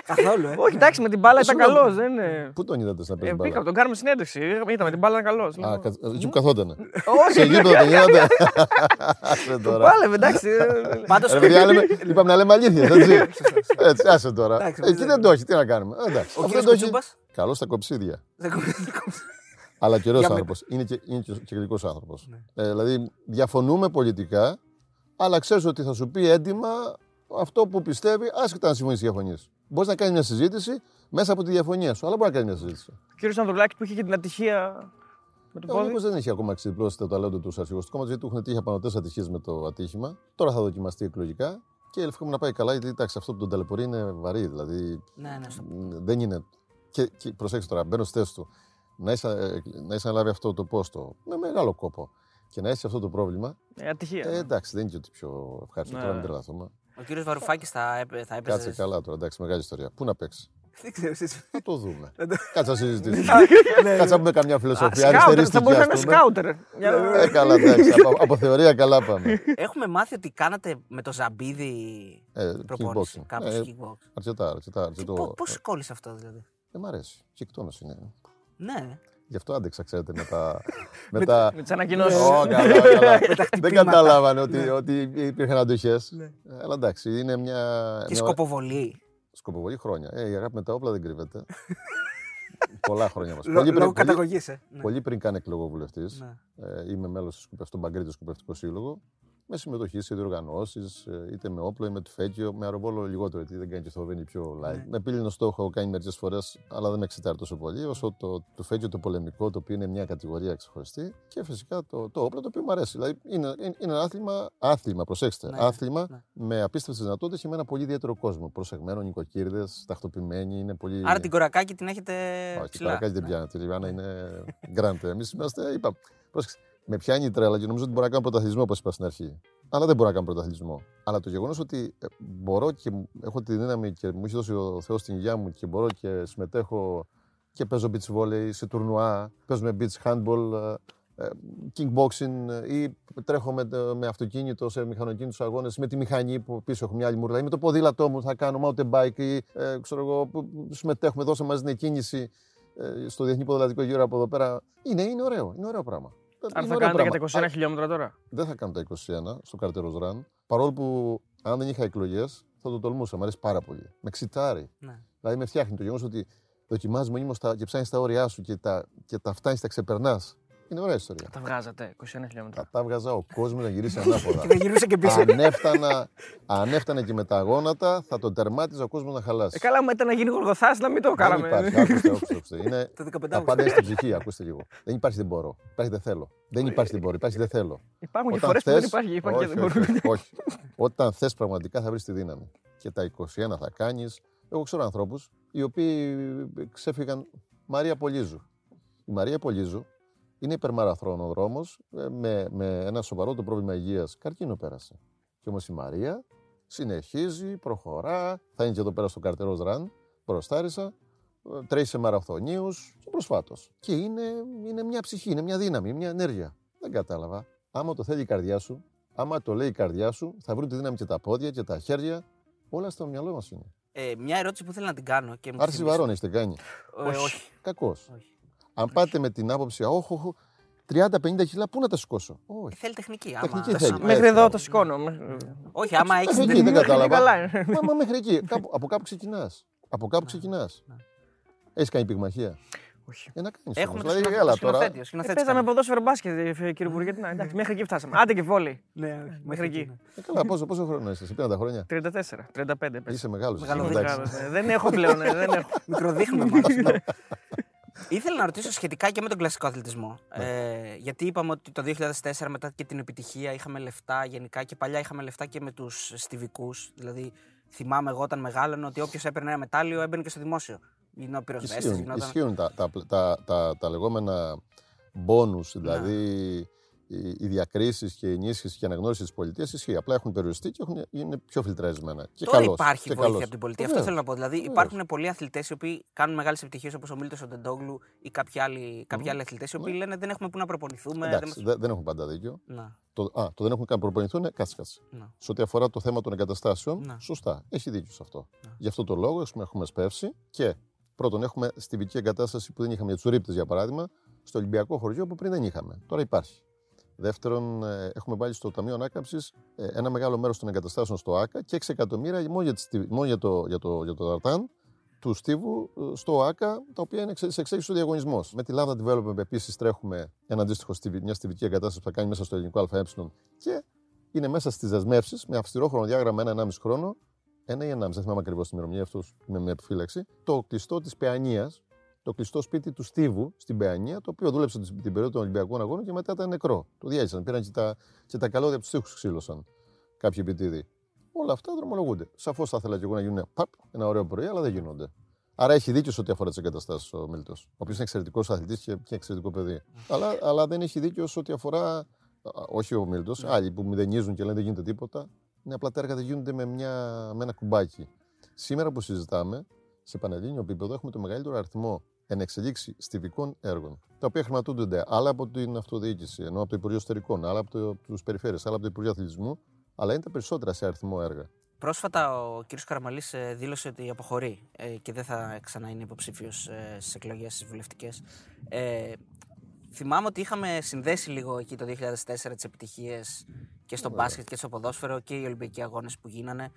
Καθόλου, ε. Όχι, εντάξει, με την μπάλα ήταν σου λέω. καλός. Δεν... είναι- Πού τον είδατε να Ε, παίζει πήγα, μπάλα; τον κάνουμε συνέντευξη. Είδα με την μπάλα ήταν καλός. Α, κα- εκεί που καθότανε. Όχι, Σε γήπεδο τον είδατε; Άσε τώρα. Πάλευε, εντάξει. ε, Πάντω. Ρε παιδιά, λέμε, είπαμε να λέμε αλήθεια, έτσι. έτσι, άσε τώρα. Εντάξει, Εκεί δεν- δεν το έχει, τι να κάνουμε. Ε, Εντάξει, Ο αυτό κύριος δεν το έχει. Κουτσούμπας. Καλό στα κοψίδια. Δεν Αλλά και ωραίο Για Ναι. άνθρωπος. Είναι και, είναι και, και γλυκό άνθρωπος. Ε, δηλαδή, διαφωνούμε πολιτικά, αλλά ξέρεις ότι θα σου πει έντιμα αυτό που πιστεύει, άσχετα να συμφωνήσει ή διαφωνείς. Μπορείς να κάνεις μια συζήτηση μέσα από τη διαφωνία σου, αλλά μπορεί να κάνεις μια συζήτηση. Ο κύριο Ανδρουλάκη που είχε και την ατυχία με το Ο πόδι. Νίκο δεν έχει ακόμα ξεδιπλώσει το ταλέντο του στου αρχηγού του κόμματος, γιατί του έχουν τύχει απανοτέ ατυχίες με το ατύχημα. Τώρα θα δοκιμαστεί εκλογικά και εύχομαι να πάει καλά, γιατί εντάξει, αυτό που τον ταλαιπωρεί είναι βαρύ. Δηλαδή, Ναι, ναι, στο- Μ, δεν είναι. Και, και προσέξτε τώρα, μπαίνω στη θέση του. Να είσαι, ε, να είσαι αναλάβει αυτό το πόστο με μεγάλο κόπο και να έχει αυτό το πρόβλημα. Ε, ατυχία. Ε, εντάξει, δεν είναι και ότι πιο ευχάριστο. Ναι. Τώρα μην τρελαθούμε. Ο κύριος Βαρουφάκης θα, έπαι- θα έπαιζε. Κάτσε καλά τώρα, εντάξει, μεγάλη ιστορία. Πού να παίξει; Δεν ξέρω εσείς. Θα το δούμε. Κάτσε να συζητήσουμε. Κάτσε να πούμε καμιά φιλοσοφία. Σκάουτερ, Αριστεριστική, θα μπορούσε να ας είναι πούμε. σκάουτερ. Ε, καλά, εντάξει. Από, από θεωρία καλά πάμε. Έχουμε μάθει ότι κάνατε με το Ζαμπίδι Ε, προπόνηση. kickboxing. Κάπως Ε, kickbox. Αρκετά, αρκετά. αρκετό. Πώ πώς κόλλησε αυτό δηλαδή; Δεν μ' αρέσει. Και εκτόνος είναι. Ναι. Γι' αυτό άντεξα, ξέρετε, με τα. με τα... Με τις ανακοινώσεις. Ω, καλά, καλά. Δεν χτυπήματα. καταλάβανε ότι, ότι υπήρχαν αντοχές. Ναι. Αλλά εντάξει, είναι μια. Και μια- σκοποβολή. Σκοποβολή χρόνια. Ε, η αγάπη με τα όπλα δεν κρύβεται. Πολλά χρόνια μας. Λο- Πολύ, Λόγω πριν- πολύ, καταγωγής. Ε. Ναι. πολύ πριν καν εκλογό βουλευτή. Ναι. Ε, είμαι μέλος στον Παγκρίτιο Σκοπευτικό Σύλλογο. Με συμμετοχή σε διοργανώσεις, είτε με όπλο είτε με τουφέκιο. Με αεροβόλο λιγότερο, γιατί δεν κάνει και θοβαίνει πιο light. Ναι. Με πύληνο στόχο έχω κάνει μερικές φορές, αλλά δεν με εξητάρει τόσο πολύ. Όσο το τουφέκιο το πολεμικό, το οποίο είναι μια κατηγορία ξεχωριστή. Και φυσικά το, το όπλο το οποίο μου αρέσει. Δηλαδή είναι, είναι, είναι ένα άθλημα, άθλημα, προσέξτε. Ναι, άθλημα ναι. με απίστευτες δυνατότητες και με ένα πολύ ιδιαίτερο κόσμο. Προσεγμένο, νοικοκύρδες, τακτοποιημένοι, είναι πολύ. Άρα την κορακάκι την έχετε Όχι, ψηλά. παρακάτω δεν Ναι. πιάνεται. Η Λιβάνα είναι γκράντε. Εμείς είμαστε, είπα, πρόσεξε, με πιάνει η τρέλα και νομίζω ότι μπορώ να κάνω πρωταθλητισμό όπως είπα στην αρχή. Αλλά δεν μπορώ να κάνω πρωταθλητισμό. Αλλά το γεγονός ότι ε, μπορώ και μου- έχω τη δύναμη και μου έχει δώσει ο Θεός την υγεία μου και μπορώ και συμμετέχω και παίζω beach volley σε τουρνουά, παίζουμε beach handball, ε, ε, kickboxing ε, ή τρέχω με, το- με αυτοκίνητο σε μηχανοκίνητους αγώνες με τη μηχανή που πίσω έχω μια άλλη μουρλα ή με το ποδήλατό μου θα κάνω mountain bike ή ε, ξέρω εγώ, που- που συμμετέχουμε, δώσαμε μαζί την εκκίνηση ε, στο Διεθνή Ποδηλατικό Γύρο από εδώ πέρα. Είναι, είναι ωραίο, είναι ωραίο πράγμα. Άρα Είναι θα ωραίο κάνετε και πράγμα. τα 21 Α, χιλιόμετρα τώρα. Δεν θα κάνω τα 21 στο Καρτερός Run. Παρόλο που αν δεν είχα εκλογές θα το τολμούσα. Μ' αρέσει πάρα πολύ. Με ξητάρει. Ναι. Δηλαδή με φτιάχνει το γεγονός ότι δοκιμάζεις μονίμω τα- και ψάχνεις τα όρια σου και τα, και τα φτάνεις, τα ξεπερνάς. Είναι ωραία ιστορία. Τα βγάζατε 21 χιλιόμετρα. Θα τα βγάζα ο κόσμος να γυρίσει ανάποδα. Και δεν γυρούσε και πίσω. αν, έφτανα, αν έφτανα και με τα γόνατα, θα τον τερμάτιζα ο κόσμος να χαλάσει. Ε, καλά, μετά να γίνει γοργοθάς, να μην το Δεν κάναμε. υπάρχει. Άκουστε, άκουστε, άκουστε. Είναι, Το 15 τα πάντα είναι στην ψυχή, ακούστε λίγο. Δεν υπάρχει δεν μπορώ. Υπάρχει δεν θέλω. Δεν υπάρχει δεν μπορώ. Υπάρχει δεν θέλω. Υπάρχουν και Όταν φορές που δεν θες- υπάρχει. υπάρχει και όχι, δεν όχι, μπορούμε. όχι, όχι. Όταν θες πραγματικά θα βρεις τη δύναμη. Και τα 21 θα κάνεις. Εγώ ξέρω ανθρώπους οι οποίοι ξέφυγαν. Μαρία Πολύζου. Η Μαρία Πολύζου είναι υπερμαραθρόν ο δρόμο με, με ένα σοβαρό το πρόβλημα υγείας. Καρκίνο πέρασε. Και όμως η Μαρία συνεχίζει, προχωρά. Θα είναι και εδώ πέρα στο καρτερό Ραν, μπροστάρισα. ε, Τρέχει σε μαραθωνίους και προσφάτως. Και είναι, είναι μια ψυχή, είναι μια δύναμη, μια ενέργεια. Δεν κατάλαβα. Άμα το θέλει η καρδιά σου, άμα το λέει η καρδιά σου, θα βρουν τη δύναμη και τα πόδια και τα χέρια. Όλα στο μυαλό μας είναι. Ε, μια ερώτηση που θέλω να την κάνω. Και μου τη Άρση θυμίσατε. βαρών έχετε κάνει. Ε, όχι. Κακός. Όχι. Αν πάτε με την άποψη, όχι, όχι, 30-50 κιλά, πού να τα σηκώσω; Ε, Όχι. Θέλει τεχνική. Τεχνική άμα... θέλει. άμα- Μέχρι Έτσι, εδώ μπράβο. το σηκώνω. μέχρι- Όχι, άμα έχεις. Μέχρι εκεί δεν Μέχρι κατάλαβα. καλά είναι. Μα, μα μέχρι εκεί. Κάπου, από κάπου ξεκινάς. Από κάπου ξεκινάς. ναι. Έχεις κάνει πυγμαχία; Όχι. Ε, να κάνεις. Έχουμε το Δηλαδή, σκηνοθέτη. έλα το τώρα. σκηνοθέτη, ο Ε, σκηνοθέτης Παίζαμε κάνει. ποδόσφαιρο μπάσκετ, ε, κύριε Υπουργέ. τι να, Εντάξει, μέχρι εκεί φτάσαμε. Άντε και βόλεϊ. Ναι, Μέχρι εκεί. ναι. Ε, καλά, πόσο, πόσο χρόνο είσαι, σε πήραν τα χρόνια. 34, 35 πες. Είσαι μεγάλος. Μεγαλοδίκας. Ε, Δεν έχω πλέον, ε, δεν έχω. Μικροδείχνουμε μάλλον. ναι. Ήθελα να ρωτήσω σχετικά και με τον κλασικό αθλητισμό. Ε, γιατί είπαμε ότι το 2004 μετά και την επιτυχία είχαμε λεφτά γενικά και παλιά είχαμε λεφτά και με τους στιβικούς. Δηλαδή, θυμάμαι εγώ όταν μεγάλωνα ότι όποιος έπαιρνε ένα μετάλλιο έμπαινε και στο δημόσιο. Γινόταν ο πυροσβέστης, Ισχύουν, γινόταν. ισχύουν τα, τα, τα, τα, τα λεγόμενα μπόνους, δηλαδή οι, οι διακρίσεις και η ενίσχυση και η αναγνώριση της πολιτείας ισχύει. Απλά έχουν περιοριστεί και έχουν, είναι πιο φιλτραρισμένα. Και Τώρα καλώς, υπάρχει και βοήθεια καλώς. από την πολιτεία. Αυτό Βεβαίως. θέλω να πω. Δηλαδή, Βεβαίως. υπάρχουν πολλοί αθλητές οι οποίοι κάνουν μεγάλες επιτυχίες όπως ο Μίλτος Ντεντόγλου ή κάποιοι άλλοι, κάποιοι άλλοι αθλητές οι οποίοι λένε δεν έχουμε πού να προπονηθούμε. δεν Εντάξει, μας- δεν, δεν έχουν πάντα δίκιο. Να, Το, α, το δεν έχουν καν προπονηθούν, κάτσε κάτσε. να. Σε ό,τι αφορά το θέμα των εγκαταστάσεων, Ναι. σωστά. Έχει δίκιο σε αυτό. Ναι. Γι' αυτό το λόγο έχουμε, έχουμε σπεύσει και πρώτον έχουμε στιβική εγκατάσταση που δεν είχαμε για τους ρήπτες, για παράδειγμα, στο Ολυμπιακό χωριό που πριν δεν είχαμε. Τώρα υπάρχει. Δεύτερον, ε, έχουμε βάλει στο Ταμείο Ανάκαμψης ένα μεγάλο μέρος των εγκαταστάσεων στο ΑΚΑ και 6 εκατομμύρια μόνο για, τη στιβ- μόνο για το, για, το, για το ταρτάν του Στίβου ε, στο ΑΚΑ, τα οποία είναι εξε- σε εξέλιξη ο διαγωνισμός. Με τη Lava Development επίσης τρέχουμε ένα αντίστοιχο στιβ- μια στιβική εγκατάσταση που θα κάνει μέσα στο ελληνικό ΑΕ και είναι μέσα στις δεσμεύσεις με αυστηρό χρονοδιάγραμμα 1-1,5 χρόνο, ένα ή 1,5, δεν θυμάμαι ακριβώς την ημερομηνία, αυτός με μια επιφύλαξη, το κλειστό της Παιανίας, το κλειστό σπίτι του Στίβου στην Παιανία, το οποίο δούλεψε την την περίοδο των Ολυμπιακών Αγώνων και μετά ήταν νεκρό. Το διέλυσαν. Πήραν και τα, και τα καλώδια από τους τοίχου ξύλωσαν κάποιοι επιτίδοι. Όλα αυτά δρομολογούνται. Σαφώς θα ήθελα και εγώ να γίνουν παπ, ένα ωραίο πρωί, αλλά δεν γίνονται. Άρα έχει δίκιο σε ό,τι αφορά τις εγκαταστάσεις ο Μίλτος. Ο οποίος είναι εξαιρετικός αθλητής και, και εξαιρετικό παιδί. αλλά, αλλά δεν έχει δίκιο σε ό,τι αφορά. α, Όχι ο Μίλτος, άλλοι που μηδενίζουν και λένε δεν γίνεται τίποτα. Είναι απλά τα έργα δεν γίνονται με, μια, με ένα κουμπάκι. Σήμερα που συζητάμε, σε πανελλήνιο επίπεδο έχουμε το μεγαλύτερο αριθμό εν εξελίξη στιβικών έργων, τα οποία χρηματοδοτούνται άλλα από την αυτοδιοίκηση, ενώ από το Υπουργείο Εσωτερικών, άλλα από το, τους περιφέρειες, άλλα από το Υπουργείο Αθλητισμού, αλλά είναι τα περισσότερα σε αριθμό έργα. Πρόσφατα ο κ. Καραμαλής ε, δήλωσε ότι αποχωρεί ε, και δεν θα ξανά είναι υποψήφιος ε, στι εκλογές τι βουλευτικές. Ε, θυμάμαι ότι είχαμε συνδέσει λίγο εκεί το 2004 τις επιτυχίες και στο μπάσκετ και στο ποδόσφαιρο και οι Ολυμπιακοί αγώνες που γίνανε.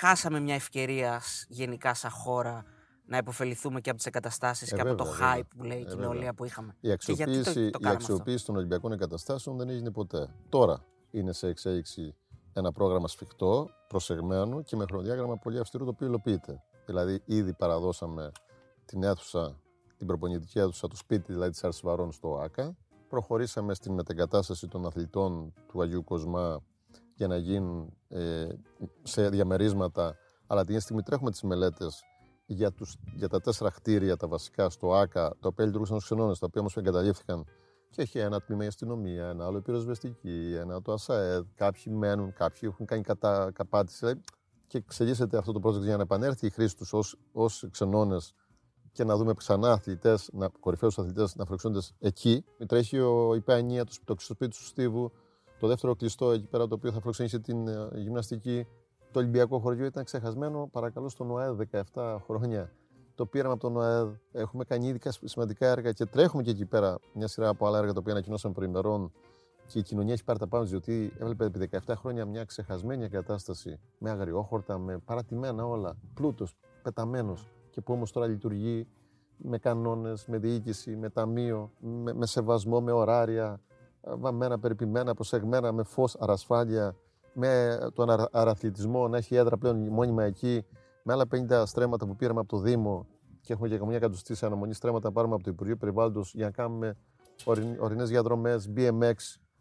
Χάσαμε μια ευκαιρία γενικά σαν χώρα να υποφεληθούμε και από τις εγκαταστάσεις και από το hype που λέει η κοινωνία που είχαμε. Η αξιοποίηση, η αξιοποίηση των Ολυμπιακών εγκαταστάσεων δεν έγινε ποτέ. Τώρα είναι σε εξέλιξη ένα πρόγραμμα σφιχτό, προσεγμένο και με χρονοδιάγραμμα πολύ αυστηρό το οποίο υλοποιείται. Δηλαδή, ήδη παραδώσαμε την αίθουσα, την προπονητική αίθουσα, το σπίτι δηλαδή της Αρσβαρών στο ΆΚΑ. Προχωρήσαμε στην μετεγκατάσταση των αθλητών του Αγίου Κοσμά για να γίνουν ε, σε διαμερίσματα. Αλλά την στιγμή τρέχουμε τις μελέτες για, για τα τέσσερα κτίρια τα βασικά στο ΆΚΑ, τα οποία λειτουργούσαν ως ξενώνες, τα οποία όμως εγκαταλείφθηκαν και έχει ένα τμήμα η αστυνομία, ένα άλλο η πυροσβεστική, ένα το ΑΣΑΕΔ. Κάποιοι μένουν, κάποιοι έχουν κάνει κατά, καπάτηση. Δηλαδή, και εξελίσσεται αυτό το project για να επανέλθει η χρήση τους ως ξενώνες και να δούμε ξανά αθλητές, κορυφαίους αθλητές να φιλοξενούνται εκεί. Τρέχει ο Υπέανία, το σπίτι του Στίβου, το δεύτερο κλειστό εκεί πέρα το οποίο θα φιλοξενήσει την ε, γυμναστική. Το Ολυμπιακό χωριό ήταν ξεχασμένο, παρακαλώ, στον ΟΑΕΔ 17 χρόνια. Το πήραμε από τον ΟΑΕΔ. Έχουμε κάνει ήδη σημαντικά έργα και τρέχουμε και εκεί πέρα μια σειρά από άλλα έργα τα οποία ανακοινώσαμε προημερών και η κοινωνία έχει πάρει τα πάνω διότι έβλεπε επί 17 χρόνια μια ξεχασμένη εγκατάσταση με αγριόχορτα, με παρατημένα όλα, πλούτος, πεταμένος. Και που όμως τώρα λειτουργεί με κανόνες, με διοίκηση, με ταμείο, με, με σεβασμό, με ωράρια, βαμμένα, περιποιημένα, προσεγμένα, με φως, αρασφάλεια, με τον αραθλητισμό να έχει έδρα πλέον μόνιμα εκεί, με άλλα 50 στρέμματα που πήραμε από το Δήμο και έχουμε και καμιά κατουστή σε αναμονή στρέμματα πάρουμε από το Υπουργείο Περιβάλλοντος για να κάνουμε ορεινές διαδρομές, BMX,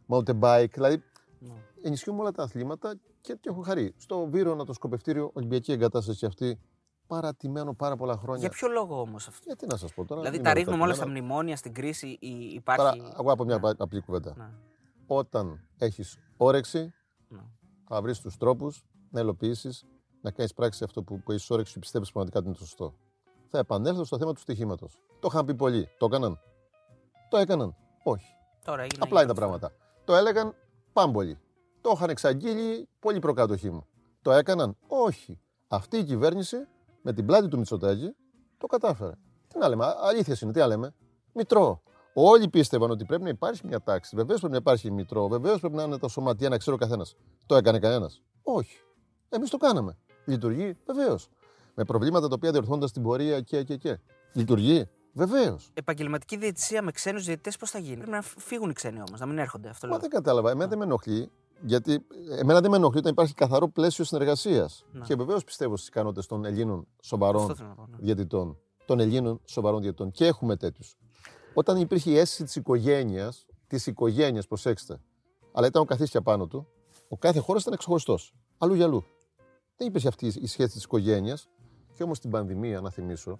mountain bike. Δηλαδή ναι. ενισχύουμε όλα τα αθλήματα και, και έχω χαρεί. Στο Βύρονα το σκοπευτήριο, Ολυμπιακή εγκατάσταση αυτή, παρατημένο πάρα πολλά χρόνια. Για ποιο λόγο όμως αυτό; Γιατί να σας πω τώρα. Δηλαδή τα ρίχνουμε όλα στα μνημόνια, στην κρίση, υπάρχει. Τώρα, εγώ από μια ναι. απλή κουβέντα. Ναι. Όταν έχεις όρεξη, ναι. Θα βρεις τους τρόπους να υλοποιήσεις να κάνεις πράξη αυτό που, που έχεις όρεξη και πιστεύεις πραγματικά ότι είναι το σωστό. Θα επανέλθω στο θέμα του στοιχήματος. Το είχαν πει πολλοί. Το έκαναν; Το έκαναν; Όχι. Τώρα Απλά είναι τα πράγματα. Το έλεγαν πάμπολοι. Το είχαν εξαγγείλει πολύ προκάτοχή μου. Το έκαναν; Όχι. Αυτή η κυβέρνηση με την πλάτη του Μητσοτάκη το κατάφερε. Τι να λέμε, αλήθειας είναι, τι να λέμε. Μητρό. Όλοι πίστευαν ότι πρέπει να υπάρχει μια τάξη. Βεβαίως πρέπει να υπάρχει μητρό. Βεβαίως πρέπει να είναι τα σωματεία να ξέρει ο καθένας. Το έκανε κανένας; Όχι. Εμείς το κάναμε. Λειτουργεί, βεβαίως. Με προβλήματα τα οποία διορθώντα την πορεία και, και, και. Λειτουργεί, βεβαίως. Επαγγελματική διαιτησία με ξένους διαιτητές πώς θα γίνει; Πρέπει να φύγουν οι ξένοι όμως, να μην έρχονται. Αυτό Μα δεν κατάλαβα. Εμένα δεν με ενοχλεί. Γιατί εμένα δεν με ενοχλεί όταν υπάρχει καθαρό πλαίσιο συνεργασίας. Και βεβαίως πιστεύω στις ικανότητες των Ελλήνων σοβαρών ναι. διαιτητών. Των Ελλήνων σοβαρών διαιτητών. Και έχουμε τέτοιους. Όταν υπήρχε η αίσθηση της οικογένειας, της οικογένειας, προσέξτε, αλλά ήταν ο καθίσια πάνω του, ο κάθε χώρο ήταν ξεχωριστός. Αλλού για αλλού. Δεν υπήρχε αυτή η σχέση της οικογένειας. Και όμως την πανδημία, να θυμίσω,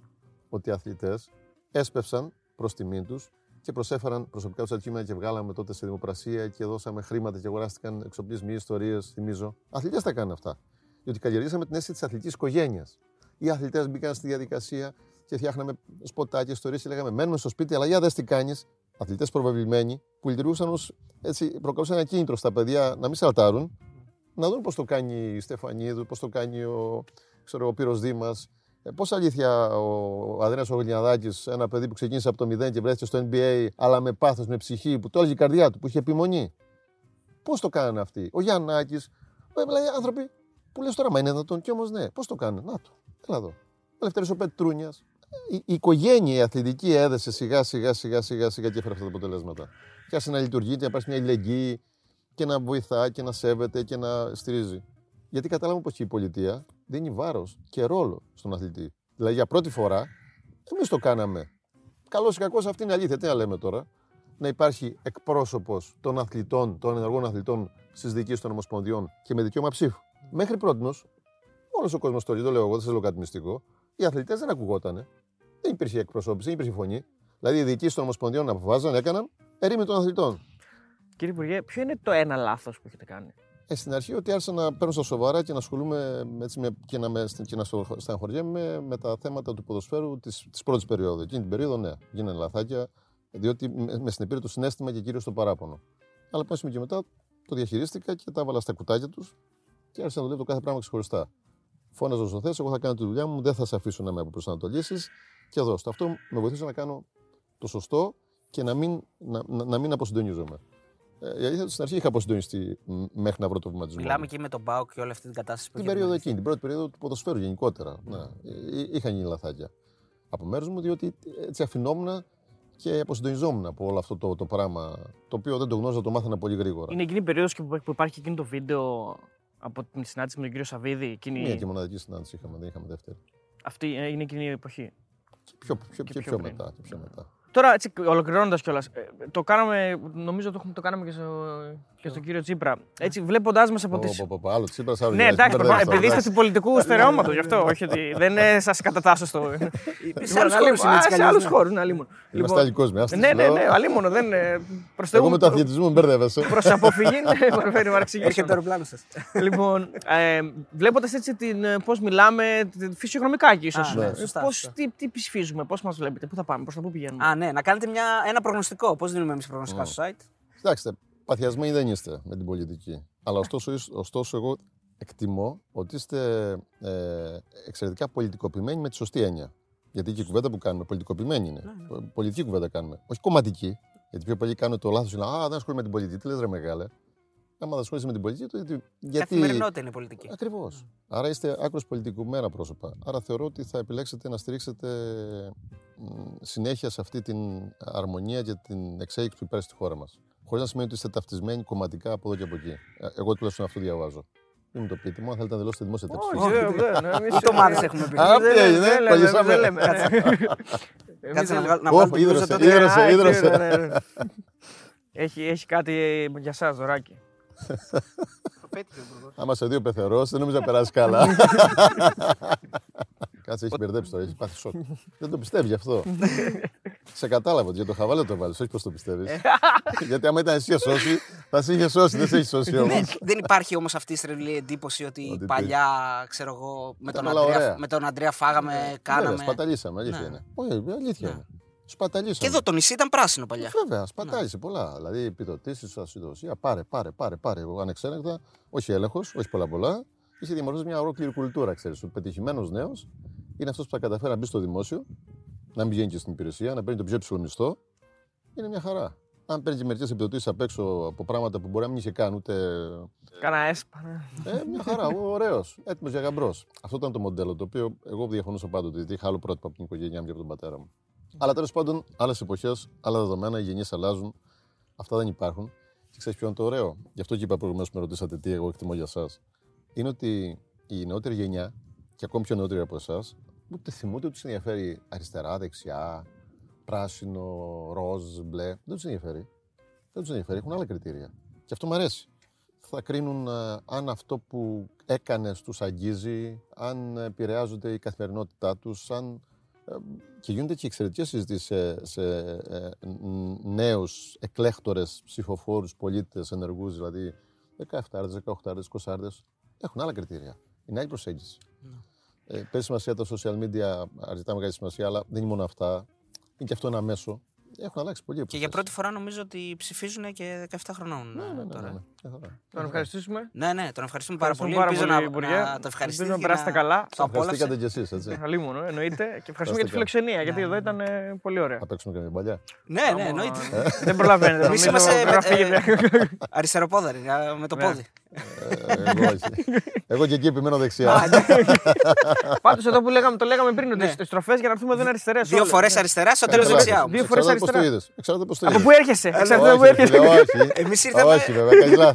ότι οι αθλητές έσπευσαν προς τιμήν τους και προσέφεραν προσωπικά τους αντικείμενα και βγάλαμε τότε σε δημοπρασία και δώσαμε χρήματα και αγοράστηκαν εξοπλισμοί, ιστορίες, θυμίζω. Αθλητές τα κάνουν αυτά. Διότι καλλιεργήσαμε την αίσθηση της αθλητικής οικογένειας. Οι αθλητές μπήκαν στη διαδικασία και φτιάχναμε σποτάκια, ιστορίες και λέγαμε Μένουμε στο σπίτι, αλλά για δες τι κάνεις. Αθλητές προβεβλημένοι που λειτουργούσαν ως έτσι, προκαλούσαν ένα κίνητρο στα παιδιά να μην σαλτάρουν να δουν πώς το κάνει η Στεφανίδου, πώς το κάνει ο, ξέρω, ο Πύρος Δήμας. Ε, πώς αλήθεια ο Αδρέας ο ένα παιδί που ξεκίνησε από το 0 και βρέθηκε στο NBA, αλλά με πάθος, με ψυχή, που το έλεγε η καρδιά του, που είχε επιμονή. Πώς το κάνανε αυτοί; Ο Γιαννάκης, δηλαδή άνθρωποι που λες τώρα, μα είναι δυνατόν και όμως ναι. Πώς το κάνανε; Να το. Έλα εδώ. Ο Λευτέρης ο Πετρούνιας. Η, η οικογένεια, η αθλητική έδεσε σιγά σιγά σιγά σιγά σιγά και έφερε αυτά τα αποτελέσματα. Και άσε να λειτουργεί και να υπάρχει μια ηλεγγύη και να βοηθά και να σέβεται και να στηρίζει. Γιατί καταλάβουμε πως και η πολιτεία δίνει βάρος και ρόλο στον αθλητή. Δηλαδή για πρώτη φορά εμείς το κάναμε. Καλό ή κακό αυτή είναι αλήθεια. Τι να λέμε τώρα; Να υπάρχει εκπρόσωπος των αθλητών, των ενεργών αθλητών στις διοικήσεις των Ομοσπονδιών και με δικαίωμα ψήφου. Μέχρι πρώτη, όλος ο κόσμος το λέει, το λέω εγώ, δεν σας λέω κάτι μυστικό. Οι αθλητές δεν ακουγότανε. Δεν υπήρχε εκπροσώπηση, δεν υπήρχε φωνή. Δηλαδή οι διοικήσει των Ομοσπονδιών αποφάσισαν, έκαναν ερήμη των αθλητών. Κύριε Υπουργέ, ποιο είναι το ένα λάθος που έχετε κάνει; Ε, στην αρχή ότι άρχισα να παίρνω στα σοβαρά και να ασχολούμαι έτσι, με, και να, με, και να στεναχωριέμαι με τα θέματα του ποδοσφαίρου της πρώτης περίοδου. Εκείνη την περίοδο, ναι, γίνανε λαθάκια, διότι με συνεπήρε το συνέστημα και κυρίως το παράπονο. Αλλά πάνω και μετά το διαχειρίστηκα και τα έβαλα στα κουτάκια τους και άρχισα να δουλεύω το κάθε πράγμα ξεχωριστά. Φώναζα όσο θε, εγώ θα κάνω τη δουλειά μου, δεν θα σε αφήσω να με προσανατολίσει και εδώ. Αυτό με βοηθούσε να κάνω το σωστό και να μην, να, να μην αποσυντονίζομαι. Ε, η στην αρχή είχα αποσυντονιστεί μέχρι να βρω το βηματισμό. Μιλάμε και με τον Μπάουκ και όλη αυτή την κατάσταση που Την περίοδο εκείνη, την πρώτη περίοδο του ποδοσφαίρου γενικότερα. Ναι. Ναι. Είχαν γίνει λαθάκια από μέρους μου, διότι έτσι αφινόμουν και αποσυντονιζόμουν από όλο αυτό το, το πράγμα. Το οποίο δεν το γνώριζα, το μάθανα πολύ γρήγορα. Είναι εκείνη η περίοδος που υπάρχει εκείνο το βίντεο από την συνάντηση με τον κύριο Σαββίδη. Εκείνη... Μία και μοναδική συνάντηση είχαμε, δεν είχαμε δεύτερη. Αυτή ε, είναι εκείνη η εποχή. Και πιο, πιο, και πιο, πιο μετά, και πιο μετά. Τώρα, έτσι, ολοκληρώνοντας κιόλας, ε, το κάναμε, νομίζω το, το κάναμε και, στο, και στον κύριο Τσίπρα. Έτσι, βλέποντάς μας από τι. Άλλο Τσίπρας, άλλο Ναι, εντάξει, επειδή είστε του πολιτικού στερεώματος, γι' αυτό. Όχι ότι δεν σας κατατάσσω στο. Σε άλλους χώρους, ναι, αλίμονο. Είμαστε άλλοι κόσμοι. Ναι, ναι, ναι, αλίμονο. Δεν... Εγώ με το αθλητισμό μπέρδευεσαι. Προς αποφυγή, ναι, Έρχεται το αεροπλάνο σας. Λοιπόν, βλέποντας έτσι πώς μιλάμε, φυσιογνωμικά κι ίσως. Τι ψηφίζουμε, πώς μας βλέπετε, πού θα πάμε, προς τα πού πηγαίνουμε ναι, να κάνετε μια, ένα προγνωστικό. Πώς δίνουμε εμείς προγνωστικά στο site; Κοιτάξτε, παθιασμένοι δεν είστε με την πολιτική. Αλλά ωστόσο, ωστόσο εγώ εκτιμώ ότι είστε ε, εξαιρετικά πολιτικοποιημένοι με τη σωστή έννοια. Γιατί και η κουβέντα που κάνουμε πολιτικοποιημένη είναι. Ναι. ναι. Πολιτική κουβέντα κάνουμε. Όχι κομματική. Γιατί πιο πολλοί κάνουν το λάθος είναι Α, δεν ασχολούμαι με την πολιτική. Τι λες, ρε μεγάλε. Άμα δεν ασχολείσαι με την πολιτική, το γιατί. Καθημερινότητα είναι πολιτική. Ακριβώς. Άρα είστε άκρος πολιτικουμένα πρόσωπα. Άρα θεωρώ ότι θα επιλέξετε να στηρίξετε συνέχεια σε αυτή την αρμονία και την εξέλιξη που υπάρχει στη χώρα μας. Χωρίς να σημαίνει ότι είστε ταυτισμένοι κομματικά από εδώ και από εκεί. Ε, εγώ τουλάχιστον αυτό διαβάζω. Μην μου το πείτε, μου αν θέλετε να δηλώσετε δημόσια τέτοια. Όχι, δεν Ούτε ομάδε έχουμε πει. Α, δεν λέμε. Κάτσε να βγάλουμε Ίδρωσε, ίδρωσε, ίδρωσε. Έχει κάτι για εσάς, δωράκι. Άμα σε δύο πεθερός, δεν νομίζω να περάσει καλά. Κάτσε, έχεις μπερδέψει τώρα, έχεις πάθει σοκ. δεν το πιστεύει αυτό. σε κατάλαβα ότι για το χαβάλε το βάλεις, όχι πώς το πιστεύεις. Ε. Γιατί άμα ήταν εσύ σώσει, θα σε είχε σώσει, δεν σε έχει σώσει όμως. δεν υπάρχει όμως αυτή η στρεβλή εντύπωση ότι παλιά, ξέρω εγώ, με τον Αντρέα φάγαμε, ναι, κάναμε. Σπαταλήσαμε, αλήθεια ναι. είναι. Όχι, αλήθεια είναι. Σπαταλήσαμε. Και εδώ το νησί ήταν πράσινο παλιά. Βέβαια, σπατάλησε πολλά. Δηλαδή, επιδοτήσεις, ασυδοσία, πάρε, πάρε, πάρε, πάρε. Εγώ ανεξέλεγκτα, όχι έλεγχος, όχι πολλά πολλά. Είχε διαμορφώσει μια ολόκληρη κουλτούρα, ξέρεις. Ο πετυχημένος νέος είναι αυτός που θα καταφέρει να μπει στο δημόσιο, να μην πηγαίνει και στην υπηρεσία, να παίρνει το πιο ψηλό μισθό. Είναι μια χαρά. Αν παίρνει και μερικές επιδοτήσεις απ' έξω από πράγματα που μπορεί να μην είχε καν ούτε. Κάνα έσπα. Ε, μια χαρά, ωραίος. Έτοιμος για γαμπρός. Αυτό ήταν το μοντέλο το οποίο εγώ διαφωνούσα πάντοτε, γιατί είχα άλλο πρότυπο από την οικογένειά μου και από τον πατέρα μου. Αλλά τέλος πάντων, άλλες εποχές, άλλα δεδομένα, οι γενιές αλλάζουν. Αυτά δεν υπάρχουν. Και ξέρεις ποιο είναι το ωραίο; Γι' αυτό και είπα προηγουμένως με ρωτήσατε τι εγώ εκτιμώ για εσά. Είναι ότι η νεότερη γενιά, και ακόμη πιο νεότερη από εσάς, ούτε θυμούνται ότι τους ενδιαφέρει αριστερά, δεξιά, πράσινο, ροζ, μπλε. Δεν τους ενδιαφέρει. Δεν τους ενδιαφέρει. Έχουν άλλα κριτήρια. Και αυτό μου αρέσει. Θα κρίνουν ε, αν αυτό που έκανες τους αγγίζει, αν επηρεάζονται η καθημερινότητά τους, αν και γίνονται και εξαιρετικές συζητήσεις σε, σε ε, νέους εκλέκτορες ψηφοφόρους, πολίτες, ενεργούς, δηλαδή 17, 18, 20. Έχουν άλλα κριτήρια. Είναι άλλη προσέγγιση. Ναι. Ε, παίζει σημασία τα social media, αρκετά μεγάλη σημασία, αλλά δεν είναι μόνο αυτά. Είναι και αυτό ένα μέσο έχουν αλλάξει πολύ. Και για πρώτη φορά νομίζω ότι ψηφίζουν και 17 χρονών. Ναι, ναι, ναι, τώρα. ναι, ναι. Τον ευχαριστήσουμε. Ναι, ναι, τον ευχαριστούμε πάρα πολύ. Πάρα Ελπίζω πολύ, να, να το ευχαριστήσουμε. να περάσετε καλά. Το ευχαριστήκατε κι εσείς, έτσι. Αλίμονο, εννοείται. Και ευχαριστούμε για τη φιλοξενία, γιατί εδώ ήταν ε, πολύ ωραία. Θα παίξουμε και με την παλιά. Ναι, ναι, εννοείται. Δεν προλαβαίνετε. Εμείς είμαστε ε, αριστεροπόδαροι, με το πόδι. Ε, εγώ και εκεί επιμένω δεξιά. Πάντως εδώ που το λέγαμε πριν, ότι στι στροφές για να έρθουμε εδώ είναι αριστερές. Δύο φορές αριστερά, στο τέλος δεξιά. Δύο φορές αριστερά. Εξαρτάται πώ το Από πού έρχεσαι. Εξαρτάται από πού έρχεσαι. Εμείς ήρθαμε.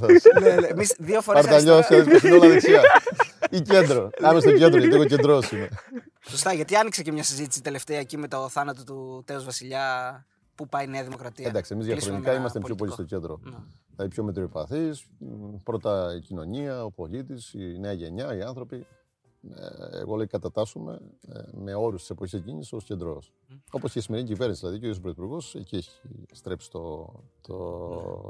Όχι, βέβαια, κάνει λάθος. Ναι, ναι, Εμείς δύο φορές. Παρταλιώ, είναι όλα δεξιά. Ή κέντρο. Άμε στο κέντρο, γιατί εγώ κεντρός είμαι. Σωστά, γιατί άνοιξε και μια συζήτηση τελευταία εκεί με το θάνατο του Τέος Βασιλιά. Πού πάει η Νέα Δημοκρατία. Εντάξει, εμείς διαχρονικά είμαστε πιο πολύ στο κέντρο. Ναι. Δηλαδή πιο μετριοπαθείς. Πρώτα η κοινωνία, ο πολίτης, η νέα γενιά, οι άνθρωποι. Ε, εγώ λέει κατατάσσουμε ε, με όρους της εποχής εκείνης ως κεντρό. Mm. Όπως και η σημερινή κυβέρνηση, δηλαδή και ο Πρωθυπουργός, εκεί έχει στρέψει το, το,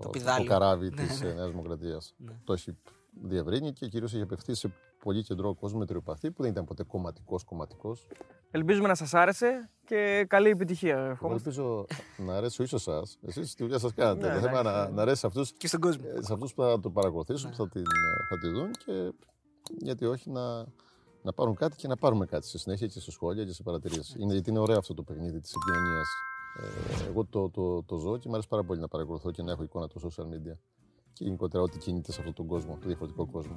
το, το, το καράβι ναι. τη Νέας Δημοκρατίας. Ναι. Το έχει διευρύνει και κυρίως έχει απευθύνει σε πολύ κεντρό κόσμο μετριοπαθή που δεν ήταν ποτέ κομματικός κομματικός. Ελπίζουμε να σας άρεσε και καλή επιτυχία. Εγώ ευχόμαστε. ελπίζω να αρέσει όχι σε εσά. Εσείς τη δουλειά σας κάνετε. Ναι, Το θέμα εντάξει. να, να αρέσει σε αυτούς Και στον κόσμο. σε αυτούς που θα το παρακολουθήσουν, που θα, την, θα τη δουν και γιατί όχι να, να πάρουν κάτι και να πάρουμε κάτι στη συνέχεια και σε σχόλια και σε παρατηρήσεις. Είναι, γιατί είναι ωραίο αυτό το παιχνίδι της επικοινωνίας. Ε, εγώ το, το, το ζω και μου αρέσει πάρα πολύ να παρακολουθώ και να έχω εικόνα το social media και γενικότερα ό,τι κινείται σε αυτόν τον κόσμο, το διαφορετικό κόσμο.